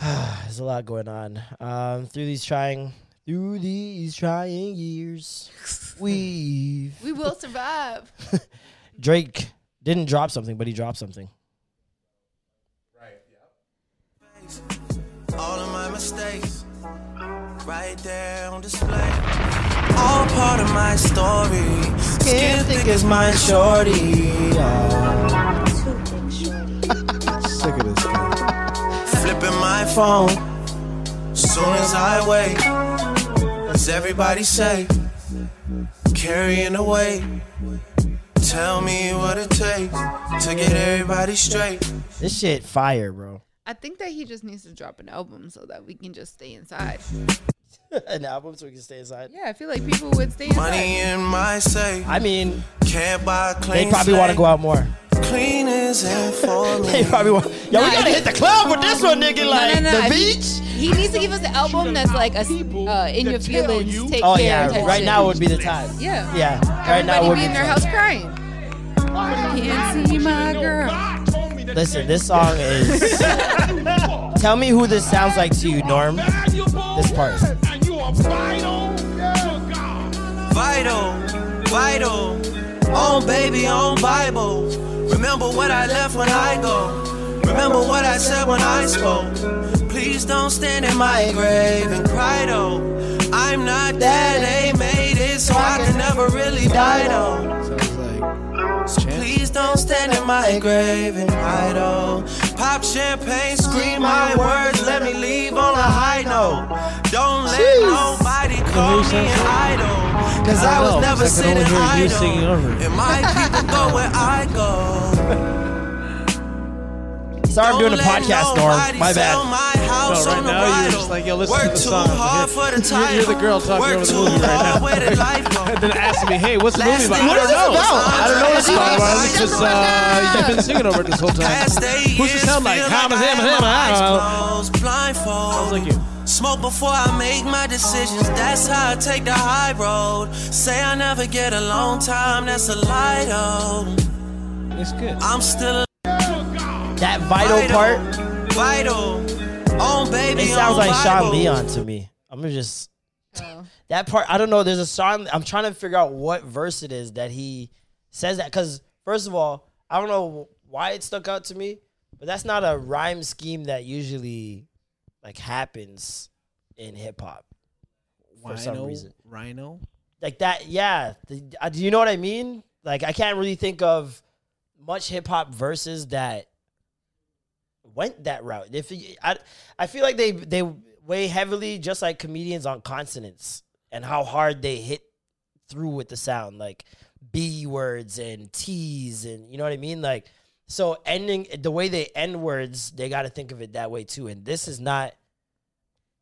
Yeah. There's a lot going on um, through these trying through these trying years. we We will survive. Drake didn't drop something, but he dropped something. All of my mistakes, right there on display. All part of my story. Skin thick as my shorty. Sick phone. Soon as I wake, does everybody say? Carrying away. Tell me what it takes to get everybody straight. This shit fire, bro. I think that he just needs to drop an album so that we can just stay inside. An album so we can stay inside. Yeah, I feel like people would stay inside. Money in my safe. I mean, Can't buy clean they probably want to go out more. Clean is in for They probably want. Yo, we gotta hit the club with this one, nigga. Like no, no, no. the beach. He needs to give us an album that's like a uh, in your feelings. Take Oh care. yeah, right now would be the time. Yeah. Yeah, right now Everybody would be be in their time. house crying. Can't see my girl. Listen, this song is. Tell me who this sounds like to you, Norm. This part. Vital, vital. On baby, on Bible. Remember what I left when I go. Remember what I said when I spoke. Please don't stand in my grave and cry though. I'm not dead, they made it, so I can never really die though. So please don't stand in my grave and hide oh. Pop champagne, scream my words, let me leave on a high note. Don't let nobody call me an idol. Cause I was know, never 'cause I can sitting only hear you singing idle. over. And my people go where I go. Sorry, I'm doing a Don't let podcast, Norm. nobody My sell bad. my house No, right on the now you're bridle. just like, yo, listen Work to the too song. hard You're- for the you're- title. you're the girl talking Work over the movie right now. where did life go? And then asking me, hey, what's the movie about? What I is don't this know. about? I don't know what's That's about. what It's just, uh, you've been singing over it this whole time. Who's it sound like? feel Hama, I Hama, had Hama, my I don't know. Sounds like you. Smoke before I make my decisions. That's how I take the high road. Say I never get a long time. That's a lie though. It's good. I'm still That vital part, vital. On baby, it sounds like Sean Leon to me. I'm gonna just Oh. that part. I don't know. There's a song. I'm trying to figure out what verse it is that he says that. Because first of all, I don't know why it stuck out to me, but that's not a rhyme scheme that usually like happens in hip hop. For some Rhino, reason. Rhino. like that yeah the, uh, do you know what i mean like i can't really think of much hip-hop verses that went that route. If I, I feel like they they weigh heavily just like comedians on consonants and how hard they hit through with the sound like b words and t's and you know what i mean? Like so ending the way they end words they got to think of it that way too. And this is not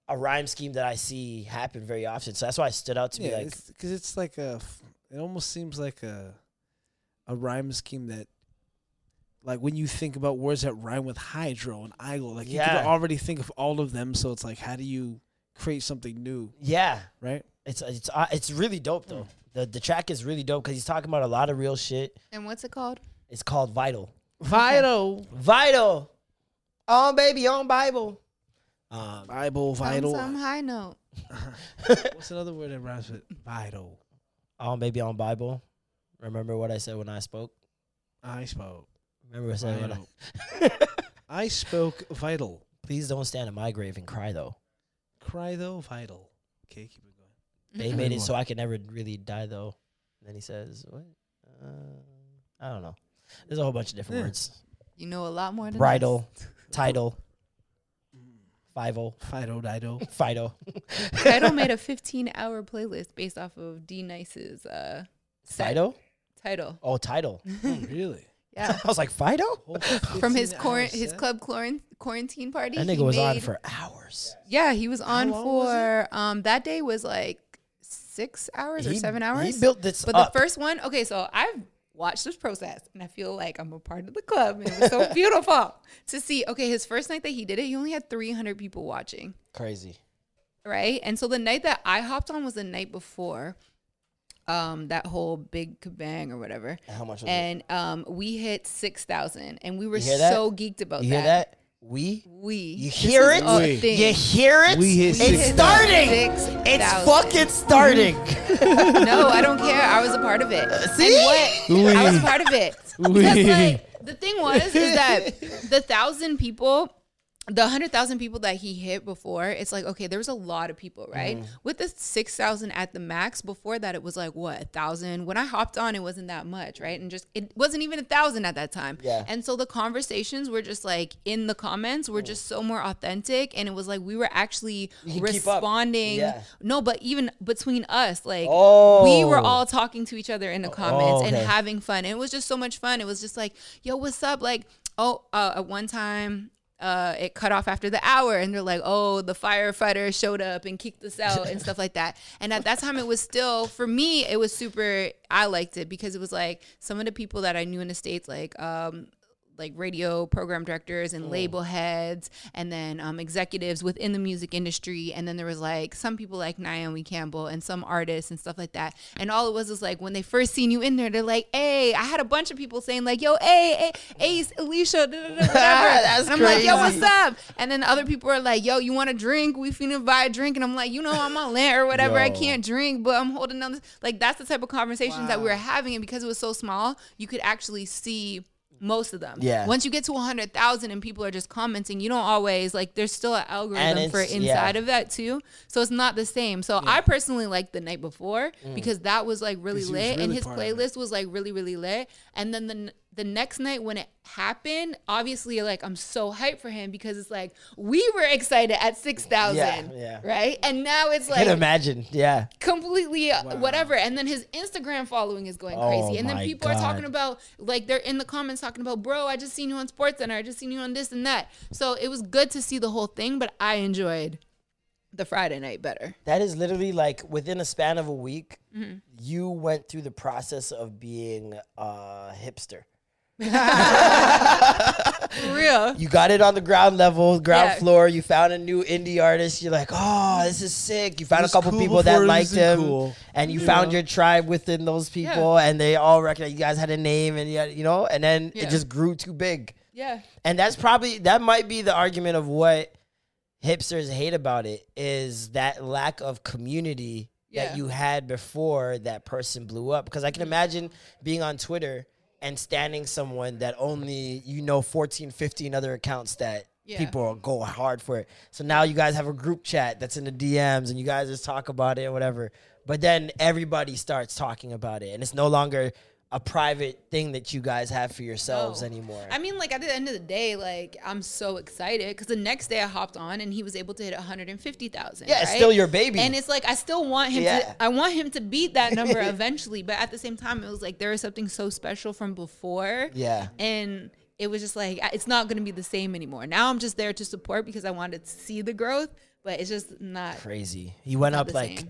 a rhyme scheme that i see happen very often. So that's why it stood out to me like because it's, like a, It almost seems like a, a rhyme scheme that, like when you think about words that rhyme with hydro and idol, like you Yeah. can already think of all of them. So it's like, how do you create something new, Yeah, right? it's it's uh, it's really dope though. The the track is really dope because he's talking about a lot of real shit. And what's it called? It's called Vital. Vital, Vital. On baby, on Bible. Um, Bible, vital. Some high note. What's another word that rhymes with vital? on baby, on Bible. Remember what I said when I spoke? I spoke. Remember what I- Vital. I spoke vital. please don't stand at my grave and cry though. Cry though, vital. Okay, keep it going. They made it so I could never really die though. then he says, what? Uh, I don't know. There's a whole bunch of different Yeah. words. You know a lot more than Bridal, title, Five-O, Fido Dido. Fido. us. Title made a 15 hour playlist based off of D-Nice's uh, set. Fido? title. Oh, title. Oh, really? Yeah. I was like, Fido? From his 15 quar- hours his set? club quarant- quarantine party. That he nigga was on for hours. Yeah, he was on long was for um that day was like six hours or seven hours. He built this But up. the first one, okay, so I've watched this process and I feel like I'm a part of the club. And it was so beautiful to see. Okay, his first night that he did it, he only had 300 people watching, Crazy. right? And so the night that I hopped on was the night before um that whole big kabang or whatever. How much was it? And um we hit 6,000 and we were You hear that? so geeked about You that. hear that? We? We. You hear it? We. You hear it? We hit it's six starting. thousand. It's fucking starting. no, I don't care. I was a part of it. See? And what? I was a part of it. Because like the thing was is that the thousand people, the hundred thousand people that he hit before, it's like okay, there was a lot of people, right? Mm-hmm. With the six thousand at the max, before that it was like what a thousand. When I hopped on, it wasn't that much, right? And just it wasn't even a thousand at that time. Yeah. And so the conversations were just like in the comments were just so more authentic, and it was like we were actually You can keep up. responding. Yeah. No, but even between us, like Oh. we were all talking to each other in the comments and okay. having fun. And it was just so much fun. It was just like, yo, what's up? Like, oh, uh, at one time, uh, it cut off after the hour, and they're like, oh, the firefighter showed up and kicked us out and stuff like that. And at that time, it was still for me, it was super. I liked it because it was like some of the people that I knew in the states, like um, like radio program directors and label heads and then um, executives within the music industry. And then there was like some people like Naomi Campbell and some artists and stuff like that. And all it was was like when they first seen you in there they're like hey I had a bunch of people saying like yo hey hey Ace Alicia da, da, da, whatever. That's and I'm like yo what's up? And then other people are like yo you want a drink? We finna buy a drink. And I'm like you know I'm on land or whatever. I can't drink but I'm holding down this like that's the type of conversations that we were having. And because it was so small you could actually see most of them. Yeah. Once you get to 100,000 and people are just commenting, you don't always like there's still an algorithm for inside yeah. of that too. So it's not the same. So I personally liked the night before mm. because that was like really lit and his part of it. playlist was like really really lit. And then the the next night when it happened, obviously like I'm so hyped for him because it's like we were excited at 6,000, Yeah, yeah. right? And now it's I can like imagine. Yeah. completely uh whatever and then his instagram following is going Oh crazy and then my people are talking about like they're in the comments talking about bro i just seen you on sports center i just seen you on this and that so it was good to see the whole thing but i enjoyed the friday night better That is literally like within a span of a week, Mm-hmm. you went through the process of being a hipster. For real You got it on the ground level, ground Yeah. floor. You found a new indie artist. You're like, oh, this is sick. You found a was couple cool people before that it liked wasn't him, cool. and you, You found your tribe within those people, and they all recognize you guys had a name, and you, had- you know, and then Yeah. it just grew too big. yeah And that's probably that might be the argument of what hipsters hate about it is that lack of community Yeah. that you had before that person blew up. Because I can mm-hmm. imagine being on Twitter and standing someone that only you know 14, 15 other accounts that Yeah. people go hard for it. So now you guys have a group chat that's in the DMs and you guys just talk about it or whatever. But then everybody starts talking about it and it's no longer a private thing that you guys have for yourselves No. anymore. I mean, like at the end of the day, like I'm so excited because the next day I hopped on and he was able to hit 150,000. Yeah, it's right? still your baby. and it's like I still want him Yeah. to. I want him to beat that number eventually, but at the same time, it was like there was something so special from before. Yeah. and it was just like it's not going to be the same anymore. Now I'm just there to support because I wanted to see the growth, but it's just not. crazy. He went up like.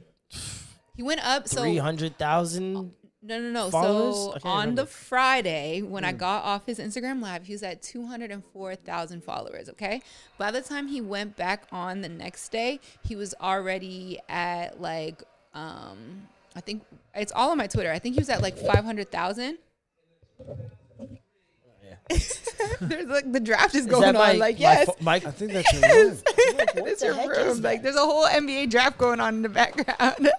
He went up so three hundred thousand. No, no, no. followers? So on remember. the Friday when Hmm. I got off his Instagram live, he was at 204,000 followers. Okay. By the time he went back on the next day, he was already at like, um, I think it's all on my Twitter. I think he was at like 500,000. There's like the draft is going on. like, yes. Mike. I think that's your room. it's your room. Like there's a whole NBA draft going on in the background.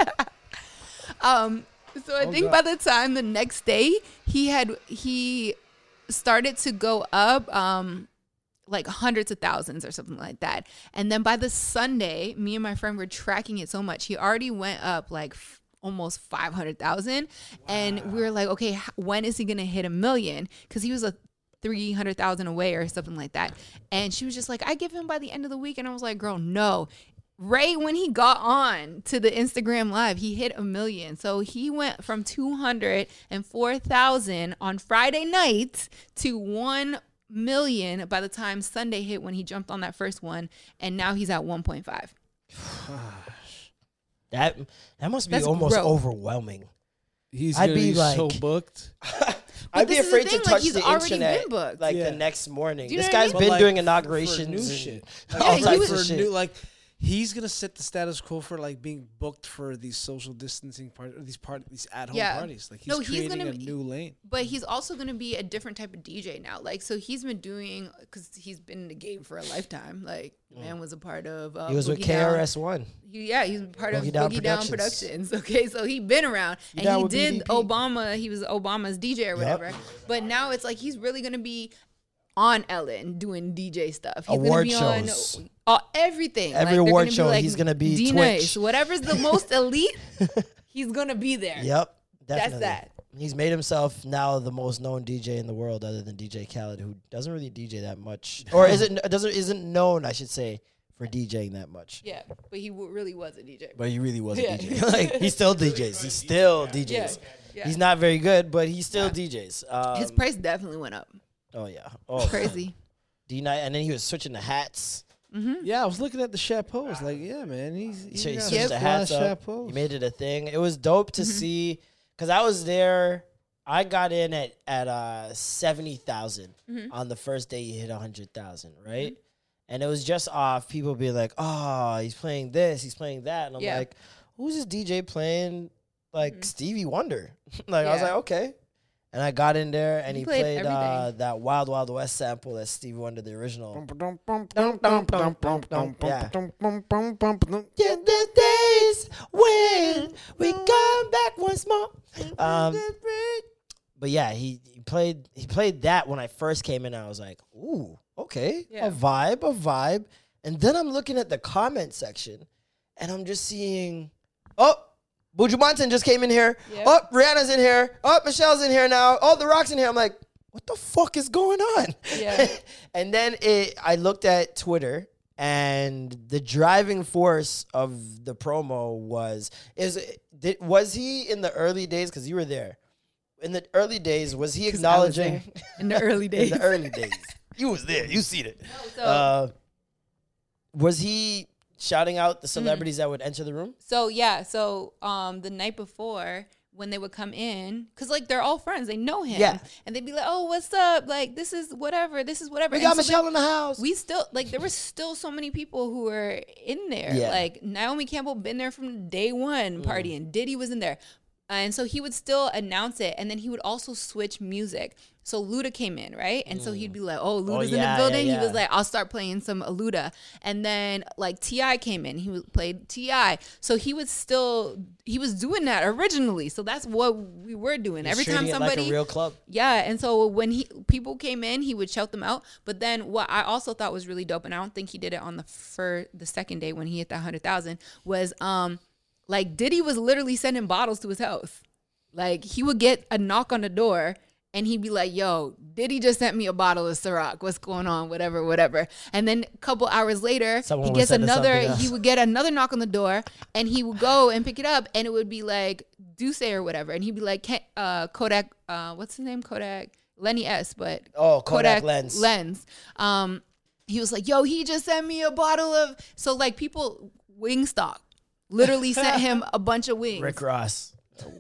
um, so I think by the time the next day he had he started to go up. Um, like hundreds of thousands or something like that. And then by the Sunday, me and my friend were tracking it so much. He already went up like f- almost 500,000. And we were like, okay, when is he going to hit a million? Because he was a 300,000 away or something like that. And she was just like, I give him by the end of the week. And I was like, girl, no. Right when he got on to the Instagram live, he hit a million. So he went from 204,000 on Friday night to 1 million by the time Sunday hit when he jumped on that first one. And now he's at 1.5. That that must be That's almost growth. overwhelming. He's I'd gonna be be, so like- booked. I'd be this is the afraid thing, to like, touch he's the already internet been booked. like Yeah. the next morning. Do you This know what I mean? been like, doing for inaugurations new and shit. all Yeah, he types was- of for shit. new, like he's gonna set the status quo for like being booked for these social distancing part or these part these at home Yeah. parties. Like he's No, he's creating gonna a be- new lane. But he's also going to be a different type of DJ now. Like, so he's been doing, because he's been in the game for a lifetime. Like, the man was a part of. Uh, he was with Boogie Down. KRS One. He, yeah, he's part of Boogie Boogie Down Down, Productions. Productions. Okay, so he's been around and he did BDP? Obama. He was Obama's DJ or whatever. But now it's like he's really gonna be on Ellen doing DJ stuff. He's Award gonna be shows. on uh, everything. Every they're award gonna be show, like, he's gonna be D-Nice. Twitch. Whatever's the most elite, he's gonna be there. Yep, That's that. He's made himself now the most known DJ in the world, other than DJ Khaled, who doesn't really DJ that much, or isn't doesn't isn't known, I should say, for DJing that much. Yeah, but he w- really was a DJ. But he really was a Yeah. DJ. like he still DJs. He still DJs. Yeah, yeah. He's not very good, but he still DJs. Um, His price definitely went up. Oh yeah. Oh Crazy. D night, and then he was switching the hats. Mm-hmm. Yeah, I was looking at the chapeaus. Like, yeah, man, he's He, he's he switched a the hats up. chapeau. He made it a thing. It was dope to mm-hmm. see because I was there. I got in at at uh seventy mm-hmm. on the first day. He hit hundred thousand, right? And it was just off people be like, "Oh, he's playing this, he's playing that," and I'm Yeah. like, "Who's this DJ playing like Stevie Wonder?" like I was like, "Okay." And I got in there and He he, played played, uh, that Wild Wild West sample that Stevie Wonder, the original. Yeah, the days when we come back once more. Um, but yeah, he, he played he played that when I first came in. I was like, ooh, okay, Yeah. a vibe, a vibe. And then I'm looking at the comment section, and I'm just seeing, oh, Buju Banton just came in here. Yep. Oh, Rihanna's in here. Oh, Michelle's in here now. Oh, The Rock's in here. I'm like, what the fuck is going on? Yeah. and then it, I looked at Twitter, and the driving force of the promo was is did, was he in the early days because you were there in the early days was he I was acknowledging in the early days. in the early days you was there you seen it So- uh, was he shouting out the Mm-hmm. celebrities that would enter the room So yeah, so um the night before when they would come in, cause like they're all friends, they know him, Yeah. and they'd be like, "Oh, what's up? Like this is whatever, this is whatever." we And got so Michelle then in the house We still like there were still so many people who were in there. Yeah. Like Naomi Campbell been there from day one Mm. partying. Diddy was in there. And so he would still announce it, and then he would also switch music. So Luda came in, right? And so he'd be like, "Oh, Luda's in yeah, yeah, the building." He yeah. was like, "I'll start playing some Luda." And then like T.I. came in, he played Ti. So he was still he was doing that originally. So that's what we were doing. He's Every time somebody like a real club yeah, and so when he people came in, he would shout them out. But then what I also thought was really dope, and I don't think he did it on the first, the second day when he hit that hundred thousand, was um like Diddy was literally sending bottles to his house. Like he would get a knock on the door and he'd be like, "Yo, Diddy just sent me a bottle of Ciroc. What's going on? Whatever, whatever." And then a couple hours later, Someone he gets another. He would get another knock on the door, and he would go and pick it up, and it would be like Duce or whatever, and he'd be like, "Ken- uh, "Kodak, uh, what's his name? Kodak." Lenny S, but Oh, Kodak Lens. Lens. Um, he was like, "Yo, he just sent me a bottle of." So like people, Wingstop, literally sent him a bunch of wings. Rick Ross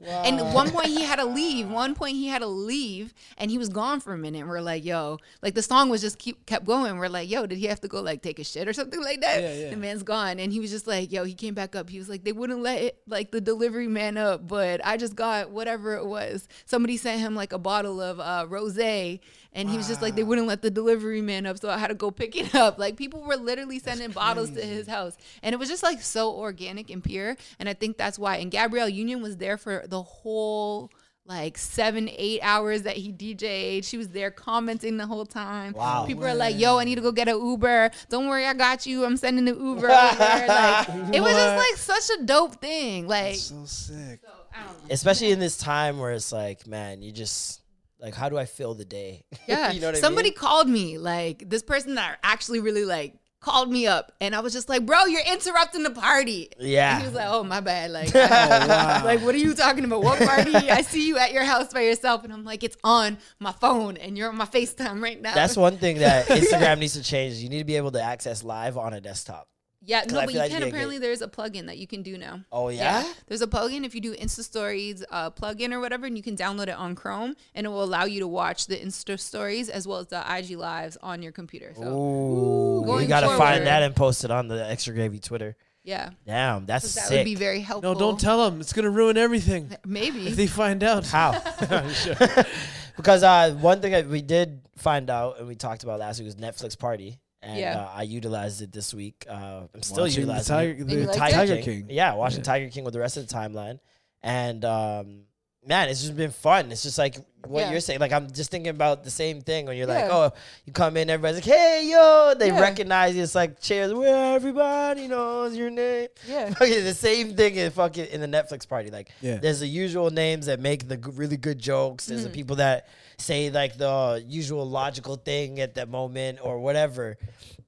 And one point he had to leave. One point he had to leave, and he was gone for a minute. And we're like, "Yo," like the song was just keep kept going. We're like, "Yo, did he have to go like take a shit or something like that?" Yeah, yeah. The man's gone, and he was just like, "Yo," he came back up. He was like, "They wouldn't let it like the delivery man up, but I just got whatever it was. Somebody sent him like a bottle of uh, rosé." And he was just like, they wouldn't let the delivery man up, so I had to go pick it up. Like people were literally sending bottles to his house, and it was just like so organic and pure. And I think that's why. And Gabrielle Union was there for the whole like seven, eight hours that he DJ'd. She was there commenting the whole time. Wow. People are like, yo, I need to go get an Uber. Don't worry, I got you. I'm sending the Uber over. Like, it was just like such a dope thing. Like, So sick. I. Especially in this time where it's like, man, you just like, how do I fill the day? Yeah. you know Somebody I mean? called me, like this person that actually really like called me up and I was just like, bro, you're interrupting the party. Yeah. And he was like, oh, my bad. Like, oh, like, what are you talking about? What party? I see you at your house by yourself. And I'm like, it's on my phone and you're on my FaceTime right now. That's one thing that Instagram needs to change. You need to be able to access live on a desktop. Yeah, 'Cause no, but you like can. you get Apparently, good- there's a plugin that you can do now. Oh yeah. There's a plugin if you do Insta Stories uh, plugin or whatever, and you can download it on Chrome, and it will allow you to watch the Insta Stories as well as the IG lives on your computer. So, Ooh, you gotta forward- find that and post it on the extra gravy Twitter. yeah, Damn, that's that sick. would be very helpful. No, don't tell them. It's gonna ruin everything Maybe. if they find out. How? because uh, one thing that we did find out and we talked about last week was Netflix Party, and Yeah. uh, I utilized it this week. Uh, I'm still Watching the utilizing Tiger, it. the you liked Tiger, it? King. Yeah, watching Tiger King with the rest of the timeline, and um, man, it's just been fun. It's just like what Yeah. you're saying. Like I'm just thinking about the same thing when you're like, oh, you come in, everybody's like, hey yo, they Yeah. recognize you. It's like cheers, where everybody knows your name. Yeah. Okay, the same thing in fucking in the Netflix party. Like, Yeah. there's the usual names that make the g- really good jokes. There's Mm-hmm. the people that say like the usual logical thing at that moment or whatever.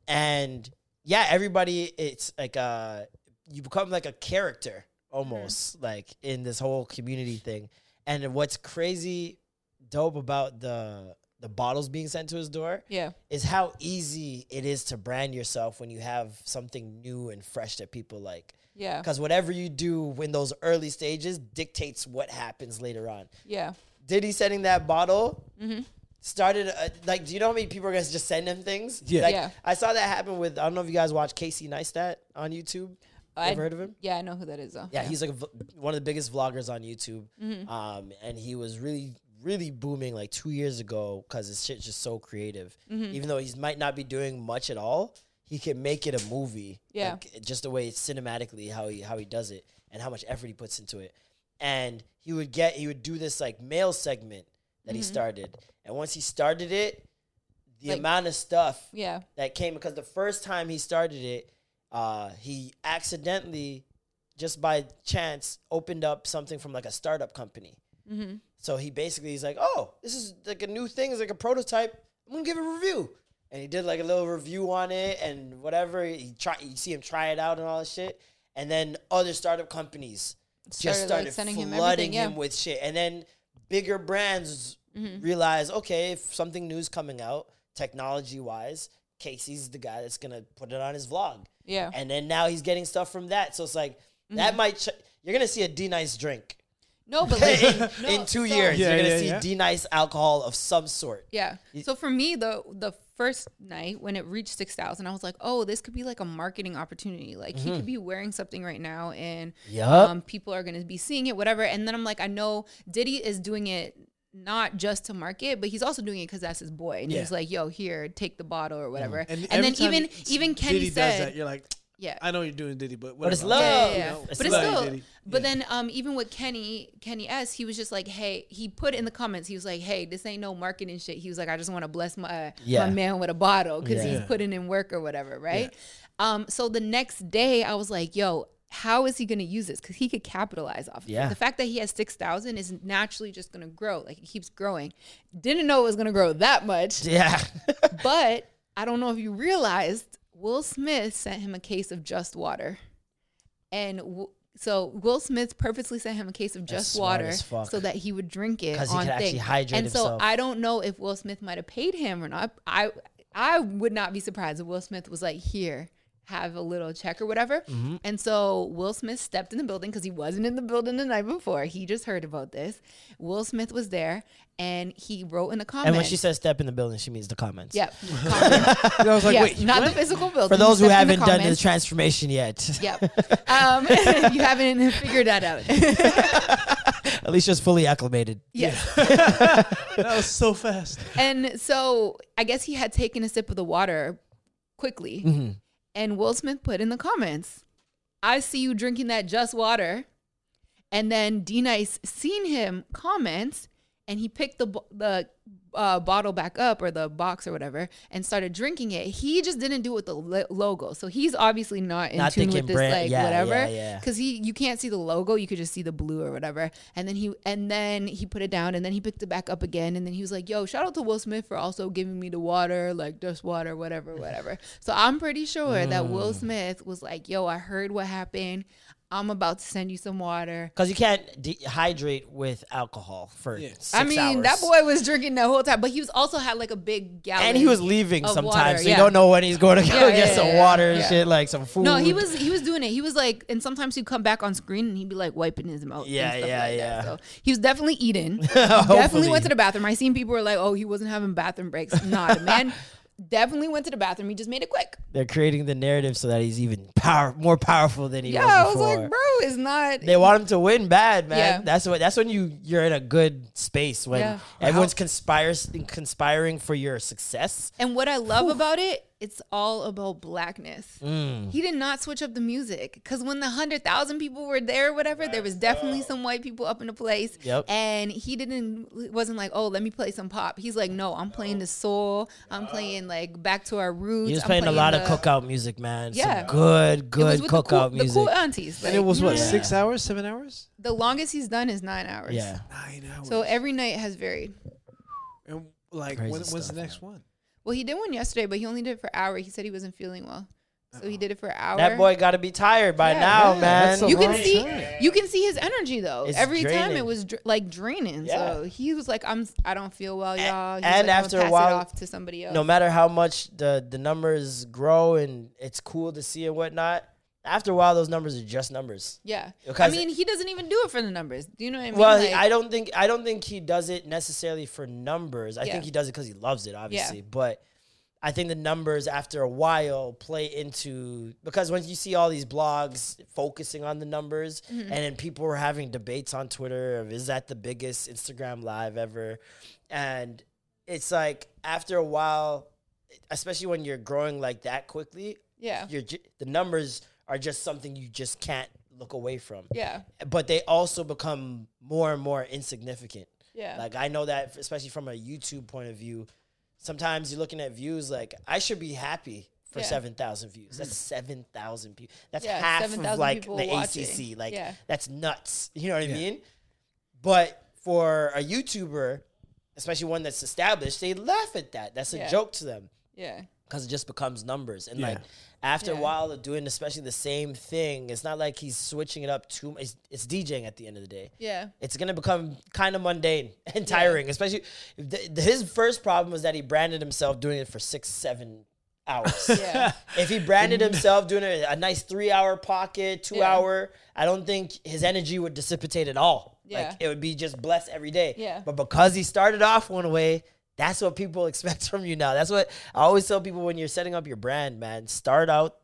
And yeah, everybody, it's like uh, you become like a character almost Mm-hmm. like in this whole community thing. And what's crazy dope about the the bottles being sent to his door Yeah. is how easy it is to brand yourself when you have something new and fresh that people like. Yeah. Because whatever you do in those early stages dictates what happens later on. Yeah. Diddy sending that bottle Mm-hmm. started uh, like, do you know how many people are gonna just send him things? Yeah. like, Yeah. I saw that happen with. I don't know if you guys watch Casey Neistat on YouTube. I- Ever heard of him? Yeah, I know who that is though. Yeah, he's like a, v- one of the biggest vloggers on YouTube. Mm-hmm. Um, and he was really, really booming like two years ago because his shit's just so creative. Mm-hmm. Even though he might not be doing much at all, he can make it a movie. Yeah. like, just the way it's cinematically how he how he does it and how much effort he puts into it. And he would get he would do this like mail segment that he started, and once he started it, the Mm-hmm. Like- amount of stuff Yeah. that came because the first time he started it, uh, he accidentally, just by chance, opened up something from like a startup company. Mm-hmm. So he basically he's like, "Oh, this is like a new thing. It's like a prototype. I'm gonna give it a review." And he did like a little review on it and whatever. He try, you see him try it out and all this shit. And then other startup companies just Started, like, started sending him flooding everything, him, yeah. Mm-hmm. with shit. And then bigger brands realize, okay, if something new's coming out, technology wise, Casey's the guy that's gonna put it on his vlog. Yeah. And then now he's getting stuff from that. So it's like that might ch- you're gonna see a D-Nice drink. No, but like, in, no, in two so- years, Yeah, you're gonna yeah, see yeah. D nice alcohol of some sort. Yeah. So for me, the the first night when it reached six thousand, I was like, oh, this could be like a marketing opportunity. Like he could be wearing something right now, and Yup. um, people are gonna be seeing it, whatever. And then I'm like, I know Diddy is doing it not just to market, but he's also doing it because that's his boy, and Yeah. he's like, yo, here, take the bottle or whatever. And, And, then even even Kenny Diddy said, does that, you're like, yeah. I know you're doing Diddy, but But it's whatever. love. Yeah, yeah, yeah. It's but it's love. still. But Yeah. then, um, even with Kenny, Kenny S, he was just like, "Hey," he put in the comments, he was like, "Hey, this ain't no marketing shit." He was like, "I just want to bless my Yeah. my man with a bottle because Yeah. he's putting in work or whatever, right?" Um, so the next day, I was like, "Yo." How is he going to use this? Because he could capitalize off of Yeah. it. The fact that he has 6,000 is naturally just going to grow. Like it keeps growing. Didn't know it was going to grow that much. Yeah. But I don't know if you realized Will Smith sent him a case of just water. And w- so Will Smith purposely sent him a case of just smart water as fuck. so that he would drink it 'Cause he on could actually thing. hydrate and so himself. I don't know if Will Smith might have paid him or not. I I would not be surprised if Will Smith was like, "Here, have a little check or whatever." Mm-hmm. And so Will Smith stepped in the building because he wasn't in the building the night before. He just heard about this. Will Smith was there, and he wrote in the comments. and when she says step in the building, she means the comments. Yep. Comments. I was like, yeah, wait, not what? the physical building. For those who Step in the haven't done the transformation yet, Yep. Um, you haven't figured that out. Alicia's fully acclimated. yes. that was so fast. And so I guess he had taken a sip of the water quickly. Mm-hmm. And Will Smith put in the comments, I see you drinking that just water. And then D-Nice seen him comments, and he picked the the uh, bottle back up or the box or whatever and started drinking it. He just didn't do it with the lo- logo, so he's obviously not in Not tune with this brand- like yeah, whatever. yeah, yeah. Because he you can't see the logo, you could just see the blue or whatever. And then he and then he put it down, and then he picked it back up again, and then he was like, "Yo, shout out to Will Smith for also giving me the water, like just water, whatever, whatever." So I'm pretty sure that Mm. Will Smith was like, "Yo, I heard what happened. I'm about to send you some water." Because you can't dehydrate with alcohol for six I mean, hours. that boy was drinking the whole time, but he was also had like a big gallon. and he was leaving sometimes, water, so you don't know when he's going to go Yeah, get yeah, some yeah, water and shit, like some food. No, he was he was doing it. He was like, and sometimes he'd come back on screen and he'd be like wiping his mouth. and Yeah, stuff yeah, like yeah. That. So he was definitely eating. Definitely went to the bathroom. I seen people were like, "Oh, he wasn't having bathroom breaks." Nah, the man definitely went to the bathroom. He just made it quick. They're creating the narrative so that he's even power more powerful than he was. Yeah, I was was like, bro, it's not. they want him to win bad, man. Yeah. That's what. That's when you you're in a good space when Yeah. everyone's conspires conspiring for your success. And what I love about it, it's all about blackness. Mm. He did not switch up the music because when the hundred thousand people were there, or whatever, there was definitely some white people up in the place. Yep. And he didn't wasn't like, oh, let me play some pop. He's like, no, I'm playing the soul. I'm playing like back to our roots. He was I'm playing a lot of the- cookout music, man. Yeah. Some good, It was good with the cool, cookout the music. cool aunties. And it was what yeah. six hours, seven hours, The longest he's done is nine hours. yeah. nine hours. So every night has varied. and like, Crazy when, when's the next one? Well, he did one yesterday, but he only did it for an hour. He said he wasn't feeling well, so he did it for an hour. That boy got to be tired by Yeah. now, Yeah, man. you can see time. you can see his energy though. It's Every time it was dr- like draining. Yeah. So he was like, "I'm I don't feel well, y'all." He's and like, after a while- off to somebody else. no matter how much the the numbers grow and it's cool to see and whatnot, after a while those numbers are just numbers. yeah, I mean, he doesn't even do it for the numbers. Do you know what I mean? Well, Like, I don't think I don't think he does it necessarily for numbers. I Yeah. think he does it because he loves it, obviously. But I think the numbers after a while play into because when you see all these blogs focusing on the numbers, Mm-hmm. and then people were having debates on Twitter of is that the biggest Instagram live ever, and it's like after a while, especially when you're growing like that quickly, yeah, you're the numbers are just something you just can't look away from yeah, but they also become more and more insignificant. yeah, Like I know that, especially from a YouTube point of view, sometimes you're looking at views. Like I should be happy for Yeah. seven thousand views. That's seven thousand people. That's Yeah, half 7,000 of like the watching. ACC. Like Yeah. that's nuts. You know what I mean? But for a YouTuber, especially one that's established, they laugh at that. That's a Yeah. joke to them yeah, because it just becomes numbers. And Yeah. like after Yeah. a while of doing especially the same thing, it's not like he's switching it up too much. It's, it's DJing at the end of the day. yeah, It's gonna become kind of mundane and tiring, especially if the, the- his first problem was that he branded himself doing it for six, seven hours. yeah, if he branded himself doing it a nice three hour pocket, two Yeah. hour, I don't think his energy would dissipate at all. Yeah. Like it would be just blessed every day. Yeah. But because he started off one way, that's what people expect from you now. That's what I always tell people when you're setting up your brand, man. Start out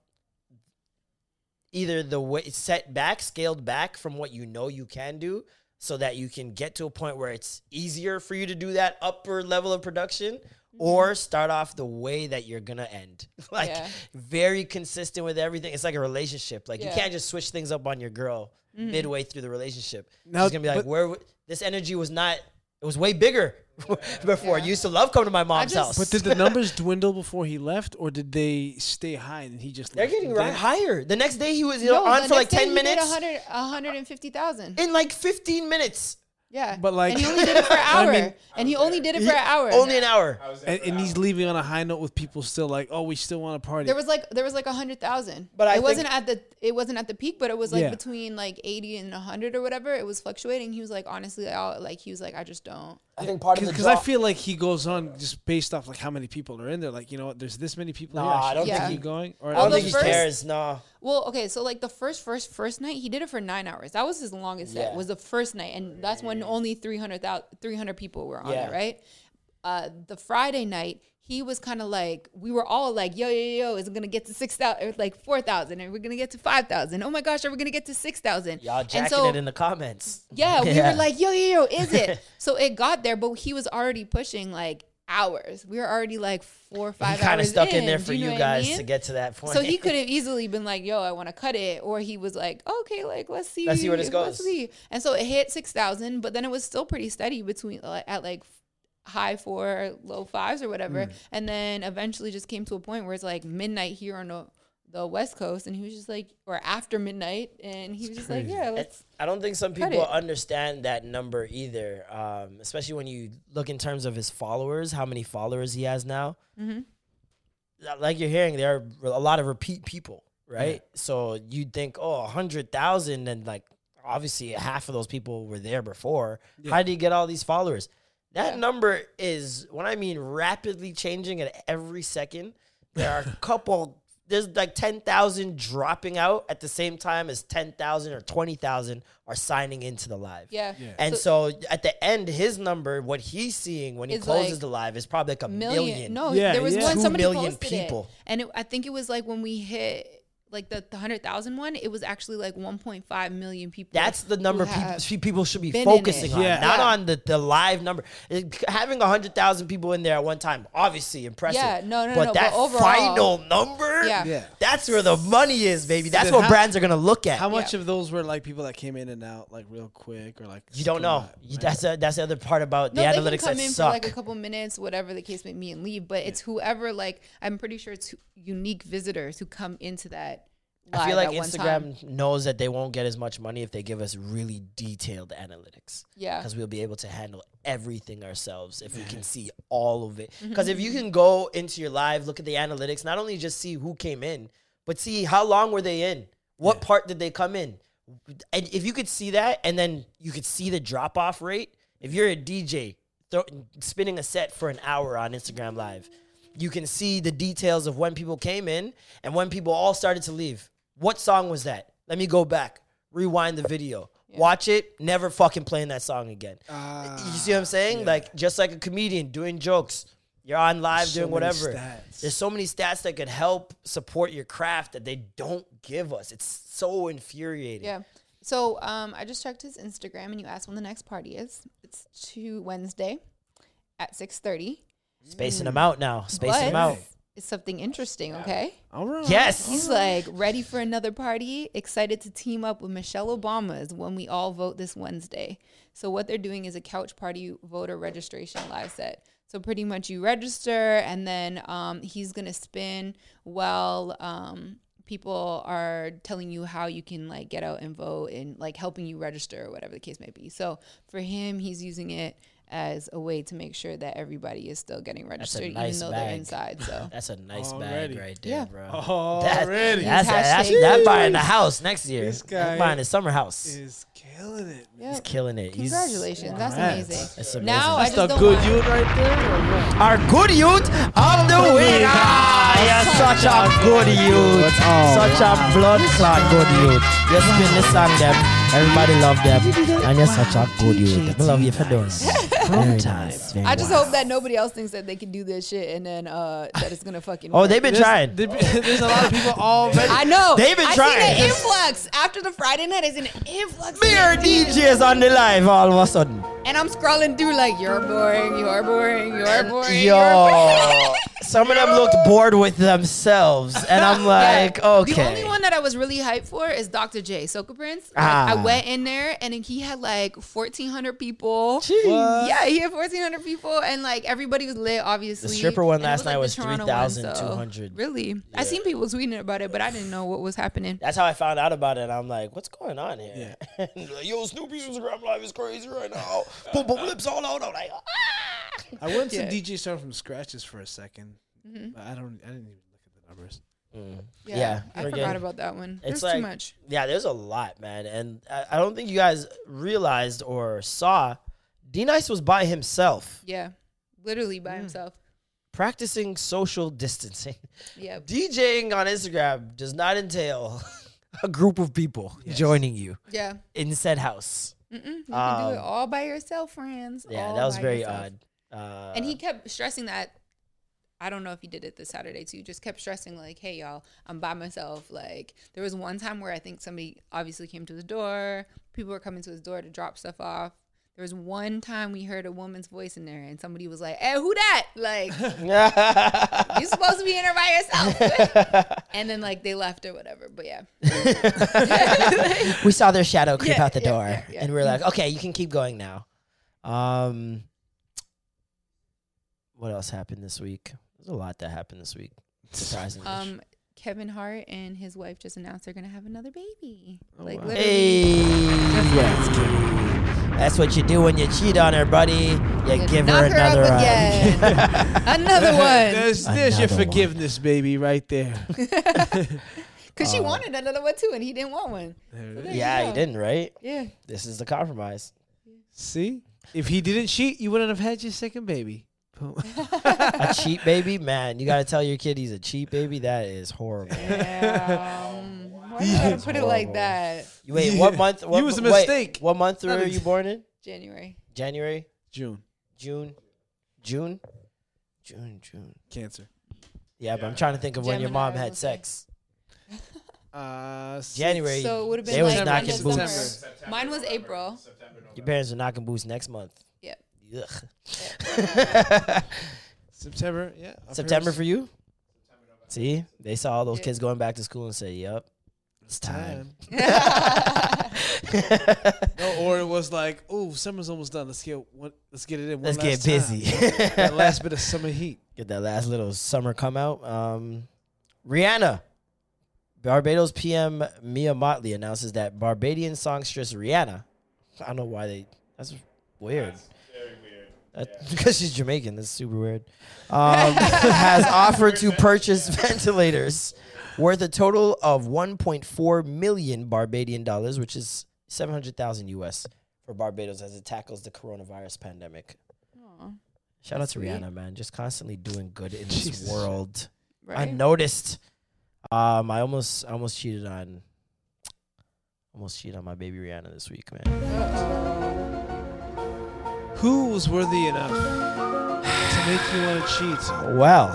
either the way set back, scaled back from what you know you can do, so that you can get to a point where it's easier for you to do that upper level of production, mm-hmm. or start off the way that you're gonna end. like Yeah. very consistent with everything. It's like a relationship. Like you can't just switch things up on your girl mm-hmm. midway through the relationship. Now- She's gonna be like, where w- this energy was not. It was way bigger before. I used to love coming to my mom's just- house. But did the numbers dwindle before he left, or did they stay high and he just? They're left? getting Then- right higher. The next day he was you No, know, on for like ten minutes. 100, 150,000. In like fifteen minutes. Yeah, But, like- and he only did it for an I hour, mean- and he only did it for an hour. Only an hour. I was there And, and that he's leaving on a high note with people still like, oh, we still want to party. There was like there was like a hundred thousand, But I it think- wasn't at the it wasn't at the peak, but it was like Yeah. between like eighty and hundred or whatever. It was fluctuating. He was like, honestly, I'll, like he was like, I just don't. I think part of the because I feel like he goes on just based off like how many people are in there. Like you know, what, there's this many people. Nah, here. I don't should think keep he- going. Or I don't Although think he first- cares. No. Well, okay, so like the first first first night, he did it for nine hours. That was his longest set. Yeah. Was the first night, and that's when only 300, 300 people were on Yeah. it, right? Uh, the Friday night, he was kind of like we were all like, yo, yo, yo, is it gonna get to six thousand, like four thousand, and we're gonna get to five thousand? Oh my gosh, are we gonna get to six thousand? Y'all and jacking so, it in the comments. Yeah, we Yeah. were like, yo, yo, yo, is it? so it got there, but he was already pushing like hours. We were already like four or He five kind of stuck in, in there for know you I guys mean? to get to that point. So he could have easily been like, "Yo, I want to cut it," or he was like, "Okay, like let's see, Let's see where this let's goes. see." And so it hit six thousand, but then it was still pretty steady between at like high four, low fives or whatever, Mm. and then eventually just came to a point where it's like midnight here on the the West Coast, and he was just like, or after midnight, and he was just like, "Yeah, let's." I don't think some people it. understand that number either, um, especially when you look in terms of his followers, how many followers he has now. Mm-hmm. Like you're hearing, there are a lot of repeat people, right? So you'd think, oh, a 100,000, and like obviously half of those people were there before. How did he get all these followers? That Yeah. number is, when I mean rapidly changing at every second, there are a couple there's like 10,000 dropping out at the same time as 10,000 or 20,000 are signing into the live. Yeah. And so, at the end, his number, what he's seeing when he closes like the live is probably like a million. million. No, Yeah, there was yeah. one somebody million posted people. it, and it, I think it was like when we hit like the, the hundred thousand one, it was actually like 1.5 million people. That's the number have- people, people should be been in it. focusing on, Yeah. not Yeah. on the, the live number. It- having 100,000 people in there at one time, obviously impressive. Yeah, no, no, but no, that but overall- final number, Yeah. Yeah. that's where the money is, baby. That's Then what how- brands are going to look at. How much Yeah. of those were like people that came in and out like real quick or like you don't know. scat, You, right? that's a, that's the other part about No, the they analytics can come that in suck. for like a couple minutes, whatever the case may be, and leave. But it's whoever like I'm pretty sure it's unique visitors who come into that. Live I feel like at one time. Instagram knows that they won't get as much money if they give us really detailed analytics. Yeah. Because we'll be able to handle everything ourselves if we can see all of it. Mm-hmm. Because if you can go into your live, look at the analytics, not only just see who came in, but see how long were they in? What part did they come in? And if you could see that and then you could see the drop off rate, if you're a DJ throw, spinning a set for an hour on Instagram Live, you can see the details of when people came in and when people all started to leave. What song was that? Let me go back, rewind the video, watch it, never fucking playing that song again. you see what I'm saying? Like just like a comedian doing jokes. You're on live So doing many whatever. stats. There's so many stats that could help support your craft that they don't give us. It's so infuriating. Yeah. So um, I just checked his Instagram, and you asked when the next party is. It's to Wednesday at six thirty. Spacing them out now. Spacing them out. It's something interesting. Okay. All right. Yes. He's like ready for another party, excited to team up with Michelle Obama's when we all vote this Wednesday. So what they're doing is a couch party voter registration live set. So pretty much you register and then um, he's gonna spin while um, people are telling you how you can like get out and vote and like helping you register or whatever the case may be. So for him, he's using it as a way to make sure that everybody is still getting registered, nice even though bag. they're inside. So That's a nice Already. bag right there, Yeah. bro. Already. That's, that's, Hashtag- that buying the house next year. This That's guy buying a summer house. is killing it. man. He's killing it. He's Congratulations. That's Congrats. amazing. That's amazing. Now I That's just the good want, youth right there. or what? our good youth of the week. Ah, you're such a good youth. Such a blood clot good youth. You spin the song them. Everybody love them. And you're such a good youth. I love you for doing it. Very nice. Very I just nice. hope that nobody else thinks that they can do this shit and then uh that it's gonna fucking. Oh, work. they've been There's- trying. there- There's a lot of people already. I know. They've been I trying. seen an influx after the Friday night. Is an influx. Beer DJs on the live all of a sudden. And I'm scrolling through like you're boring, you're boring, you're boring. you're boring." Yo, some of them looked bored with themselves, and I'm like, Yeah. okay. The only one that I was really hyped for is Dr. J, Soca Prince. Like, Ah. I went in there and then he had like 1,400 people. What? Yeah, he had 1,400 people and like everybody was lit, obviously. The stripper one And it last night like, the was Toronto one, so- 3,200. Really? I seen people tweeting about it, but I didn't know what was happening. That's how I found out about it. I'm like, what's going on here? And like, Yo, Snoopy's Instagram live is crazy right now. boom, boom, lips all out. I'm like, ah. I went to Yeah. DJ Start from scratch just for a 2nd Mm-hmm. but I don't. I didn't even look at the numbers. Yeah, Yeah, I forgot getting- about that one. It's There's like, too much. yeah, there's a lot, man. And I, I don't think you guys realized or saw D-Nice was by himself Yeah, literally by himself. practicing social distancing. Yeah, DJing on Instagram does not entail a group of people joining you yeah. in said house. Mm-mm, you can do Um, it all by yourself, friends. Yeah, all that was very yourself. odd. Uh, And he kept stressing that. I don't know if he did it this Saturday too. Just kept stressing like, "Hey y'all, I'm by myself." Like there was one time where I think somebody obviously came to his door. People were coming to his door to drop stuff off. There was one time we heard a woman's voice in there, and somebody was like, "Hey, who that?" Like, you're supposed to be in there by yourself. and then like they left or whatever. But yeah, we saw their shadow creep Yeah, out the yeah, door, yeah, and we are like, okay, you can keep going now. Um, what else happened this week? There's a lot that happened this week. Surprisingly. um, Kevin Hart and his wife just announced they're gonna have another baby. like wow. literally, hey, yes, Kitty. That's what you do when you cheat on her, buddy. You You give knock her her up another again. another one. There's, there's your Another one. forgiveness, baby, right there. Because Uh, she wanted another one too, and he didn't want one. There it There is. you yeah, he didn't, right? Yeah. This is the compromise. See, if he didn't cheat, you wouldn't have had your second baby. Boom. A cheat baby, man. You got to tell your kid he's a cheat baby. That is horrible. Um, why you gotta put it like that? You wait, what month? What, You was a wait, mistake. what month were you born in? January. January, June June, June, June, June. cancer. Yeah, but I'm trying to think of when your mom had gonna sex. Uh, January. So it would have They been was like knocking end of boots. summer. Mine was April. September, Your parents are knocking boots next month. Yep. Ugh. September. Yeah. our September for you? See, they saw all those Yeah. kids going back to school and say, "Yep, it's time." No, or it was like, oh, summer's almost done. Let's get one, let's get it in. One Let's get last time. busy. that last bit of summer heat. Get that last little summer come out. Um, Rihanna, Barbados PM Mia Mottley announces that Barbadian songstress Rihanna. I don't know why they. That's weird. Very weird. because she's Jamaican. That's super weird. Um, has offered to purchase ventilators worth a total of 1.4 million Barbadian dollars, which is 700,000 US for Barbados as it tackles the coronavirus pandemic. Aw, Shout out to Sweet. Rihanna, man. Just constantly doing good in this Jesus. world. I right? noticed. Um, I almost, I almost cheated on, almost cheated on my baby Rihanna this week, man. Who was worthy enough to make you want to cheat? Well,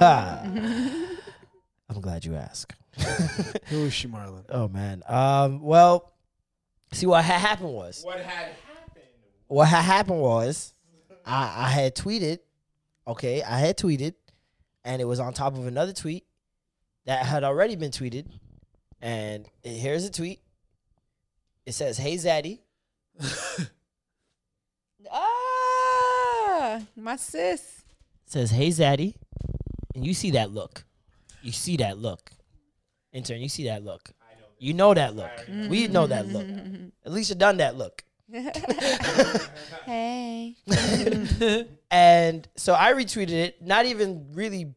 I'm glad you asked. Who is she, Marlon? Oh man. Um. Well, see what had happened was What had happened? what had happened was I I had tweeted. Okay, I had tweeted, and it was on top of another tweet that had already been tweeted. And here's a tweet. It says, "Hey Zaddy, My sis. Says, "Hey Zaddy," and you see that look. You see that look. Intern, you see that look. You know that look. We know that look. Alicia done that look. Hey. And so I retweeted it, not even really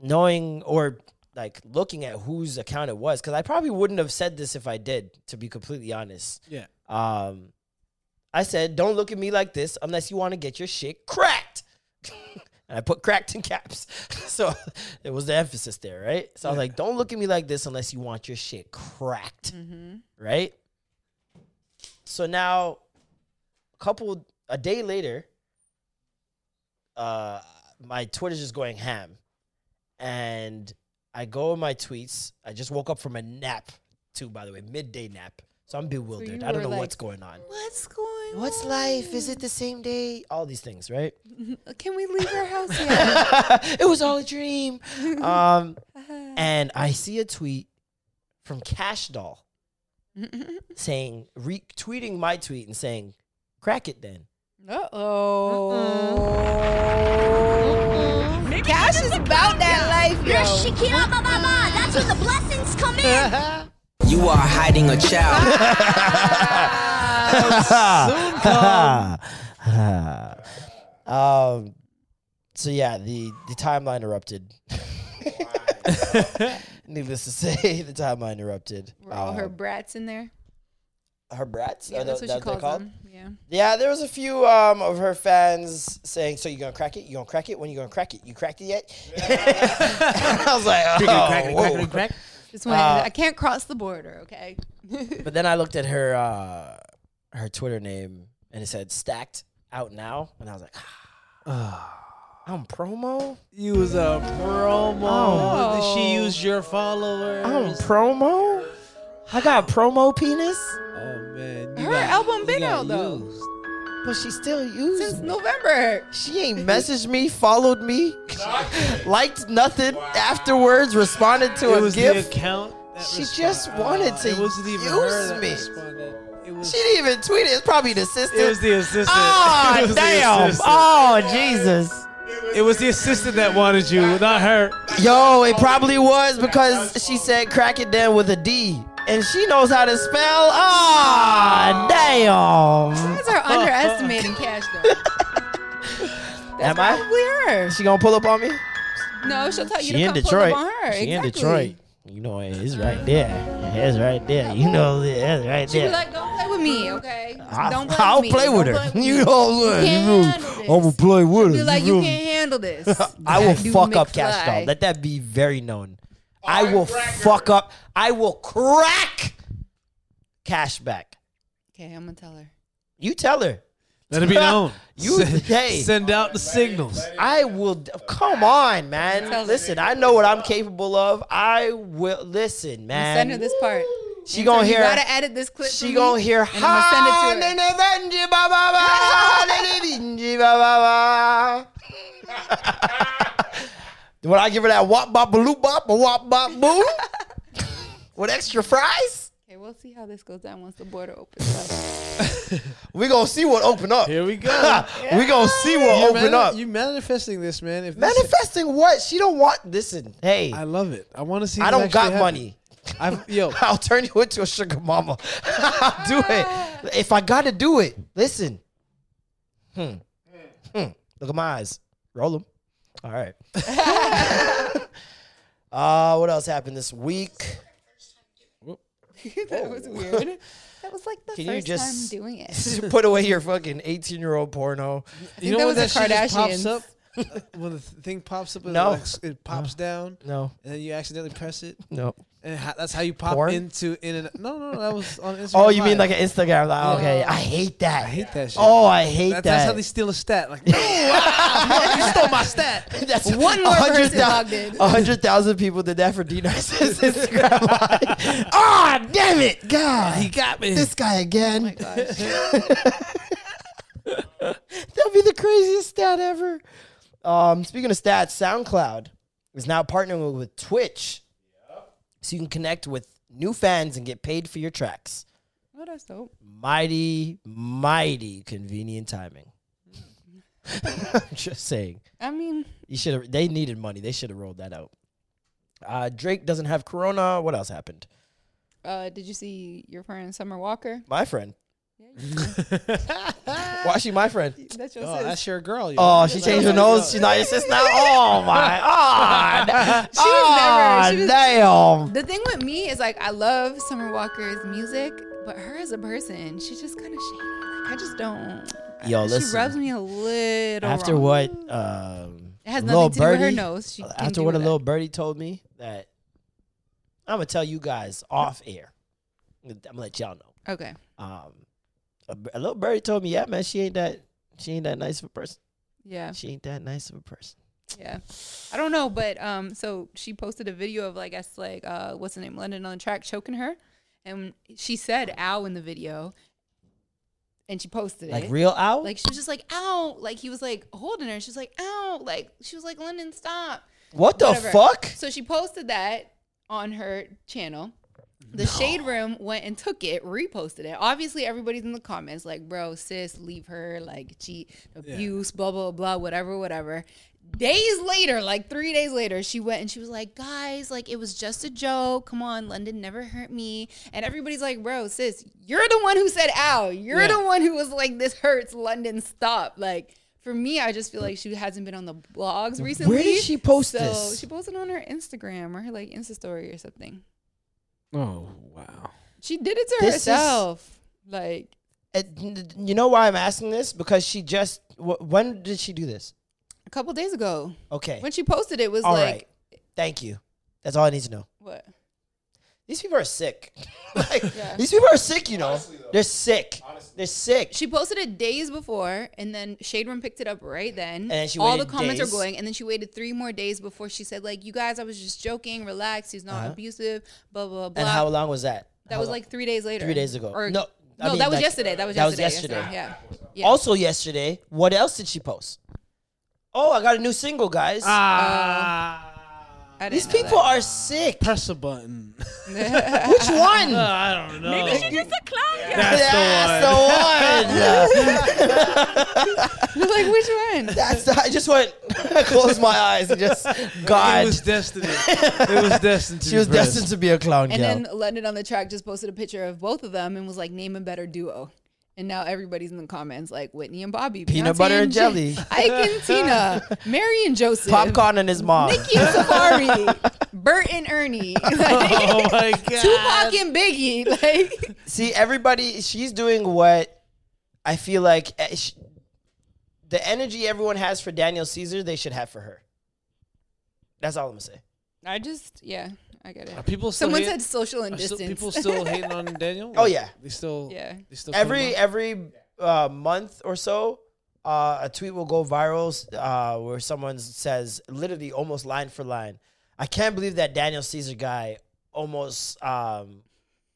knowing or like looking at whose account it was, because I probably wouldn't have said this if I did, to be completely honest. Yeah. Um, I said, "Don't look at me like this unless you want to get your shit cracked." and I put cracked in caps, so it was the emphasis there, right? So I was like, "Don't look at me like this unless you want your shit cracked," right? So now, a couple a day later, uh, my Twitter's just going ham, and I go in my tweets. I just woke up from a nap, too, by the way, midday nap. So I'm bewildered. you I don't know like, what's going on. What's going What's on? life? Is it the same day? All these things, right? Can we leave our house yet? it was all a dream. Um, and I see a tweet from Kash Doll saying, retweeting my tweet and saying, "Crack it then." Uh oh. Kash is about that life, You're yo. Shakira Mama. That's when the blessings come in. You are hiding a child. um. So yeah, the the timeline erupted. Needless to say, the timeline erupted. Were all her Um, brats in there? her brats. Yeah, Are that's tho- what she that they're them. Yeah. Yeah, there was a few um, of her fans saying, "So you gonna crack it? You gonna crack it? When you gonna crack it? You cracked it yet?" I was like, "Oh, whoa." Just went, Uh, I can't cross the border, okay? But then I looked at her uh, her Twitter name and it said "stacked out now," and I was like, "I'm promo. You was a promo. Oh. She used your followers. I'm promo. I got promo penis." oh man. Her Her got- album he been out, though. used. But she still used Since me. November. She ain't messaged me, followed me, liked nothing afterwards, responded to It a was the account. that She respond- just wanted to It wasn't even use her that me. responded. It was. She didn't even tweet it. It's probably the assistant. It was the assistant. Ah, It was the damn. assistant. Oh, Jesus. It was the assistant that wanted you, not her. Yo, it probably was because she said crack it down with a D. And she knows how to spell. Ah, damn. You are underestimating Kash though. Am I? Her. She gonna pull up on me? No, she'll tell you She to in come Detroit. pull up on her. She in exactly. Detroit. You know, it's right uh-huh. there. It's right there. You know, it's right She be there. like, don't play with me, okay? I, don't play I'll with me. play with Don't her. play You me. know what I'm saying? can't You know, handle. I'm gonna play with her. Be like, You you know? can't handle this. I will fuck up Kash McFly. Doll. Let that be very known. I will fuck up. I will crack Kash back. Okay, I'm gonna tell her. You tell her. Let it be known. You- send, hey. send out the signals. I will. Come on, man. Listen, I know what I'm capable of. I will listen, man. Send her this part. She And gonna so hear. You gotta edit this clip. She for gonna me, hear. And I'm gonna send it to her. "Ha, ba, ba, ba, ba, ba, ba." When I give her that wop bop loop bop or wop bop boo with extra fries, Okay, we'll see how this goes down once the border opens up. we gonna see what open up. Here we go. we gonna see what You open mani- up. You manifesting this, man. If this- Manifesting what? She don't want. Listen, hey, I love it. I want to see. I don't got happen. money. I've, yo, I'll turn you into a sugar mama. I'll do it. If I gotta do it, listen. Hmm. Hmm. Look at my eyes. Roll them. All right. uh, what else happened this week? that was weird. That was like the Can you first just- time doing it. Put away your fucking 18 year old porno. you that know when was the that shit just pops Kardashians. up? Uh, when the th- thing pops up, and No. it, like, it pops down, No, and then you accidentally press it, no. That's how you pop Porn? into in and no, no, no, that was on Instagram. Oh, you mean Live. like an Instagram? Like, okay, I hate that. I hate that shit. Oh, I hate That- that. That's how they steal a stat. Like, no, ah, no, you stole my stat. That's One more person logged in. A hundred thousand people did that for D-Nice's Instagram live. Ah, damn it, God, He got me. this guy again. Oh. That'll be the craziest stat ever. Um, speaking of stats, SoundCloud is now partnering with Twitch, so you can connect with new fans and get paid for your tracks. Oh, that's dope. Mighty, mighty convenient timing. I'm just saying. I mean, You should have. They needed money. They should have rolled that out. Uh, Drake doesn't have Corona. What else happened? uh, did you see your friend Summer Walker? My friend. Why is she my friend? That's your Oh, sis. that's your girl. yo. Oh, she changed her nose. She's not your sister now. Oh my god. She was never- she was- damn. The thing with me is like I love Summer Walker's music, but her as a person, she's just kind of shady. Like I just don't. Yo, she listen. rubs me a little. After wrong. what? Um, It has Lil nothing to do with her Birdie- nose. She can after do what a that. little birdie told me that I'm gonna tell you guys off air. I'm gonna let y'all know. Okay. Um, a, little birdie told me, yeah, man, she ain't that. She ain't that nice of a person. Yeah. She ain't that nice of a person. Yeah. I don't know, but um, so she posted a video of like, I guess like, uh, what's the name, London on the track choking her, and she said "ow" in the video, and she posted Like it. real out. Like she was just like "ow," like he was like holding her. She's like "ow," like she was like London, stop. what the fuck? So she posted that on her channel. The Shade Room went and took it, reposted it. Obviously, everybody's in the comments like, bro, sis, leave her, like, cheat, abuse, blah, blah, blah, whatever, whatever. Days later, like three days later, she went and she was like, guys, like, it was just a joke. Come on, London never hurt me. And everybody's like, bro, sis, you're the one who said, ow. You're Yeah. the one who was like, this hurts, London, stop. Like, for me, I just feel like she hasn't been on the blogs recently. Where did she post so this? She posted on her Instagram or her like Insta story or something. Oh wow. She did it to This is- herself. Like It- you know why I'm asking this? Because she just. wh- When did she do this? a couple days ago. Okay. When she posted it was All like right. Thank you. That's all I need to know. what? These people are sick. like, Yeah. These people are sick, you know. They're sick. They're sick. She posted it days before and then Shade Room picked it up right then. then she All the comments days. are going and then she waited three more days before she said like you guys I was just joking, relax, he's not Uh-huh. abusive, blah blah blah. and how long was that? that How was long? like 3 days later. three days ago. Or no, I No, mean, that was like, yesterday. That was that was yesterday. yesterday. Yeah. yeah. Also yesterday, what else did she post? Oh, I got a new single, guys. Ah. I These people that. are sick. Press a button. Which one? Uh, I don't know. Maybe she's just a clown girl. That's the one. That's the one. like which one? That's the, I just went, I closed my eyes and just, It God. was destiny. It was destined to she be was pressed. destined to be a clown And girl. then London on the track just posted a picture of both of them and was like, "Name a better duo." And now everybody's in the comments like Whitney and Bobby, Peanut Beyonce butter and J- jelly. Ike and Tina, Mary and Joseph, Popcorn and his mom. Nicki and Safaree, Bert and Ernie, like, Oh my god. Tupac and Biggie. Like, See, everybody, she's doing what I feel like eh, sh- the energy everyone has for Daniel Caesar, they should have for her. That's all I'm gonna say. I just, yeah, I get Are it. people still Someone hate- said social and are still- distance. people still hating on Daniel? Oh, Like, yeah. They still Yeah. They still come Every up? every uh, month or so, uh, a tweet will go viral uh, where someone says, literally almost line for line, "I can't believe that Daniel Caesar guy almost um,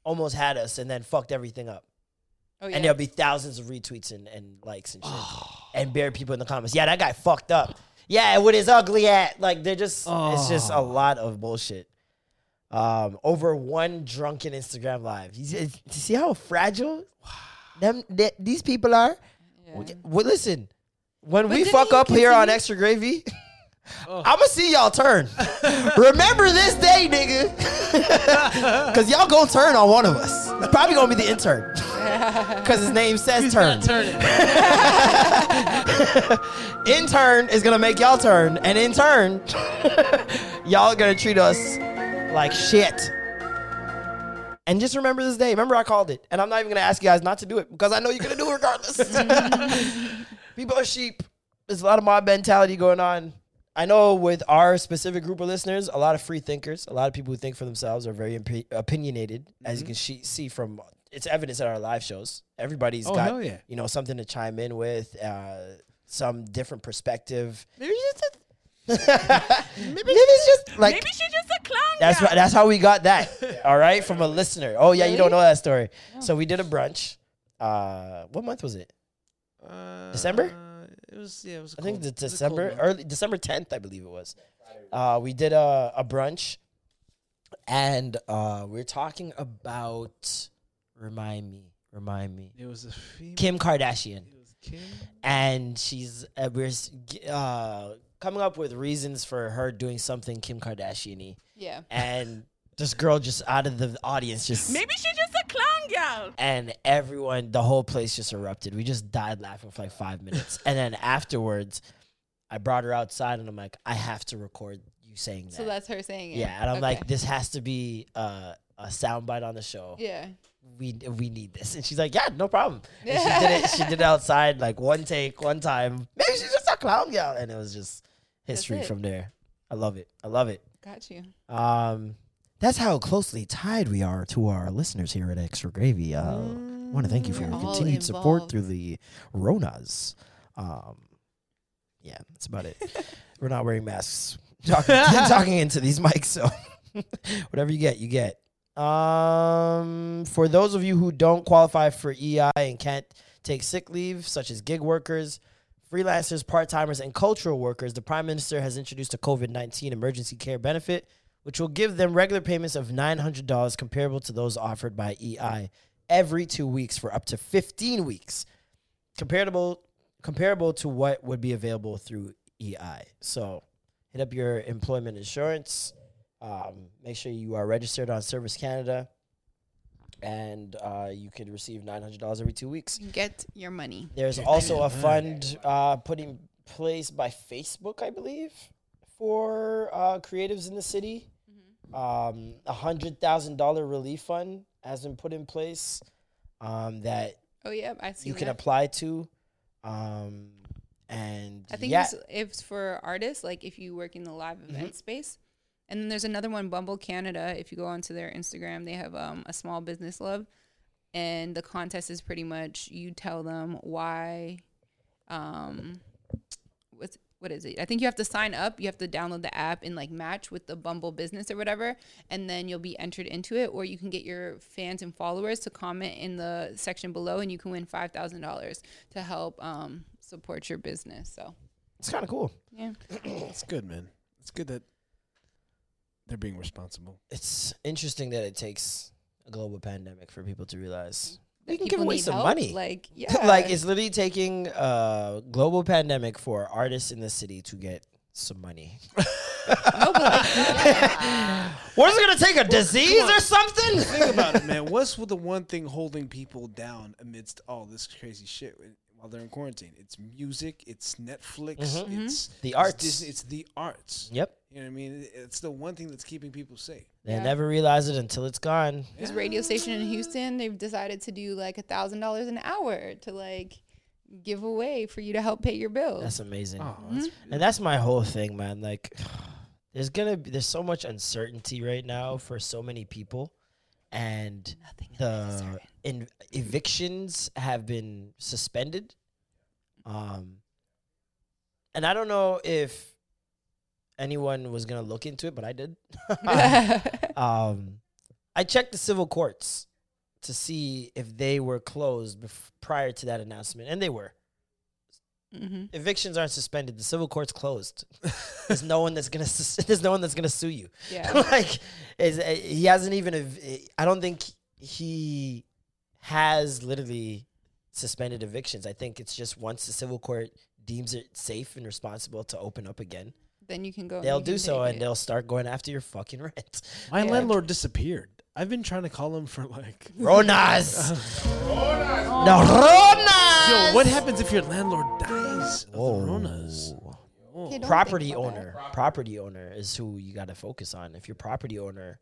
almost had us and then fucked everything up." oh, yeah. And there'll be thousands of retweets and, and likes and shit. And bare people in the comments. Yeah, that guy fucked up. Yeah, with his ugly ass. Like they're just it's just a lot of bullshit. Um, over one drunken Instagram live. You see, you see how fragile them th- these people are? Yeah. Well, listen, when we fuck up here on extra gravy, I'ma see y'all turn. Remember this day, nigga. Cause y'all gonna turn on one of us. It's probably gonna be the intern. Cause his name says turn. intern is gonna make y'all turn, and in turn, y'all gonna treat us like shit. And just remember this day. Remember I called it, and I'm not even gonna ask you guys not to do it because I know you're gonna do it regardless. People are sheep. There's a lot of mob mentality going on. I know with our specific group of listeners, a lot of free thinkers, a lot of people who think for themselves are very impi- opinionated, as you can she- see from it's evidence at our live shows. Everybody's Oh, got yeah. you know something to chime in with, uh, some different perspective. Maybe just Maybe it's just like maybe she's just a clown that's right. That's how we got that. All right, from a listener. Oh yeah, you don't know that story. So we did a brunch. Uh, what month was it? Uh, December? It was yeah. It was. I think cold- the a cold December early December tenth, I believe it was. Uh, we did a, a brunch, and uh, we are talking about. Remind me, remind me. It was a female. Kim Kardashian, It was Kim. and she's uh, we're uh, coming up with reasons for her doing something Kim Kardashian-y, yeah. and this girl just out of the audience just Maybe she's just a clown girl. and everyone, the whole place just erupted. We just died laughing for like five minutes. and then afterwards, I brought her outside and I'm like, I have to record you saying that. So that's her saying it. yeah, and I'm Okay. like, this has to be uh, a soundbite on the show. Yeah. We we need this. And she's like, yeah, no problem. And she did it. She did it outside, like one take, one time. Maybe she's just a clown girl, and it was just history from there. I love it. I love it. Got you. Um, that's how closely tied we are to our listeners here at Extra Gravy. Uh, I want to thank you for your We're all continued support through the Ronas. Um, yeah, that's about it. We're not wearing masks. Talking, talking into these mics, so whatever you get, you get. Um, for those of you who don't qualify for EI and can't take sick leave, such as gig workers, freelancers, part timers, and cultural workers, the Prime Minister has introduced a COVID 19 emergency care benefit, which will give them regular payments of $900 comparable to those offered by EI every two weeks for up to 15 weeks, comparable, comparable to what would be available through EI. So hit up your employment insurance. Um, make sure you are registered on Service Canada. And uh, you could receive $900 every two weeks. Get your money. There's also a fund uh, put in place by Facebook, I believe, for uh, creatives in the city. Um, a hundred thousand dollar relief fund has been put in place um, that Oh yeah, I see. you can that. apply to. Um, and I think yeah, it's, it's for artists, like if you work in the live Mm-hmm. event space. And then there's another one, Bumble Canada. If you go onto their Instagram, they have um, a small business love, and the contest is pretty much you tell them why, um, what's what is it? I think you have to sign up. You have to download the app and like match with the Bumble business or whatever, and then you'll be entered into it. Or you can get your fans and followers to comment in the section below, and you can win five thousand dollars to help um, support your business. So It's kind of cool. yeah, It's good, man. It's good that they're being responsible. It's interesting that it takes a global pandemic for people to realize we can give people away some help, money. Like yeah, like it's literally taking a global pandemic for artists in the city to get some money. no, but like, What is it gonna take? A disease or something? Think about it, man. What's the one thing holding people down amidst all this crazy shit while they're in quarantine? It's music. It's Netflix. Mhm. It's The it's arts. Disney, it's the arts. Yep. You know what I mean? It's the one thing that's keeping people safe. They Yeah. never realize it until it's gone. this radio station in Houston, they've decided to do like a thousand dollars an hour to like give away for you to help pay your bills. That's amazing. Oh, that's And that's my whole thing, man. Like, there's gonna be there's so much uncertainty right now for so many people, and Nothing the in, evictions have been suspended. Um, and I don't know if anyone was gonna look into it, but I did. um, I checked the civil courts to see if they were closed bef- prior to that announcement, and they were. Hmm Evictions aren't suspended. The civil court's closed. there's no one that's gonna. sus- There's no one that's gonna sue you. Yeah. like, is uh, he hasn't even. ev- I don't think he has literally suspended evictions. I think it's just once the civil court deems it safe and responsible to open up again, Then you can go. they'll you do so, and it. they'll start going after your fucking rent. My Yeah. landlord disappeared. I've been trying to call him for like. Ronas. no, Ronas. Yo, what happens if your landlord dies of the Whoa. Ronas? Okay, don't property think about owner. Property owner is who you got to focus on. If your property owner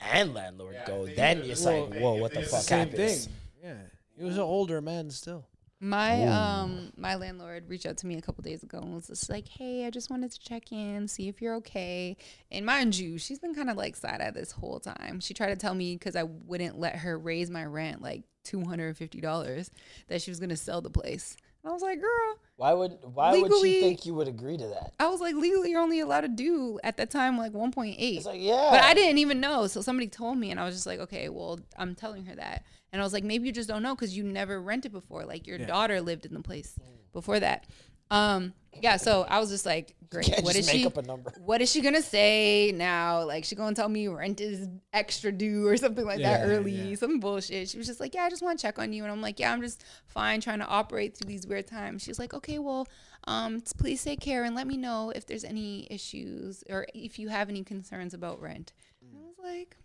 and landlord go, then you're like, whoa, what the fuck Same happens? thing. Yeah, he was an older man still. My um my landlord reached out to me a couple days ago and was just like, "Hey, I just wanted to check in, see if you're okay." And mind you, she's been kind of like side eye this whole time. She tried to tell me because I wouldn't let her raise my rent like two hundred and fifty dollars that she was gonna sell the place. And I was like, "Girl," Why would why would she think you would agree to that? I was like, "Legally, you're only allowed to do at that time like one point eight. It's like, yeah. But I didn't even know. So somebody told me, and I was just like, okay, well, I'm telling her that. And I was like, maybe you just don't know because you never rented before. Like your daughter lived in the place mm. before that. Um, yeah. So I was just like, great. can't What just is make she? up a number. What is she gonna say now? Like she gonna tell me rent is extra due or something like that early, yeah. some bullshit. She was just like, yeah, I just want to check on you, and I'm like, yeah, I'm just fine, trying to operate through these weird times. She's like, okay, well, um, please take care and let me know if there's any issues or if you have any concerns about rent. And I was like,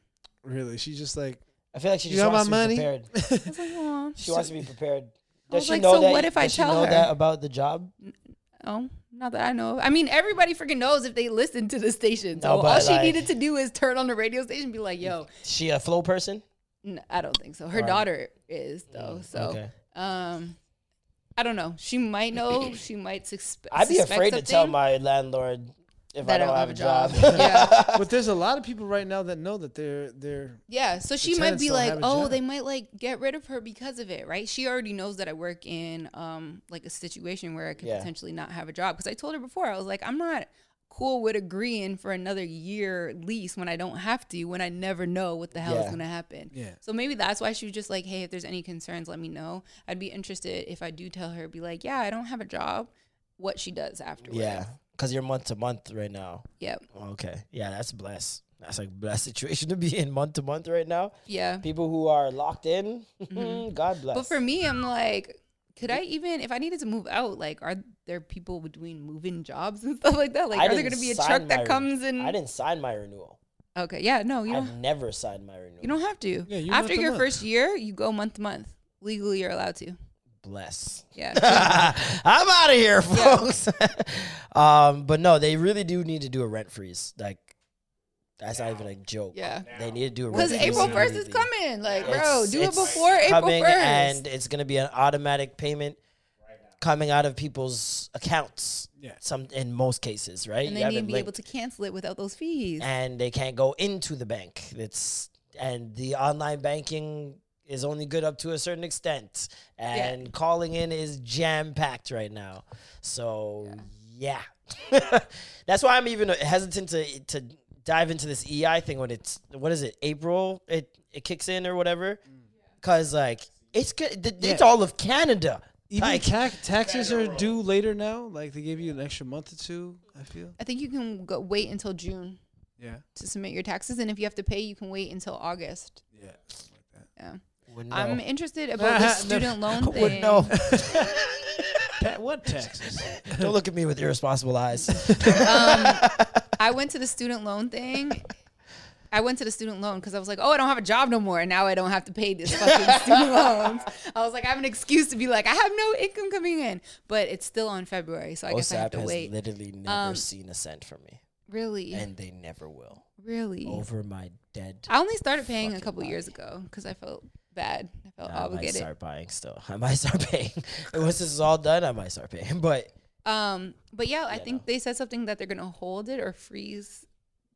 Really, she's just like, I feel like she You just got wants my to be money? prepared. Like, oh, She wants to be prepared. I Does was she like, know so that? what if I tell know her? that about the job? oh, not that I know. I mean, everybody freaking knows if they listen to the station. So No, all she like- needed to do is turn on the radio station and be like, yo, She a flow person? I don't think so. Her Right. daughter is though. So, okay. um, I don't know. She might know. She might suspe- I'd be suspect afraid to tell my landlord if That I I don't don't have a job. yeah, but there's a lot of people right now that know that they're they're yeah. So she might be like, oh, job. they might like get rid of her because of it, right? She already knows that I work in um like a situation where I could Yeah. potentially not have a job because I told her before I was like, I'm not cool with agreeing for another year lease when I don't have to when I never know what the hell is gonna happen. Yeah. So maybe that's why she was just like, hey, if there's any concerns, let me know. I'd be interested if I do tell her, be like, yeah, I don't have a job. What she does afterwards. yeah, because you're month to month right now. Yep. Oh, okay. Yeah, that's blessed. That's like blessed situation to be in month to month right now. Yeah. People who are locked in, mm-hmm. God bless. But for me, I'm like, could I even, if I needed to move out, like, are there people doing moving jobs and stuff like that? Like, I are there going to be a truck that comes and? I didn't sign my renewal. Okay. Yeah. No, you I've don't. never signed my renewal. You don't have to. Yeah, you After your month. first year, you go month to month. Legally, you're allowed to. Bless. Yeah. I'm out of here, folks. um, but no, they really do need to do a rent freeze. Like, that's not even a joke. Yeah. They need to do a rent Because. April 1st is coming. Like, bro, It's- do it it's before April coming 1st. and it's gonna be an automatic payment coming out of people's accounts. Yeah. Some in most cases, right? and they have need to be able to cancel it without those fees. and they can't go into the bank. It's and the online banking is only good up to a certain extent, and calling in is jam packed right now. So Yeah, that's why I'm even hesitant to to dive into this EI thing when it's what is it April it it kicks in or whatever, mm. because like it's good. th- It's Yeah. all of Canada. Even like, tax taxes are due later now. Like they gave you an extra month or two. I feel. I think you can go wait until June Yeah. to submit your taxes, and if you have to pay, you can wait until August. Yeah. Yeah. Wouldn't I'm know. interested about the student loan thing. Wouldn't know. Ta- what taxes? Don't look at me with irresponsible eyes. I went to the student loan thing. I went to the student loan because I was like, oh, I don't have a job no more. And now I don't have to pay this fucking student loans. I was like, I have an excuse to be like, I have no income coming in. But it's still on February. So I guess I have to has wait. literally never Um, seen a cent from me, Really? and they never will. really? Over my dead. I only started paying a fucking couple body. years ago because I felt bad. I felt I might start buying still. I might start paying. Once this is all done, I might start paying. But Um, but yeah, I Yeah, think they said something that they're gonna hold it or freeze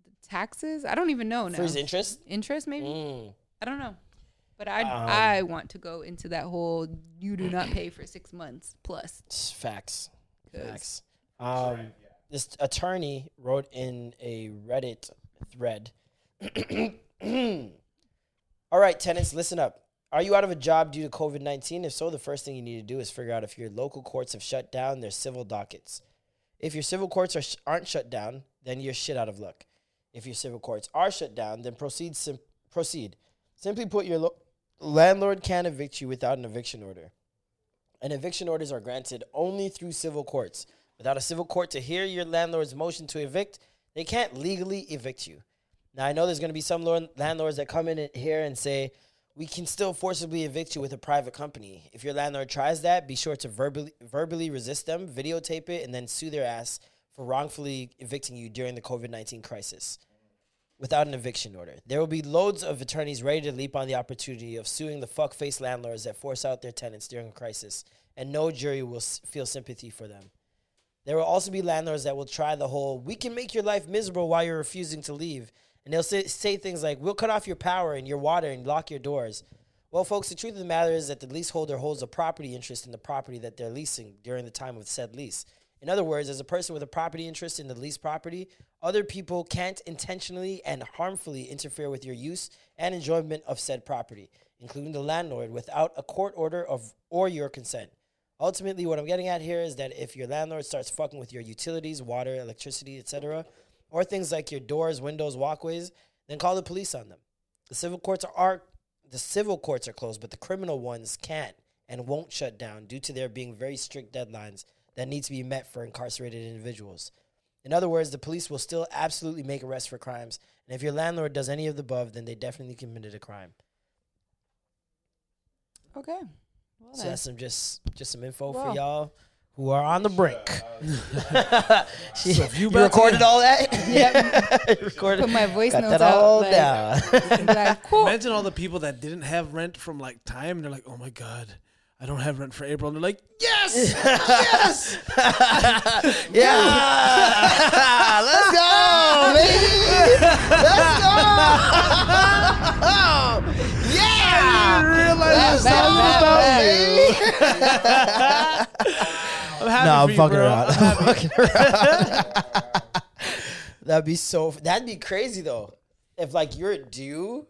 the taxes. I don't even know now. freeze interest. Interest, maybe. Mm. I don't know. But I Um, I want to go into that whole you do not pay for six months plus. It's Facts. 'Cause- Facts. Um, this attorney wrote in a Reddit thread. All right, tenants, listen up. Are you out of a job due to COVID 19? If so, the first thing you need to do is figure out if your local courts have shut down their civil dockets. If your civil courts are sh- aren't shut down, then you're shit out of luck. If your civil courts are shut down, then proceed. Sim- proceed. Simply put, your lo- landlord can't evict you without an eviction order. And eviction orders are granted only through civil courts. Without a civil court to hear your landlord's motion to evict, they can't legally evict you. Now, I know there's going to be some lord- landlords that come in here and say, we can still forcibly evict you with a private company. If your landlord tries that, be sure to verbally, verbally resist them, videotape it, and then sue their ass for wrongfully evicting you during the COVID 19 crisis without an eviction order. There will be loads of attorneys ready to leap on the opportunity of suing the fuck-faced landlords that force out their tenants during a crisis, and no jury will s- feel sympathy for them. There will also be landlords that will try the whole "we can make your life miserable while you're refusing to leave," and they'll say, say things like "we'll cut off your power and your water and lock your doors." Well, folks, the truth of the matter is that the leaseholder holds a property interest in the property that they're leasing during the time of said lease. In other words, as a person with a property interest in the leased property, other people can't intentionally and harmfully interfere with your use and enjoyment of said property, including the landlord, without a court order of or your consent. Ultimately, what I'm getting at here is that if your landlord starts fucking with your utilities, water, electricity, etc., or things like your doors, windows, walkways, then call the police on them. The civil courts are the civil courts are closed, but the criminal ones can't and won't shut down due to there being very strict deadlines that need to be met for incarcerated individuals. In other words, the police will still absolutely make arrests for crimes, and if your landlord does any of the above, then they definitely committed a crime. Okay. Well, So then. that's some just just some info Wow. for y'all who are on the brink. She- So if you you, about to- recorded all that? Yep. recorded. Put my voice Got notes that all out. down. Like, like, cool. Imagine all the people that didn't have rent from like time. And they're like, oh my god, I don't have rent for April. And they're like, yes, yes. yeah. Let's go, baby. Let's go. yeah. realize Back, back, back. I'm happy No, for I'm you, fucking bro. around. I'm I'm fucking around. That'd be so. That'd be crazy though. If like you're due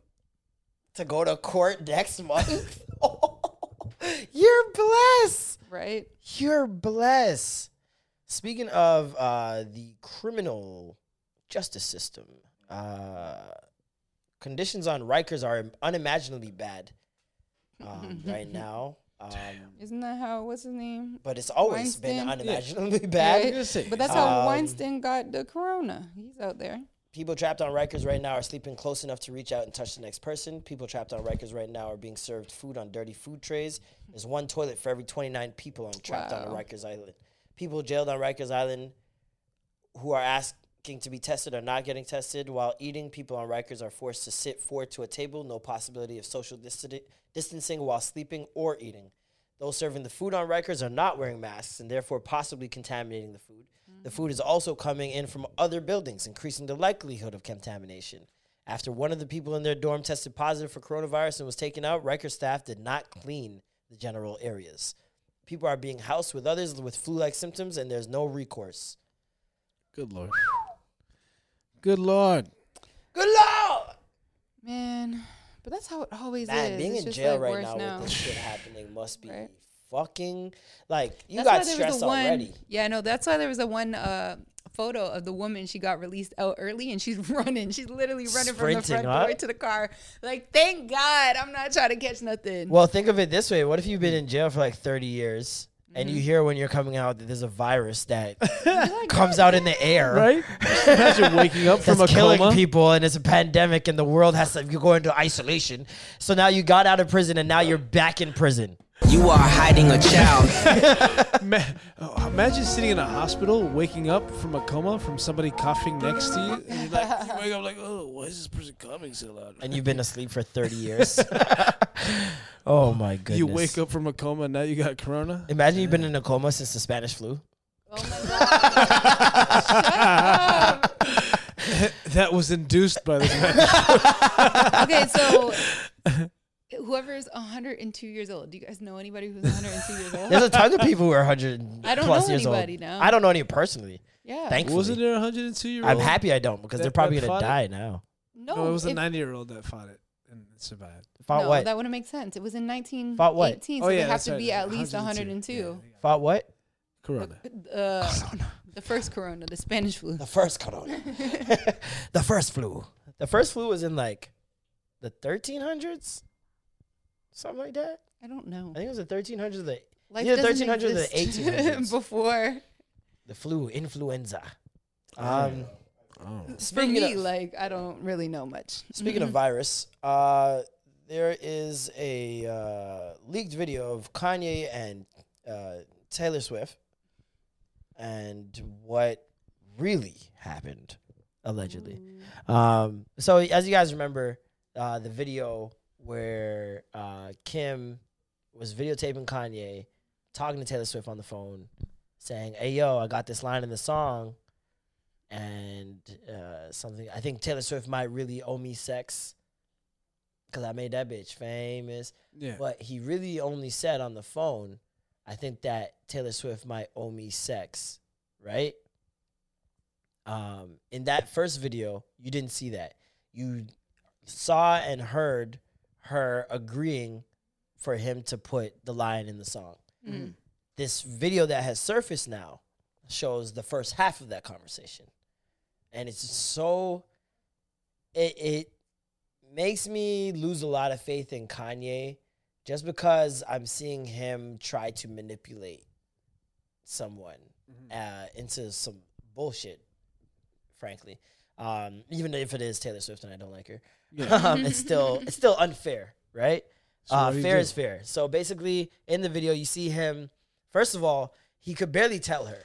to go to court next month, you're blessed. right? You're blessed. Speaking of uh, the criminal justice system, uh, conditions on Rikers are unimaginably bad um, right now. Um, Isn't that how? What's his name? but it's always been Weinstein? unimaginably bad. Right? But that's how Um, Weinstein got the corona. He's out there. People trapped on Rikers right now are sleeping close enough to reach out and touch the next person. People trapped on Rikers right now are being served food on dirty food trays. There's one toilet for every 29 people on trapped on Wow. Rikers Island. People jailed on Rikers Island who are asking to be tested are not getting tested. While eating, people on Rikers are forced to sit forward to a table, no possibility of social distancing while sleeping or eating. Those serving the food on Rikers are not wearing masks and therefore possibly contaminating the food. The mm. food is also coming in from other buildings, increasing the likelihood of contamination. After one of the people in their dorm tested positive for coronavirus and was taken out, Riker staff did not clean the general areas. people are being housed with others with flu-like symptoms, and there's no recourse. Good lord. Good lord. Good lord, Man, but that's how it always man! is. Being It's in just, jail like, right worse now, now. with this shit happening must be Right. fucking like you That's why got there was stress a one, already. Yeah, no, that's why there was a one uh, photo of the woman. She got released out early and she's running. She's literally running from the Sprinting, front huh? door to the car. Like, thank God I'm not trying to catch nothing. Well, think of it this way: What if you've been in jail for like thirty years? And Mm-hmm. you hear when you're coming out that there's a virus that comes out in the air, Right? Just imagine waking up from a killing coma. people and it's a pandemic and the world has to you go into isolation. So now you got out of prison and now you're back in prison. You are hiding a child. Oh, imagine sitting in a hospital, waking up from a coma from somebody coughing next to you. And you're like, you wake up like, oh, why is this person coughing so loud? And you've been asleep for 30 years. oh my goodness. you wake up from a coma and now you got corona. Imagine you've been in a coma since the Spanish flu. oh my God. That was induced by the man. okay, so whoever is 102 years old, do you guys know anybody who's 102 years old? There's a ton of people who are 100 I don't plus know years anybody old. now. I don't know any personally. yeah. Thankfully. Wasn't there a 102 year old? I'm happy I don't because that- they're probably going to die it? now. No, No, it was a 90 year old that fought it and survived. Fought no, what? that wouldn't make sense. It was in 1918, Fought what? so Oh, they have to right. be at least 102. 102. Fought what? Corona. Uh, the first corona, the Spanish flu. The first corona. the first flu. The first flu was in like the 1300s? Something like that? I don't know. I think it was the 1300s or the, Life either doesn't 1300s or the exist 1800s. before. the flu, influenza. Um, Oh. For speaking me, of, like I don't really know much. Speaking of virus, uh, there is a uh, leaked video of Kanye and uh, Taylor Swift and what really happened, allegedly. Um, so, as you guys remember, uh, the video where uh, Kim was videotaping Kanye talking to Taylor Swift on the phone, saying, "Hey, yo, I got this line in the song." and uh, something. I think Taylor Swift might really owe me sex because I made that bitch famous. Yeah. But he really only said on the phone, I think that Taylor Swift might owe me sex, right? Um, in that first video, you didn't see that. You saw and heard her agreeing for him to put the line in the song. Mm. This video that has surfaced now shows the first half of that conversation. And it's so it it makes me lose a lot of faith in Kanye just because I'm seeing him try to manipulate someone uh, into some bullshit, frankly. Um, even if it is Taylor Swift and I don't like her, um, it's still it's still unfair, right? So uh, what do you fair is fair. So basically, in the video, you see him. First of all, he could barely tell her.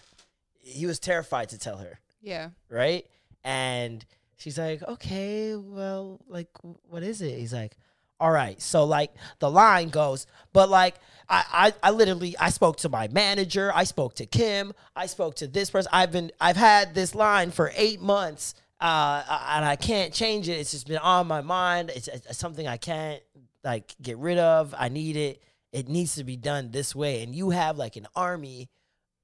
He was terrified to tell her Yeah. right? And she's like, okay, well, like, what is it? He's like, all right. So like the line goes, but like I, I, I literally I spoke to my manager, I spoke to Kim, I spoke to this person. I've been I've had this line for eight months, uh, and I can't change it. It's just been on my mind. It's, it's something I can't like get rid of. I need it. It needs to be done this way. And you have like an army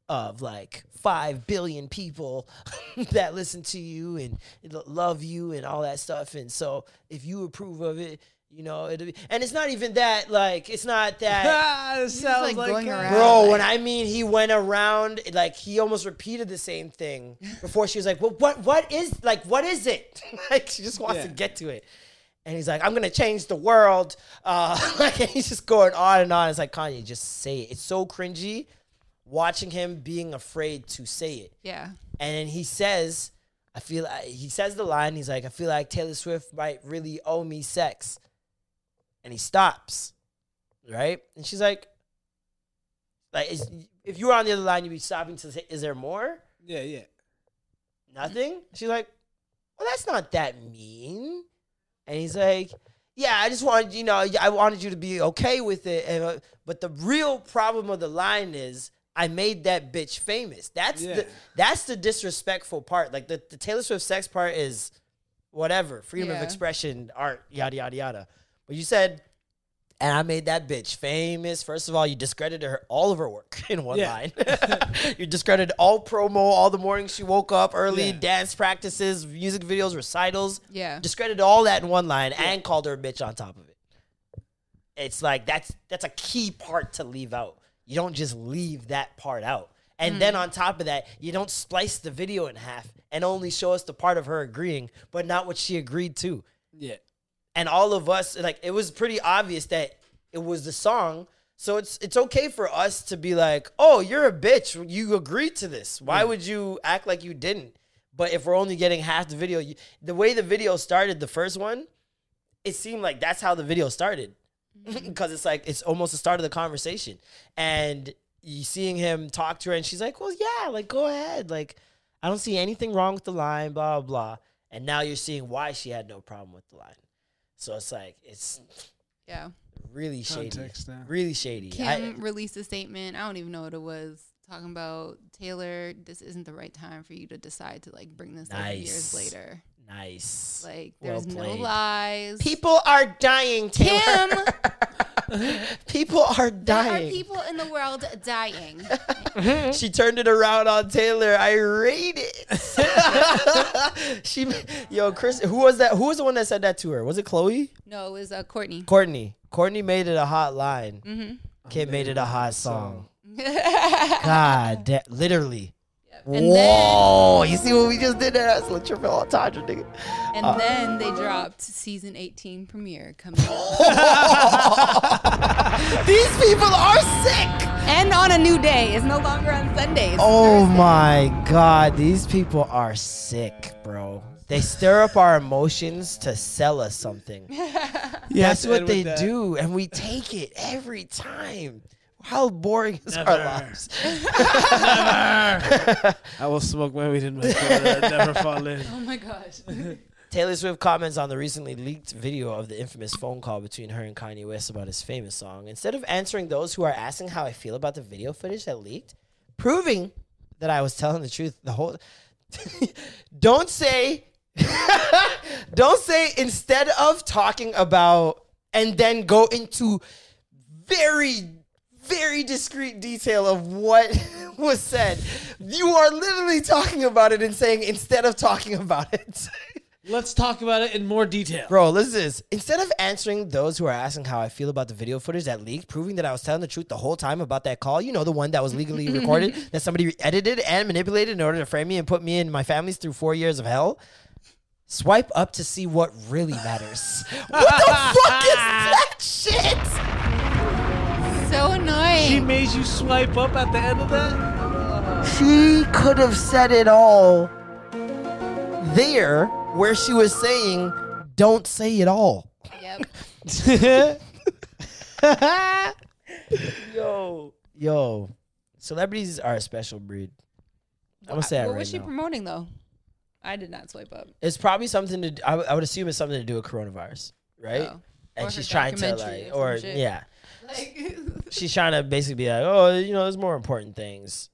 of like 5 billion people that listen to you and love you and all that stuff and so if you approve of it you know it'll be and it's not even that like it's not that it sounds like, going uh, around. bro like- when i mean he went around like he almost repeated the same thing before she was like well what what is like what is it like she just wants to get to it and he's like, I'm gonna change the world. Uh, like and he's just going on and on. It's like Kanye, just say it. It's so cringy watching him being afraid to say it. Yeah. And then he says, I feel like he says the line, he's like, I feel like Taylor Swift might really owe me sex. And he stops. Right? And she's like, like is, if you were on the other line, you'd be stopping to say, is there more? Yeah, yeah. Nothing? She's like, Well, that's not that mean. And he's like, Yeah, I just wanted, you know, I wanted you to be okay with it. And, uh, but the real problem of the line is I made that bitch famous. That's Yeah. the that's the disrespectful part. Like the, the Taylor Swift sex part is whatever, freedom of expression, art, yada yada yada. But you said And I made that bitch famous. First of all, you discredited her all of her work in one Yeah. line. you discredited all promo, all the mornings she woke up early, Yeah. dance practices, music videos, recitals. Yeah. Discredited all that in one line and called her a bitch on top of it. It's like that's that's a key part to leave out. You don't just leave that part out. And then mm-hmm. on top of that, you don't splice the video in half and only show us the part of her agreeing, but not what she agreed to Yeah. And all of us like it was pretty obvious that it was the song. So it's it's okay for us to be like oh you're a bitch. You agreed to this. Why mm. would you act like you didn't? But if we're only getting half the video you, the way the video started the first one it seemed like that's how the video started. Mm-hmm. Because it's like it's almost the start of the conversation. And you seeing him talk to her and she's like well yeah like go ahead. Like i don't see anything wrong with the line blah blah blah. And now you're seeing why she had no problem with the line so it's like it's Yeah. really shady Context now. really shady Kim I- released a statement. I don't even know what it was talking about. Taylor, this isn't the right time for you to decide to like bring this up years later. nice Like Well there's no lies. people are dying Taylor. Kim, people are there are dying people in the world dying. she turned it around on Taylor. I rate it. she, yo, Chris, who was that? Who was the one that said that to her? Was it Chloe? No, it was uh, Courtney. Courtney. Courtney made it a hot line. Mm-hmm. Kid made it a hot song. God, da- literally. And Whoa! you see what we just did there? That's a triple entendre, nigga. And Uh. then they dropped season 18 premiere coming up. These people are sick. and on a new day. It's no longer on Sundays. Oh my god, these people are sick, bro. They stir up our emotions to sell us something. That's what they do, and we take it every time. How boring is our Never. lives? I will smoke my weed in my car. Never fall in. Oh my gosh. Taylor Swift comments on the recently leaked video of the infamous phone call between her and Kanye West about his famous song. Instead of answering those who are asking how I feel about the video footage that leaked, proving that I was telling the truth the whole Don't say don't say instead of talking about and then go into very very discreet detail of what was said. You are literally talking about it and saying instead of talking about it. Let's talk about it in more detail. Bro, listen to this. Instead of answering those who are asking how I feel about the video footage that leaked, proving that I was telling the truth the whole time about that call, you know, the one that was legally recorded, that somebody edited and manipulated in order to frame me and put me and my families through four years of hell, swipe up to see what really matters. what the fuck is that shit? So annoying. She made you swipe up at the end of that? She could have said it all there where she was saying, don't say it all. yep. yo, yo, celebrities are a special breed. I'm gonna say that what right was she now. promoting though? I did not swipe up. it's probably something to. d- I would- I would assume it's something to do with coronavirus, right? Oh. Or And her she's trying to documentary like, or or some shit. yeah, Like, she's trying to basically be like, oh, you know, there's more important things,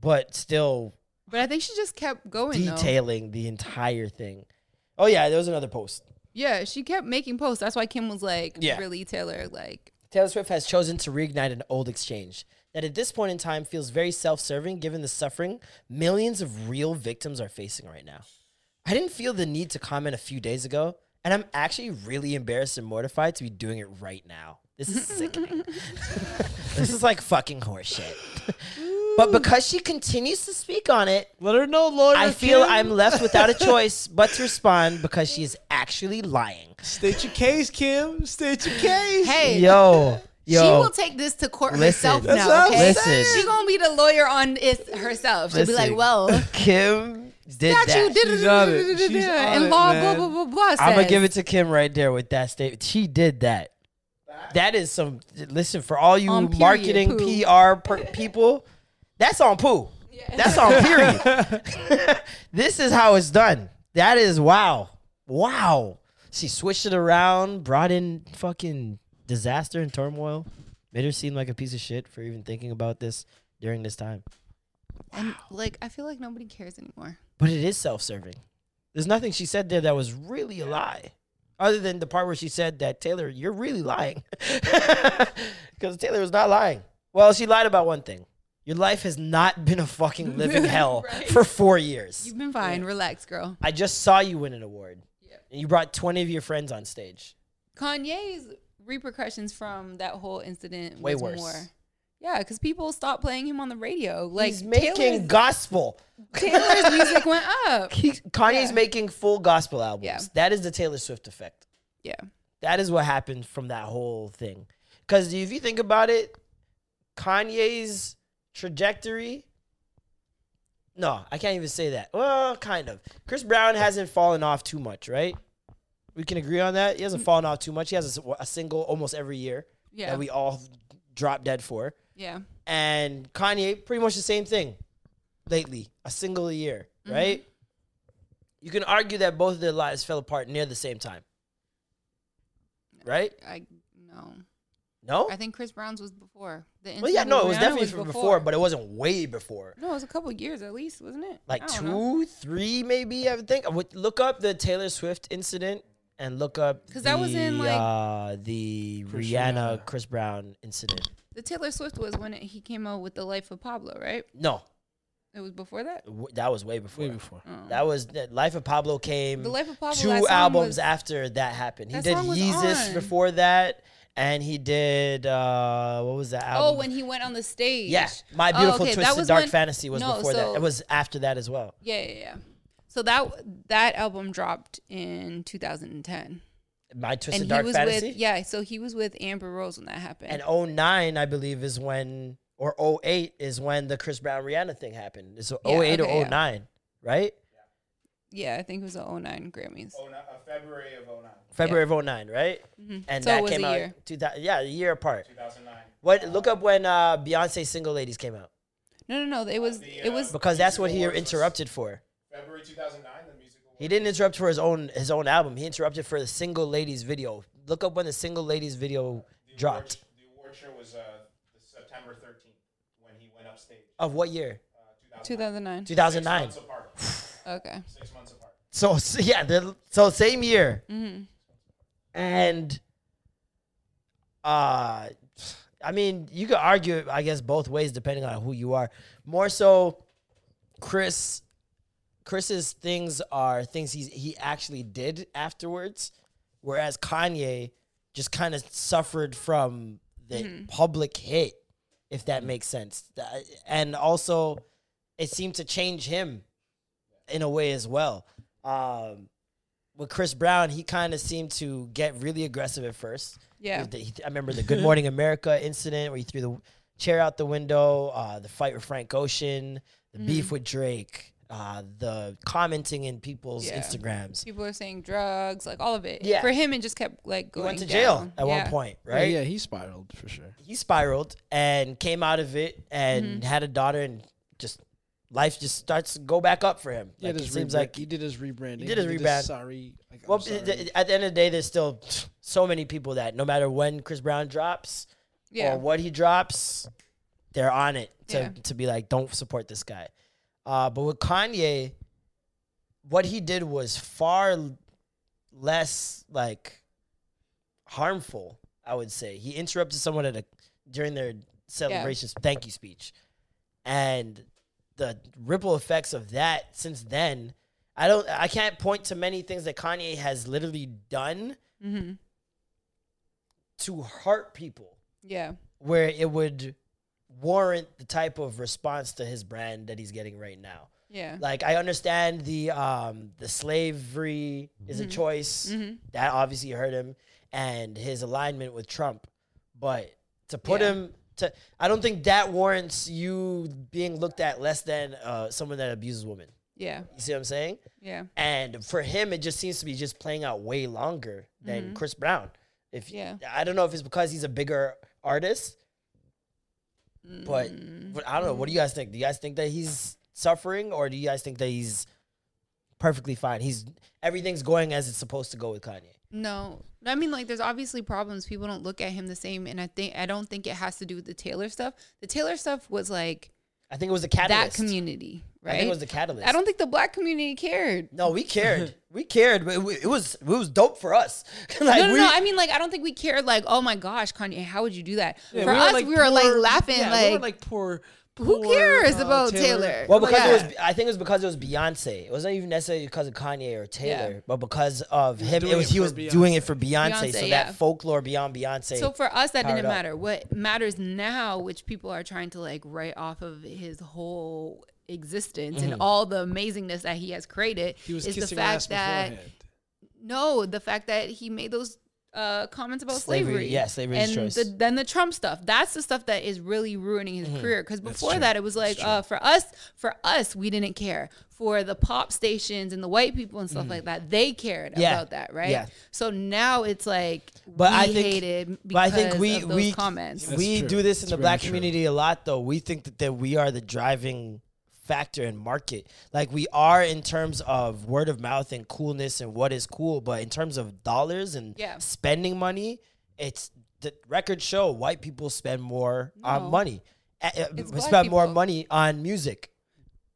but still but I think she just kept going. though. detailing the entire thing. Oh yeah, there was another post. Yeah, she kept making posts. That's why Kim was like, Yeah. really, Taylor, like, Taylor Swift has chosen to reignite an old exchange that at this point in time feels very self serving given the suffering millions of real victims are facing right now. I didn't feel the need to comment a few days ago, and I'm actually really embarrassed and mortified to be doing it right now. This is sickening. this is like fucking horseshit. but because she continues to speak on it, Let her know, Lord. I feel I'm left without a choice but to respond because she is actually lying. State your case, Kim. State your case. hey, Yo, yo. she will take this to court Listen. herself That's now. what I'm Okay, saying. she gonna be the lawyer on it herself. She'll be Listen, like, well, Kim did got you, that. did She's on it. She's and on it, law, man. blah blah blah blah. I'm gonna says. give it to Kim right there with that statement. She did that. That is some. Listen for all you marketing poo. PR per, people. That's on poo. That's on period. this is how it's done. That is wow, wow. She switched it around, brought in fucking disaster and turmoil, made her seem like a piece of shit for even thinking about this during this time. And like, I feel like nobody cares anymore. But it is self-serving. There's nothing she said there that was really a lie. Other than the part where she said that Taylor, you're really lying, because Taylor was not lying. Well, she lied about one thing. Your life has not been a fucking living hell Right. for four years. You've been fine. Relax, girl. I just saw you win an award, Yeah. and you brought twenty of your friends on stage. Kanye's repercussions from that whole incident Way was worse. more. Yeah, because people stopped playing him on the radio. Like He's making Taylor's, gospel. Taylor's music went up. He, Kanye's Yeah. making full gospel albums. Yeah. That is the Taylor Swift effect. Yeah. That is what happened from that whole thing. Because if you think about it, Kanye's trajectory. No, I can't even say that. Well, kind of. Chris Brown hasn't fallen off too much, right? We can agree on that. He hasn't mm. fallen off too much. He has a, a single almost every year Yeah. that we all drop dead for. Yeah. And Kanye, pretty much the same thing lately, a single a year, Mm-hmm. right? You can argue that both of their lives fell apart near the same time, right? I no. No? I think Chris Brown's was before. The incident. Well, yeah, no, it was definitely from before, but it wasn't way before. no, it was a couple years at least, wasn't it? Like I don't know. two, three, maybe. I would think. I would look up the Taylor Swift incident and look up 'Cause that was in, like- uh, the Rihanna. Chris Brown incident. The Taylor Swift was when it, he came out with the Life of Pablo, right? No, It was before that. w- that was way before. Way before. Oh. That was the Life of Pablo came. The Life of Pablo, two albums was- after that happened. He That did song was Yeezus on. before that, and he did uh what was that album? Oh, when he went on the stage. yeah, My Oh, Beautiful okay, Twisted Dark when- Fantasy was no, before that. It was after that as well. Yeah, yeah, yeah. So that that album dropped in 2010, My Twisted and he Dark was Fantasy. with yeah. So he was with Amber Rose when that happened. And 09, I believe, is when, or 08 is when the Chris Brown Rihanna thing happened. It's 08 Yeah, or okay, yeah. 09, right? yeah, I think it was the 09 Grammys. Oh, uh, February of 09, February of 09, right? And Mm-hmm. So that it was came a out year. 2000, yeah, a year apart. 2009. What? Look up when uh, Beyonce Single Ladies came out No, no, no. It was The, it uh, was because that's what he was- interrupted for. February 2009, the musical. He didn't interrupt for his own his own album. He interrupted for the Single Ladies video. Look up when the Single Ladies video the dropped. Award, the award show was uh, September 13th when he went upstage. Of what year? Uh, 2009. 2009. 2009. Six months apart. Okay. Six months apart. So s- yeah, the, so same year, Mm-hmm. and uh, I mean, you could argue, I guess, both ways depending on who you are. More so, Chris, Chris's things are things he he actually did afterwards, whereas Kanye just kind of suffered from the public hit, if that makes sense, and also it seemed to change him in a way as well. Um, with Chris Brown, he kind of seemed to get really aggressive at first. Yeah. I remember the Good Morning America incident where he threw the chair out the window, uh, the fight with Frank Ocean, the Mm-hmm. beef with Drake, uh, the commenting in people's Yeah. Instagrams. People are saying drugs, like all of it. Yeah. For him, it just kept like going. He going. went to jail at Yeah. one point, right? yeah, he spiraled for sure. He spiraled and came out of it and Mm-hmm. had a daughter and just life just starts to go back up for him. He Like, did it his seems rebrand- like he did his rebranding. He did his rebrand. sorry. Like, I'm Well, sorry. at the end of the day, there's still so many people that no matter when Chris Brown drops Yeah. or what he drops, they're on it to, Yeah. to be like, don't support this guy. Uh, but with Kanye, what he did was far less like harmful. I would say he interrupted someone at a during their celebrations thank you speech, and the ripple effects of that since then. I don't. I can't point to many things that Kanye has literally done Mm-hmm. to hurt people Yeah. where it would warrant the type of response to his brand that he's getting right now. Yeah. Like I understand the um the slavery is Mm-hmm. a choice that obviously hurt him and his alignment with Trump, but to put Yeah. him to I don't think that warrants you being looked at less than uh someone that abuses women. Yeah. You see what I'm saying? Yeah. And for him, it just seems to be just playing out way longer than Chris Brown. If Mm-hmm. Yeah. I don't know if it's because he's a bigger artist, but, but I don't know. What do you guys think? Do you guys think that he's suffering, or do you guys think that he's perfectly fine? He's everything's going as it's supposed to go with Kanye. No, I mean like there's obviously problems. People don't look at him the same, and I think I don't think it has to do with the Taylor stuff. The Taylor stuff was like I think it was the that community, right? I think it was the catalyst. I don't think the black community cared. No, we cared. we cared, but it, it was it was dope for us. like no, no, we, no. I mean, like, I don't think we cared. Like, oh my gosh, Kanye, how would you do that? Yeah, For us, we were like laughing, yeah, like, we were like poor. who poor, cares uh, about Taylor? well, because Yeah. it was, I think it was because it was Beyonce. It wasn't even necessarily because of Kanye or Taylor, Yeah. but because of him. It was it he was Beyonce. doing it for Beyonce. Beyonce, so yeah. that folklore beyond Beyonce. So for us, that didn't up. matter. What matters now, which people are trying to like write off of his whole existence Mm-hmm. and all the amazingness that he has created, He was is the kissing her ass fact that beforehand. no, the fact that he made those uh, comments about Slavery, slavery. yeah, slavery's and choice. The, then the Trump stuff. That's the stuff that is really ruining his career. Because before that, it was like uh, for us, for us, we didn't care. For the pop stations and the white people and stuff like that, they cared Yeah, about that, right? yeah. So now it's like But we I think- hated because but I think we of those we comments. That's we true. do this in That's the very black true. community a lot though. We think that, that we are the driving factor in market. Like we are in terms of word of mouth and coolness and what is cool, but in terms of dollars and Yeah. spending money, it's the records show white people spend more on money. Uh, It's spend more money on music.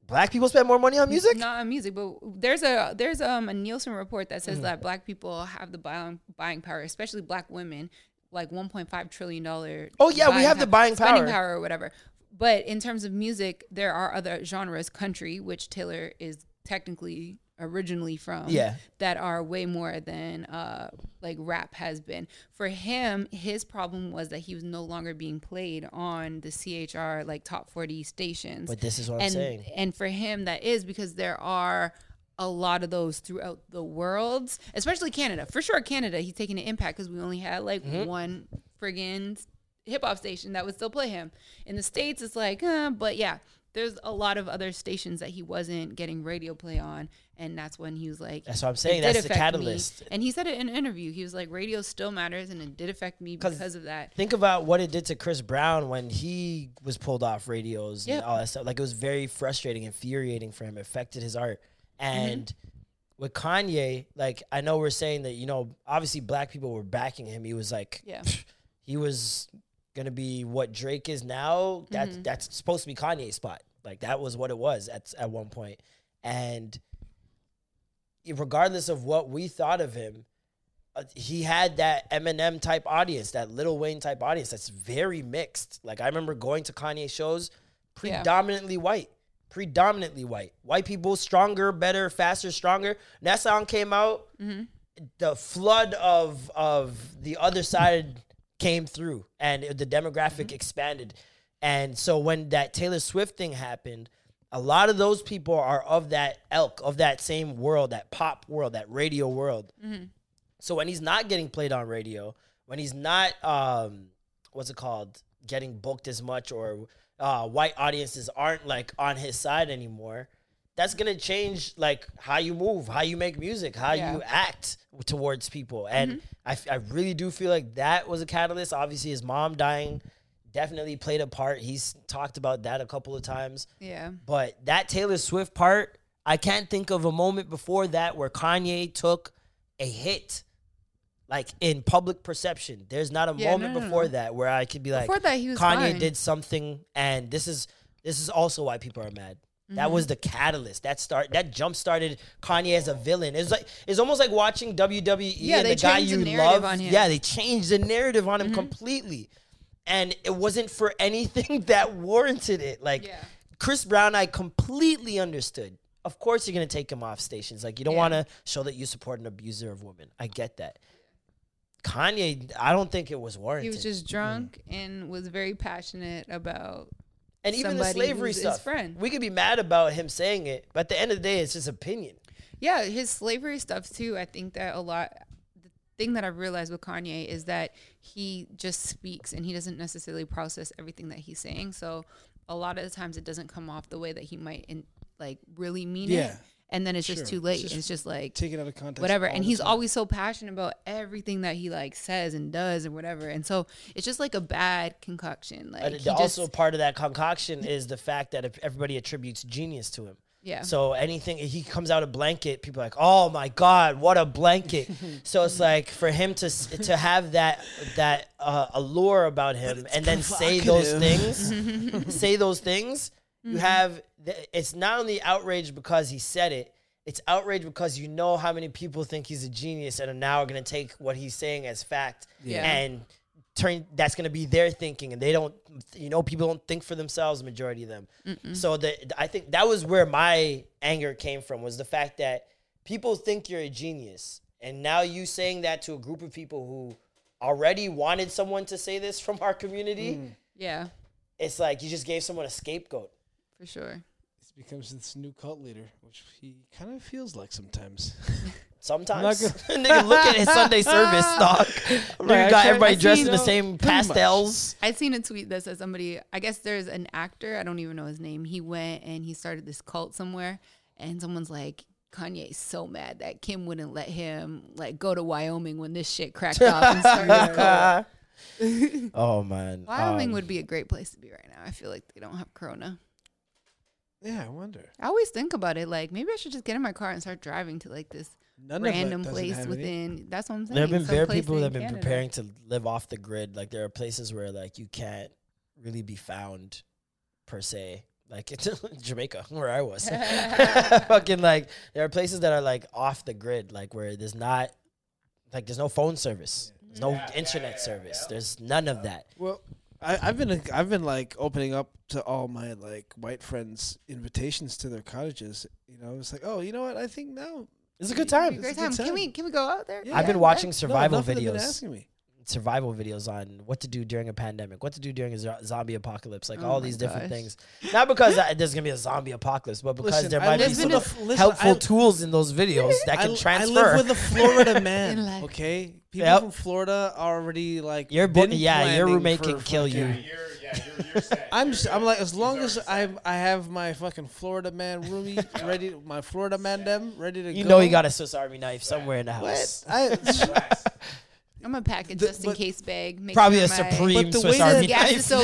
Black people spend more money on music? Not on music, but there's a there's um a Nielsen report that says that black people have the buying buying power, especially black women, like 1.5 trillion dollar. Oh, yeah, we have the buying power, spending power or whatever. But in terms of music, there are other genres, country, which Taylor is technically originally from, Yeah. that are way more than uh like rap has been. For him, his problem was that he was no longer being played on the CHR like top 40 stations. But this is what I'm and, saying. And for him, that is because there are a lot of those throughout the world, especially Canada. For sure, Canada, he's taking an impact because we only had like Mm-hmm. one friggin' hip hop station that would still play him. In the States, it's like, uh, but yeah, there's a lot of other stations that he wasn't getting radio play on. And that's when he was like, That's what I'm saying. That's the affect me." catalyst. And he said it in an interview. He was like, radio still matters and it did affect me because of that. Think about what it did to Chris Brown when he was pulled off radios and all that stuff. Like it was very frustrating, infuriating for him. It affected his art. Mm-hmm. And with Kanye, like I know we're saying that you know obviously black people were backing him. He was like, Yeah. he was gonna be what Drake is now. That's Mm-hmm. that's supposed to be Kanye's spot. Like that was what it was at at one point. And regardless of what we thought of him, uh, he had that Eminem type audience, that Little Wayne type audience that's very mixed. Like I remember going to Kanye shows, Yeah. predominantly white, predominantly white. White people stronger, better, faster, stronger. When that song came out, the flood of of the other side came through, and it- the demographic expanded. And so when that Taylor Swift thing happened, a lot of those people are of that elk, of that same world, that pop world, that radio world. So when he's not getting played on radio, when he's not, um, what's it called, getting booked as much, or uh, white audiences aren't like on his side anymore, that's gonna change like how you move, how you make music, how Yeah. you act towards people. And mm-hmm. I I really do feel like that was a catalyst. Obviously, his mom dying definitely played a part. He's talked about that a couple of times. Yeah. But that Taylor Swift part, I can't think of a moment before that where Kanye took a hit, like in public perception. There's not a Yeah, moment no, no, before no. that where I could be like, Before that, he was Kanye fine. did something, and this is this is also why people are mad. Mm-hmm. That was the catalyst. That start that jump started Kanye as a villain. It's like it's almost like watching WWE Yeah, and they the guy the you narrative love. Mm-hmm. Yeah, they changed the narrative on him completely. And it wasn't for anything that warranted it. Like Yeah. Chris Brown, I completely understood. Of course, you're gonna take him off stations. Like you don't Yeah. want to show that you support an abuser of women. I get that. Kanye, I don't think it was warranted. He was just drunk and was very passionate about and even the slavery stuff. friend. We could be mad about him saying it, but at the end of the day, it's just opinion. Yeah, his slavery stuff too. I think that a lot. The thing that I've realized with Kanye is that he just speaks and he doesn't necessarily process everything that he's saying. So a lot of the times it doesn't come off the way that he might in, like really mean Yeah. it. And then it's Sure. just too late. It's It's just just, like Take it out of context. whatever. And he's time. always so passionate about everything that he like says and does and whatever. And so it's just like a bad concoction. Like But he it- just, also, part of that concoction is the fact that everybody attributes genius to him. yeah. So anything he comes out a blanket, people are like, "Oh my God, what a blanket!" so it's like for him to to have that that uh, allure about him, and then say those things, say those things. You mm-hmm. have th- it's not only outrage because he said it. It's outrage because you know how many people think he's a genius and are now going to take what he's saying as fact Yeah. and turn that's going to be their thinking and they don't you know people don't think for themselves majority of them. So the I think that was where my anger came from was the fact that people think you're a genius and now you saying that to a group of people who already wanted someone to say this from our community. Yeah, It's like you just gave someone a scapegoat. For sure. He becomes this new cult leader, which he kind of feels like sometimes. Sometimes, I'm nigga, look at his Sunday service, dog. Nigga got everybody I've dressed seen- in the same Pretty much. pastels. I'd seen a tweet that said somebody, I guess there's an actor, I don't even know his name. He went and he started this cult somewhere, and someone's like, Kanye's so mad that Kim wouldn't let him like go to Wyoming when this shit cracked off and start his cult. oh man, Wyoming Um, would be a great place to be right now. I feel like they don't have corona. Yeah, I wonder. I always think about it like maybe I should just get in my car and start driving to like this None random place have any. within. That's what I'm saying. There have been some very people that have been Canada. preparing to live off the grid. Like there are places where like you can't really be found, per se. Like it's Jamaica, where I was. Fucking like there are places that are like off the grid, like where there's not, like there's no phone service, there's no internet service, there's none of that. Well, I, I've been I've been like opening up to all my like white friends invitations to their cottages. You know, it's like, oh, you know what? I think now It's a good time. be a great It's a time. Can we can we go out there? Yeah. I've been watching survival enough of them been videos. asking me. Survival videos on what to do during a pandemic, what to do during a zo- zombie apocalypse, like Oh all my these different gosh. things. Not because uh, there's gonna be a zombie apocalypse, but because Listen, there might be some with a f- listen, helpful I- tools in those videos that can l- transfer. I live with a Florida man. okay, people Yep. from Florida are already like Your bo- been yeah, your roommate can kill you. fucking- You're, yeah, you're, you're set. I'm just. I'm like as long as. I I have my fucking Florida man roomie ready, my Florida man them ready to go. you go. know you got a Swiss Army knife somewhere in the house. What? I, Relax. I'm gonna pack a The- just in case bag. Make Probably sure a my supreme But the Swiss way that Army gas knife. is so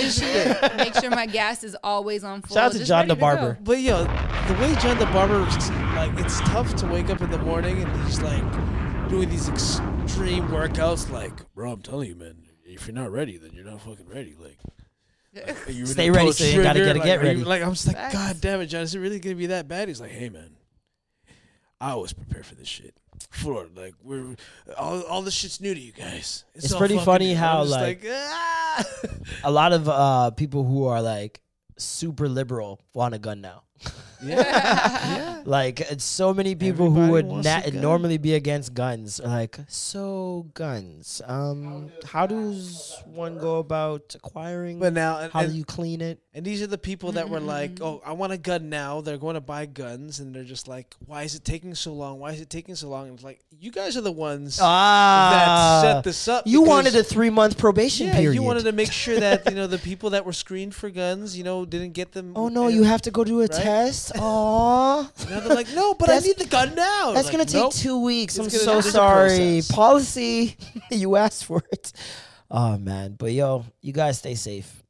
cheap. Make sure my gas is always on full. Shout out to just John ready the. Barber. But yo, the way John the Barber, like, it's tough to wake up in the morning and he's like doing these extreme workouts. Like, bro, I'm telling you, man, if you're not ready, then you're not fucking ready. Like, like, you Stay ready so you gotta get- like, get are you- ready. Like, I'm just like, Facts. God damn it, John, is it really gonna be that bad? He's like, hey, man, I always prepare for this shit. Florida, like we're all, all this shit's new to you guys. It's all pretty funny new. How, just like- ah! a lot of uh, people who are like super liberal want a gun now. yeah. Like it's so many people Everybody who would na- normally be against guns. Like so, guns. Um, how does one go about acquiring? But now, and, how and- do you clean it? And these are the people that were like, "Oh, I want a gun now." They're going to buy guns, and they're just like, "Why is it taking so long? Why is it taking so long?" And it's like, you guys are the ones Ah, that set this up. You wanted a three month probation yeah, period. you wanted to make sure that you know the people that were screened for guns, you know, didn't get them. Oh no, you have to go do a Right? test. Aw, Now they're like, "No, but I need the gun now." that's Like, gonna take nope. two weeks. I'm gonna- so there's a sorry. process. Policy, you asked for it. Oh man, but yo, you guys stay safe.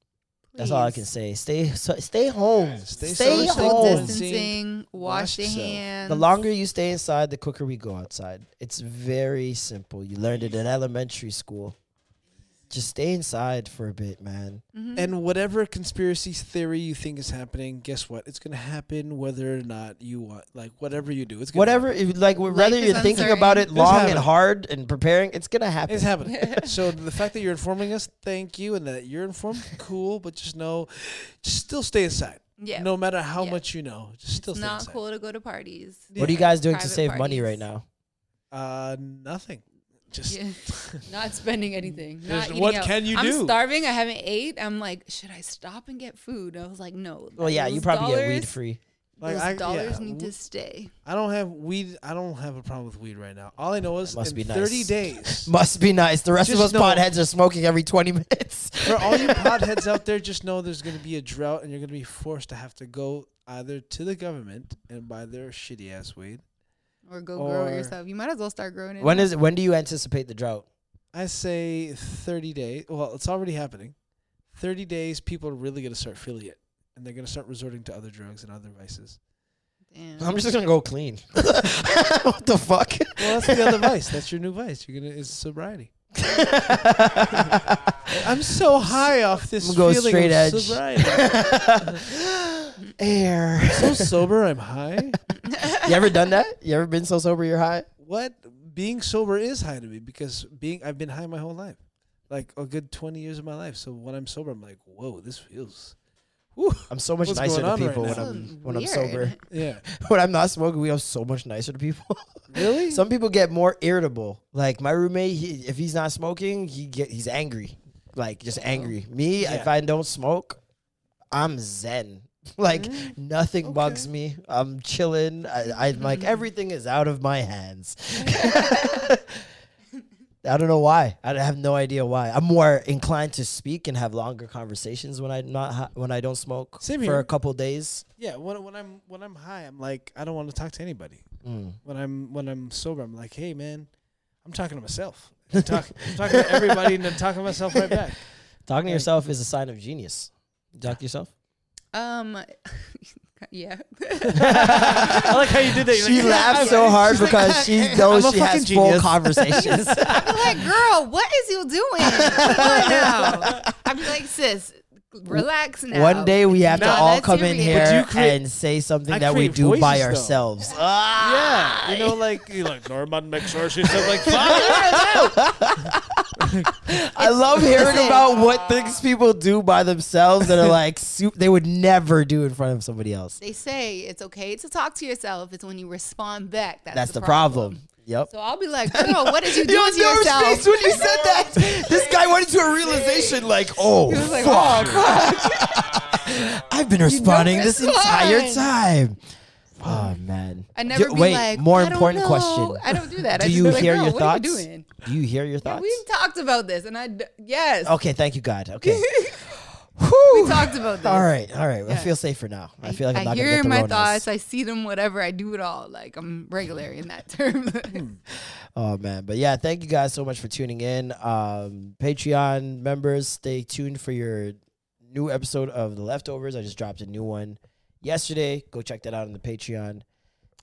That's all I can Please. say. Stay, so, stay home. Stay stay social home. distancing. distancing, wash, Wash your yourself. hands. The longer you stay inside, the quicker we go outside. It's very simple. You learned it in elementary school. Just stay inside for a bit, man. And whatever conspiracy theory you think is happening, guess what? It's gonna happen whether or not you want. Like whatever you do, it's gonna Whatever, happen. if, like whether is you're thinking about it long and hard and preparing, it's gonna happen. It's happening. so the fact that you're informing us, thank you, and that you're informed, cool. But just know, just still stay inside. Yeah. No matter how Yeah. much you know, just still it's stay not inside. cool to go to parties. What are you guys doing to Private save money right now? Uh, nothing. Just Yeah. not spending anything. Not eating what out. can you do? I'm starving. I haven't ate. I'm like, should I stop and get food? I was like, no. Well, yeah, you those probably get weed free. Like, those I- dollars yeah, need to stay. I don't have weed. I don't have a problem with weed right now. All I know is must in be nice. 30 days. Must be nice. The rest of us Just know- potheads are smoking every 20 minutes. For all you potheads out there, just know there's going to be a drought, and you're going to be forced to have to go either to the government and buy their shitty ass weed. Or go grow Or- it yourself. You might as well start growing it. when now. is when do you anticipate the drought? I say 30 days. Well, it's already happening. 30 days, people are really going to start feeling it. And they're going to start resorting to other drugs and other vices. Damn. I'm just gonna go clean. what the fuck? Well, that's the other vice. That's your new vice. You're going to, is sobriety. I'm so high off this I'm gonna go feeling straight of edge. sobriety. air. So sober, I'm high. you ever done that? You ever been so sober you're high? What being sober is high to me because being I've been high my whole life, like a good twenty years of my life. So when I'm sober, I'm like, whoa, this feels. Whew. I'm so much nicer to on right people when? I'm when I'm sober. Yeah, when I'm not smoking, we are so much nicer to people. really. Some people get more irritable. Like my roommate, he, if he's not smoking, he get he's angry, like just oh. angry. Me, if I don't smoke, I'm zen. Like nothing bugs me. I'm chilling. I, I'm like everything is out of my hands. I don't know why. I have no idea why. I'm more inclined to speak and have longer conversations when I not ha- when I don't smoke Same for here. a couple days. yeah, when when I'm when I'm high, I'm like I don't want to talk to anybody. Mm. When I'm when I'm sober, I'm like, hey man, I'm talking to myself. I'm, talk, I'm talking to everybody and then talking to myself right back. Talking to yourself is a sign of genius. Talk to yourself. Um, yeah. I like how you did that. You're She like, laughs so hard because she knows she has fucking full conversations. I'm like, girl, what is you doing? Come on now. I'd be like, sis, relax now. One day we have to all that's come in serious. here you create- and say something I that we create do by voices, though. ourselves. Ah! Yeah, you know, like you like Norman make sure she said like fuck. I love hearing about what things people do by themselves that are like soup they would never do in front of somebody else. They say it's okay to talk to yourself. It's when you respond back. That's, That's the problem. Yep. So I'll be like, girl, what did you do Yo, to Nora's yourself? face when you said that. This guy went into a realization like, oh, fuck. Oh, I've been responding this entire time. Oh man. I never Do- be wait, like, more I don't important know. question. I don't do that. I Do just you be like, hear girl, your what thoughts? Are you doing? Do you hear your thoughts? We talked about this, and I d- yes, Okay, thank you, God. Okay. We talked about this. All right, all right. I Yeah. feel safer now. I, feel like I'm I not hear gonna get the my Ronas. thoughts. I see them. Whatever I do it all. Like I'm regular in that term. Oh man, but yeah, thank you guys so much for tuning in. Um, Patreon members, stay tuned for your new episode of the leftovers. I just dropped a new one yesterday. Go check that out on the Patreon.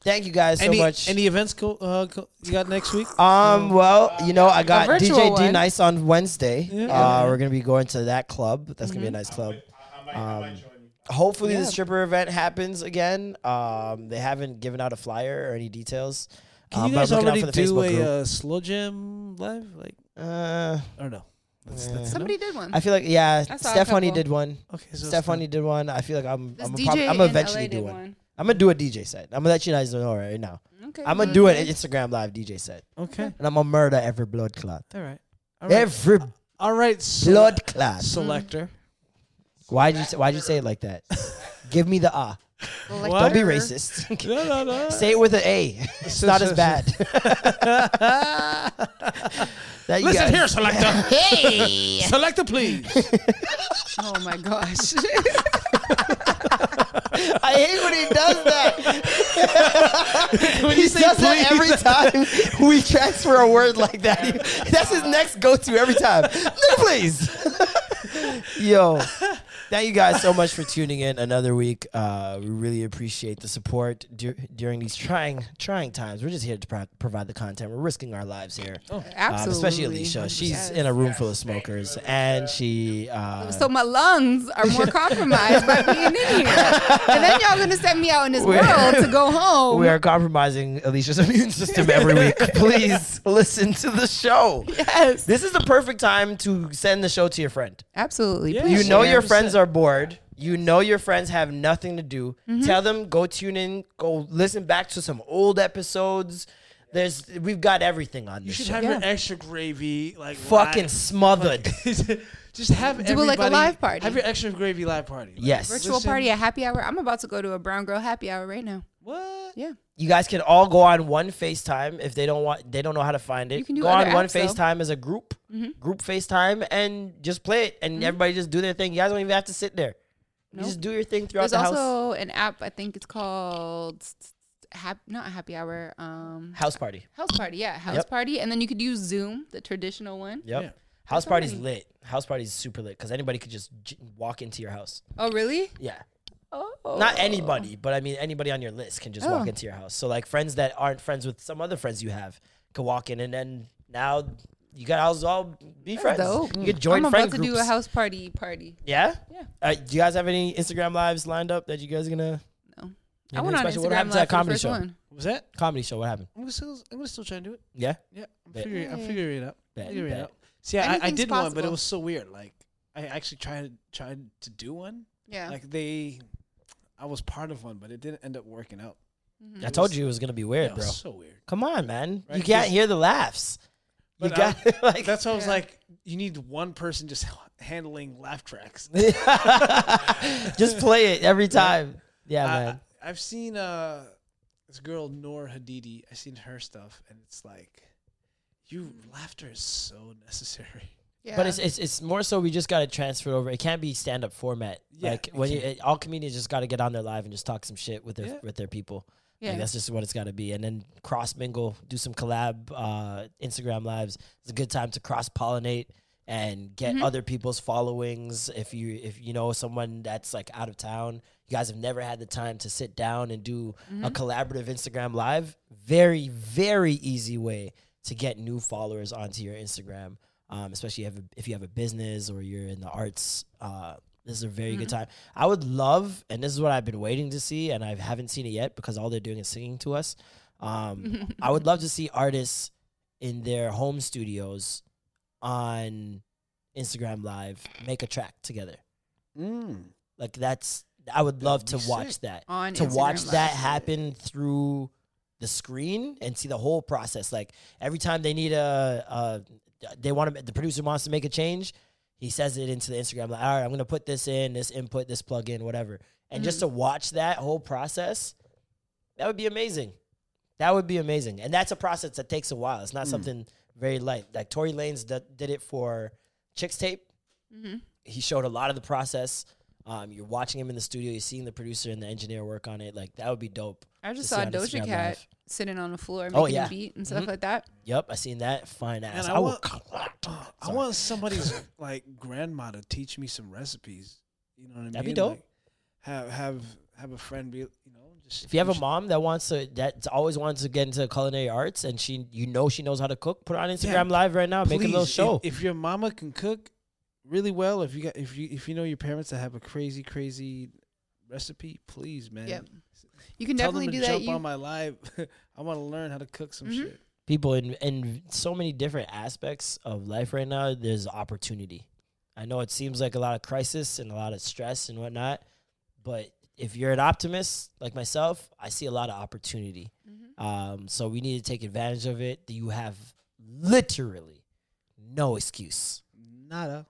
Thank you guys so any much. any events go, uh, go, you got next week? um, well, you know, I got DJ D one. Nice on Wednesday. Yeah. Uh, we're gonna be going to that club. That's gonna be a Mm-hmm. nice club. I might, I might join you. Hopefully, the stripper event happens again. Um, they haven't given out a flyer or any details. Can Um, you but guys I'm looking out already for the do Facebook a uh, slow jam live? Like Uh, I don't know. That's, Yeah. that's Somebody did one. I feel like yeah, I saw a Stephanie couple. did one. okay. So it's Stephanie did one. I feel like I'm This I'm, DJ prob- I'm in gonna eventually LA do did one. I'm gonna do a DJ set. I'm gonna let you guys know right now. Okay. I'm gonna do an Instagram live DJ set, okay. and I'm gonna murder every blood clot. All right. All right. Every All right. So blood clot. selector. Why'd you say, Why'd you say it like that? Give me the ah. Like Don't be racist. No, no, no. say it with an A. It's not as bad. that you Listen guys- here, selector. Hey. selector, please. Oh my gosh. I hate when he does that. when He does that every time we transfer a word like that. He- that's his next go-to every time. Nigga, please. Yo, thank you guys so much for tuning in another week. Uh, we really appreciate the support dur- during these trying trying times. We're just here to pro- provide the content. We're risking our lives here, um, Absolutely. especially Alicia. She's Yes. in a room full of smokers, and she. Uh, So my lungs are more compromised by being in here. And then y'all gonna send me out in this world to go home. we are compromising Alicia's immune system every week. Please listen to the show. yes. This is the perfect time to send the show to your friend. Absolutely. Yeah. Please You know your friends are bored. You know your friends have nothing to do. Mm-hmm. Tell them go tune in, go listen back to some old episodes. There's we've got everything on You should show. have Yeah. your extra gravy, like Fucking live. smothered. Just have Do it like a live party. Have your extra gravy live party. Like, Yes. Virtual listen- party at happy hour. I'm about to go to a brown girl happy hour right now. What? Yeah. You guys can all go on one FaceTime if they don't want they don't know how to find it. You can do go on other one apps, though. FaceTime as a group. Group FaceTime and just play it and everybody just do their thing. You guys don't even have to sit there. You Nope. just do your thing throughout There's the house. also an app. I think it's called hap- not happy hour. Um, House party. house party. Yeah, house Yep. party. And then you could use Zoom, the traditional one. Yep. Yeah. House so party's many. lit. House party's super lit because anybody could just j- walk into your house. Oh, really? Yeah. Oh. Not anybody, but I mean anybody on your list can just walk Oh. into your house. So like friends that aren't friends with some other friends you have could walk in, and then now You guys all be That's friends. dope. You can join I'm friend about to do a house party party. Yeah. Yeah. Uh, do you guys have any Instagram lives lined up that you guys are gonna? No. I Anything went on special? What Instagram happened to live that for the comedy first show? one. What was that? Comedy show. What happened? I'm gonna still, I'm gonna still try and do it. Yeah. Yeah, I'm Bet. figuring, I'm figuring it out. Bet, figuring bet. it out. See, I, I Anything's did one, but it possible. was so weird. Like, I actually tried tried to do one. Yeah. Like they, I was part of one, but it didn't end up working out. Mm-hmm. I told you it was gonna be weird, Yeah, it bro. was so weird. Come on, man. Right, You can't hear the laughs. You got I- like That's why I was Yeah. like, you need one person just handling laugh tracks. just play it every time. Yeah, I- man. I, have seen uh, this girl Noor Hadidi. I've seen her stuff, and it's like, you laughter is so necessary. Yeah. But it's, it's it's more so we just got to transfer it over. It can't be stand up format. Yeah, like when you, it, all comedians just got to get on their live and just talk some shit with their Yeah. with their people. yeah. Like that's just what it's got to be. And then cross mingle, do some collab uh, Instagram lives. It's a good time to cross pollinate and get Mm-hmm. other people's followings. If you if you know someone that's like out of town, you guys have never had the time to sit down and do Mm-hmm. a collaborative Instagram live. Very very easy way to get new followers onto your Instagram. Um, especially if, if you have a business or you're in the arts, uh, this is a very good time. I would love, and this is what I've been waiting to see, and I haven't seen it yet because all they're doing is singing to us. Um, I would love to see artists in their home studios on Instagram Live make a track together. Mm. Like that's, I would love to watch that. On to Instagram watch Live. that happen through the screen and see the whole process. Like every time they need a, a they want to, the producer wants to make a change, he says it into the Instagram. Like, all right, I'm gonna put this in, this input, this plug in, whatever. And just to Mm-hmm. watch that whole process, that would be amazing. That would be amazing. And that's a process that takes a while. It's not Mm. something very light. Like Tory Lanez d- did it for Chixtape. Mm-hmm. He showed a lot of the process. Um, you're watching him in the studio. You're seeing the producer and the engineer work on it. Like that would be dope. I just saw see on Doja Instagram Cat Live. sitting on the floor Oh, making yeah. a beat and stuff Mhm. like that. Yep, I seen that. Fine ass. I I, will. want- I want somebody's like grandma to teach me some recipes. You know what I mean? That'd be dope. Like, have have have a friend be you know just If you have a mom that wants to, that's always wants to get into culinary arts, and she, you know, she knows how to cook, put her on Instagram Live right now. Make a little show. If, if your mama can cook really well, if you got if you if you know your parents that have a crazy crazy recipe, please man. Yep. You can Tell definitely them to do that. jump You, on my live. I want to learn how to cook some Mhm. shit. People in in so many different aspects of life right now, there's opportunity. I know it seems like a lot of crisis and a lot of stress and whatnot, but if you're an optimist like myself, I see a lot of opportunity. Mm-hmm. Um, so we need to take advantage of it. You have literally no excuse. Nada.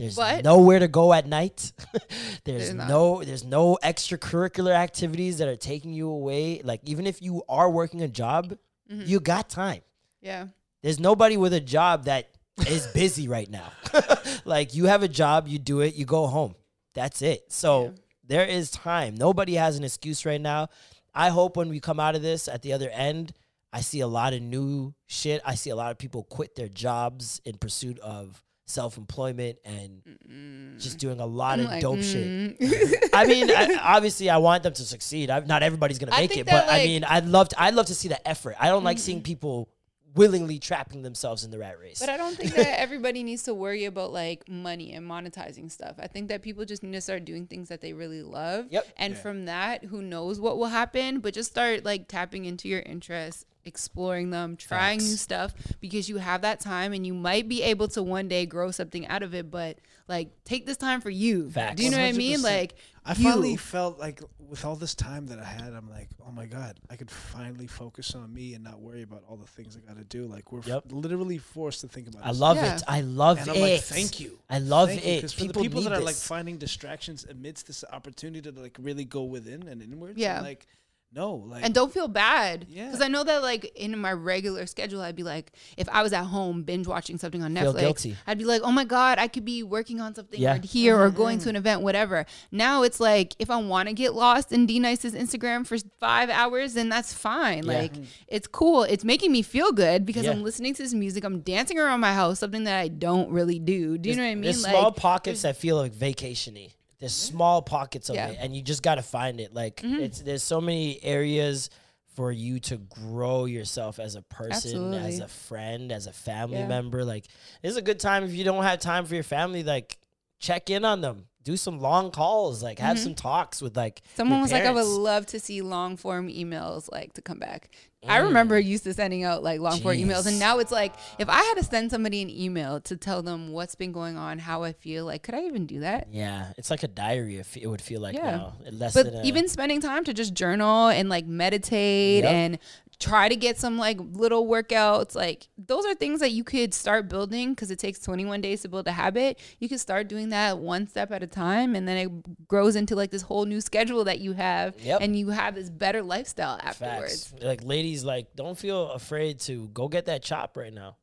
There's But- nowhere to go at night. there's There's no there's no extracurricular activities that are taking you away. Like even if you are working a job, Mm-hmm. you got time. yeah. There's nobody with a job that is busy right now. like you have a job, you do it, you go home. That's it. So Yeah. there is time. Nobody has an excuse right now. I hope when we come out of this at the other end, I see a lot of new shit. I see a lot of people quit their jobs in pursuit of self-employment and just doing a lot I'm of like, dope shit. mm. I mean, I, obviously, I want them to succeed. I, not everybody's gonna make it, that, but I mean, I'd love to. I'd love to see the effort. I don't like seeing people willingly trapping themselves in the rat race. But I don't think that everybody needs to worry about like money and monetizing stuff. I think that people just need to start doing things that they really love. Yep. And from that, who knows what will happen, but just start like tapping into your interests, exploring them, trying new stuff because you have that time and you might be able to one day grow something out of it, but like take this time for you. Facts. Do you know what I mean? Like I you. finally felt like with all this time that I had, I'm like, oh my god, I could finally focus on me and not worry about all the things I got to do. Like we're f- literally forced to think about. I this. love Yeah. it. I love and it. I'm like, thank you. I love Thank you. it. 'Cause for People, the people that are like finding distractions amidst this opportunity to like really go within and inwards. Yeah. I'm like no, like and don't feel bad. Yeah. Because I know that like in my regular schedule, I'd be like, if I was at home binge watching something on Feel Netflix, guilty. I'd be like, oh my God, I could be working on something Yeah. right here or going mm-hmm. to an event, whatever. Now it's like, if I want to get lost in D-Nice's Instagram for five hours, then that's fine. Yeah. Like, it's cool. It's making me feel good because Yeah. I'm listening to this music. I'm dancing around my house, something that I don't really do. Do you know what I mean? There's like, small pockets that feel like vacationy. There's small pockets of Yeah. Mm-hmm. it, and you just got to find it. Like it's there's so many areas for you to grow yourself as a person, as Absolutely. a friend, as a family Yeah. member. Like, it's a good time if you don't have time for your family. Like, check in on them, do some long calls, like have some talks with like Mm-hmm. Someone your was like, I would parents. love to see long form emails like to come back. I remember used to sending out like long form emails, and now it's like if I had to send somebody an email to tell them what's been going on, how I feel, like could I even do that? Yeah, it's like a diary. If it would feel like Yeah. now, less But than a, even spending time to just journal and like meditate Yep. and try to get some like little workouts, like those are things that you could start building because it takes 21 days to build a habit. You could start doing that one step at a time, and then it grows into like this whole new schedule that you have, Yep. and you have this better lifestyle afterwards. Facts. Like ladies, like don't feel afraid to go get that chop right now.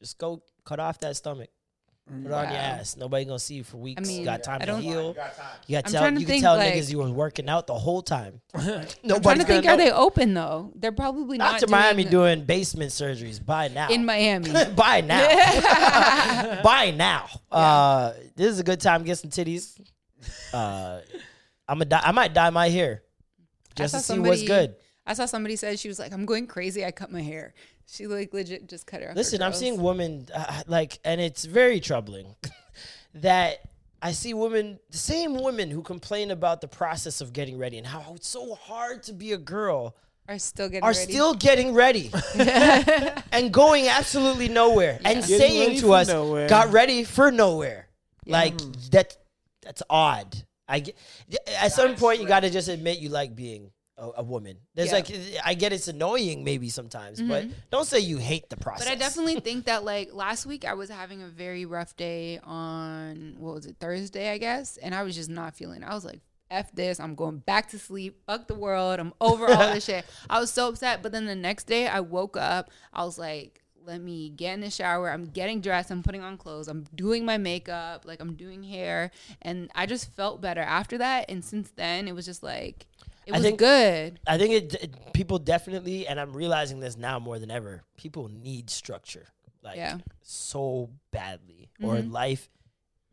Just go cut off that stomach. Put it on your ass. Nobody gonna see you for weeks. mean, you got time to heal. You got time. You got tell you can tell like- niggas you were working out the whole time. I'm trying to think, gonna are they open though? They're probably not. Not to Miami doing- doing basement surgeries. Buy now. in Miami. Buy now. Buy now. Uh, this is a good time to get some titties. Uh, I'm a di- I might dye my hair just to saw see what's good. I saw somebody said she was like, "I'm going crazy. I cut my hair." She like legit just cut her. Off. Listen, her I'm seeing women uh, like, and it's very troubling that I see women, the same women who complain about the process of getting ready and how it's so hard to be a girl are still getting are ready. still getting ready and going absolutely nowhere and Getting saying to us, nowhere. "Got ready for nowhere." Like that, that's odd. I get, at some point you got to just admit you like being a, a woman. There's Yeah. Mm-hmm. like I get it's annoying maybe sometimes, but don't say you hate the process. But I definitely think that like last week I was having a very rough day on what was it Thursday I guess, and I was just not feeling. I was like, "F this! I'm going back to sleep. Fuck the world. I'm over all this shit." I was so upset. But then the next day I woke up. I was like. Let me get in the shower. I'm getting dressed. I'm putting on clothes. I'm doing my makeup. Like I'm doing hair. And I just felt better after that. And since then, it was just like, it I think- good. I think it, it- people definitely, and I'm realizing this now more than ever. People need structure, like Yeah. Mm-hmm. so badly, or life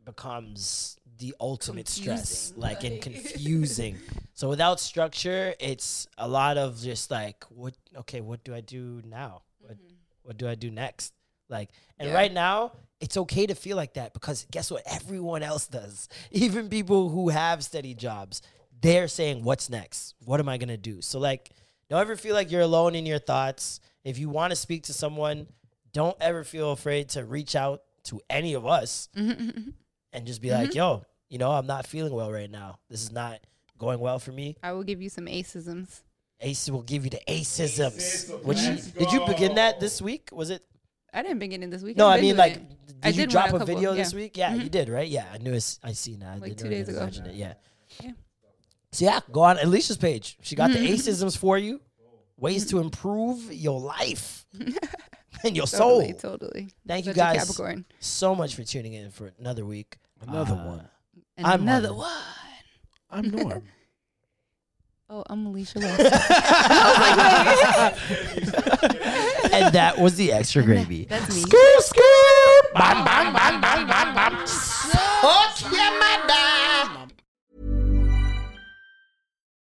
becomes the ultimate stress, Confusing, like and confusing. so without structure, it's a lot of just like, what? Okay, what do I do now? What What do I do next? Like, and Mm-hmm. Yeah. right now, it's okay to feel like that because guess what? Everyone else does. Even people who have steady jobs, they're saying, "What's next? What am I gonna do?" So like, don't ever feel like you're alone in your thoughts. If you want to speak to someone, don't ever feel afraid to reach out to any of us and just be like, "Yo, you know, I'm not feeling well right now. This is not going well for me." I will give you some acisms. Ace will give you the acisms. Acisms, Which you, did you begin that this week? Was it? I didn't begin it this week. No, I've I been mean like, it. did I you did drop one a, a couple- video yeah. Mm-hmm. this week? Yeah, you did, right? Yeah, I knew it's, I seen that. I Like didn't two know days ago. It. Yeah. Yeah. So yeah, go on Alicia's page. She got the Mm-hmm. acisms for you, ways to improve your life and your Totally, soul. totally. Thank you Such a guys Capricorn. so much for tuning in for another week. Another Uh, one. And I'm another Marvin. one. I'm Norm. Oh, I'm Alicia West. and that was the extra gravy. That's me. Scoop, scoop. Bam, bam, bam, bam, bam, bam. Suck ya, madam.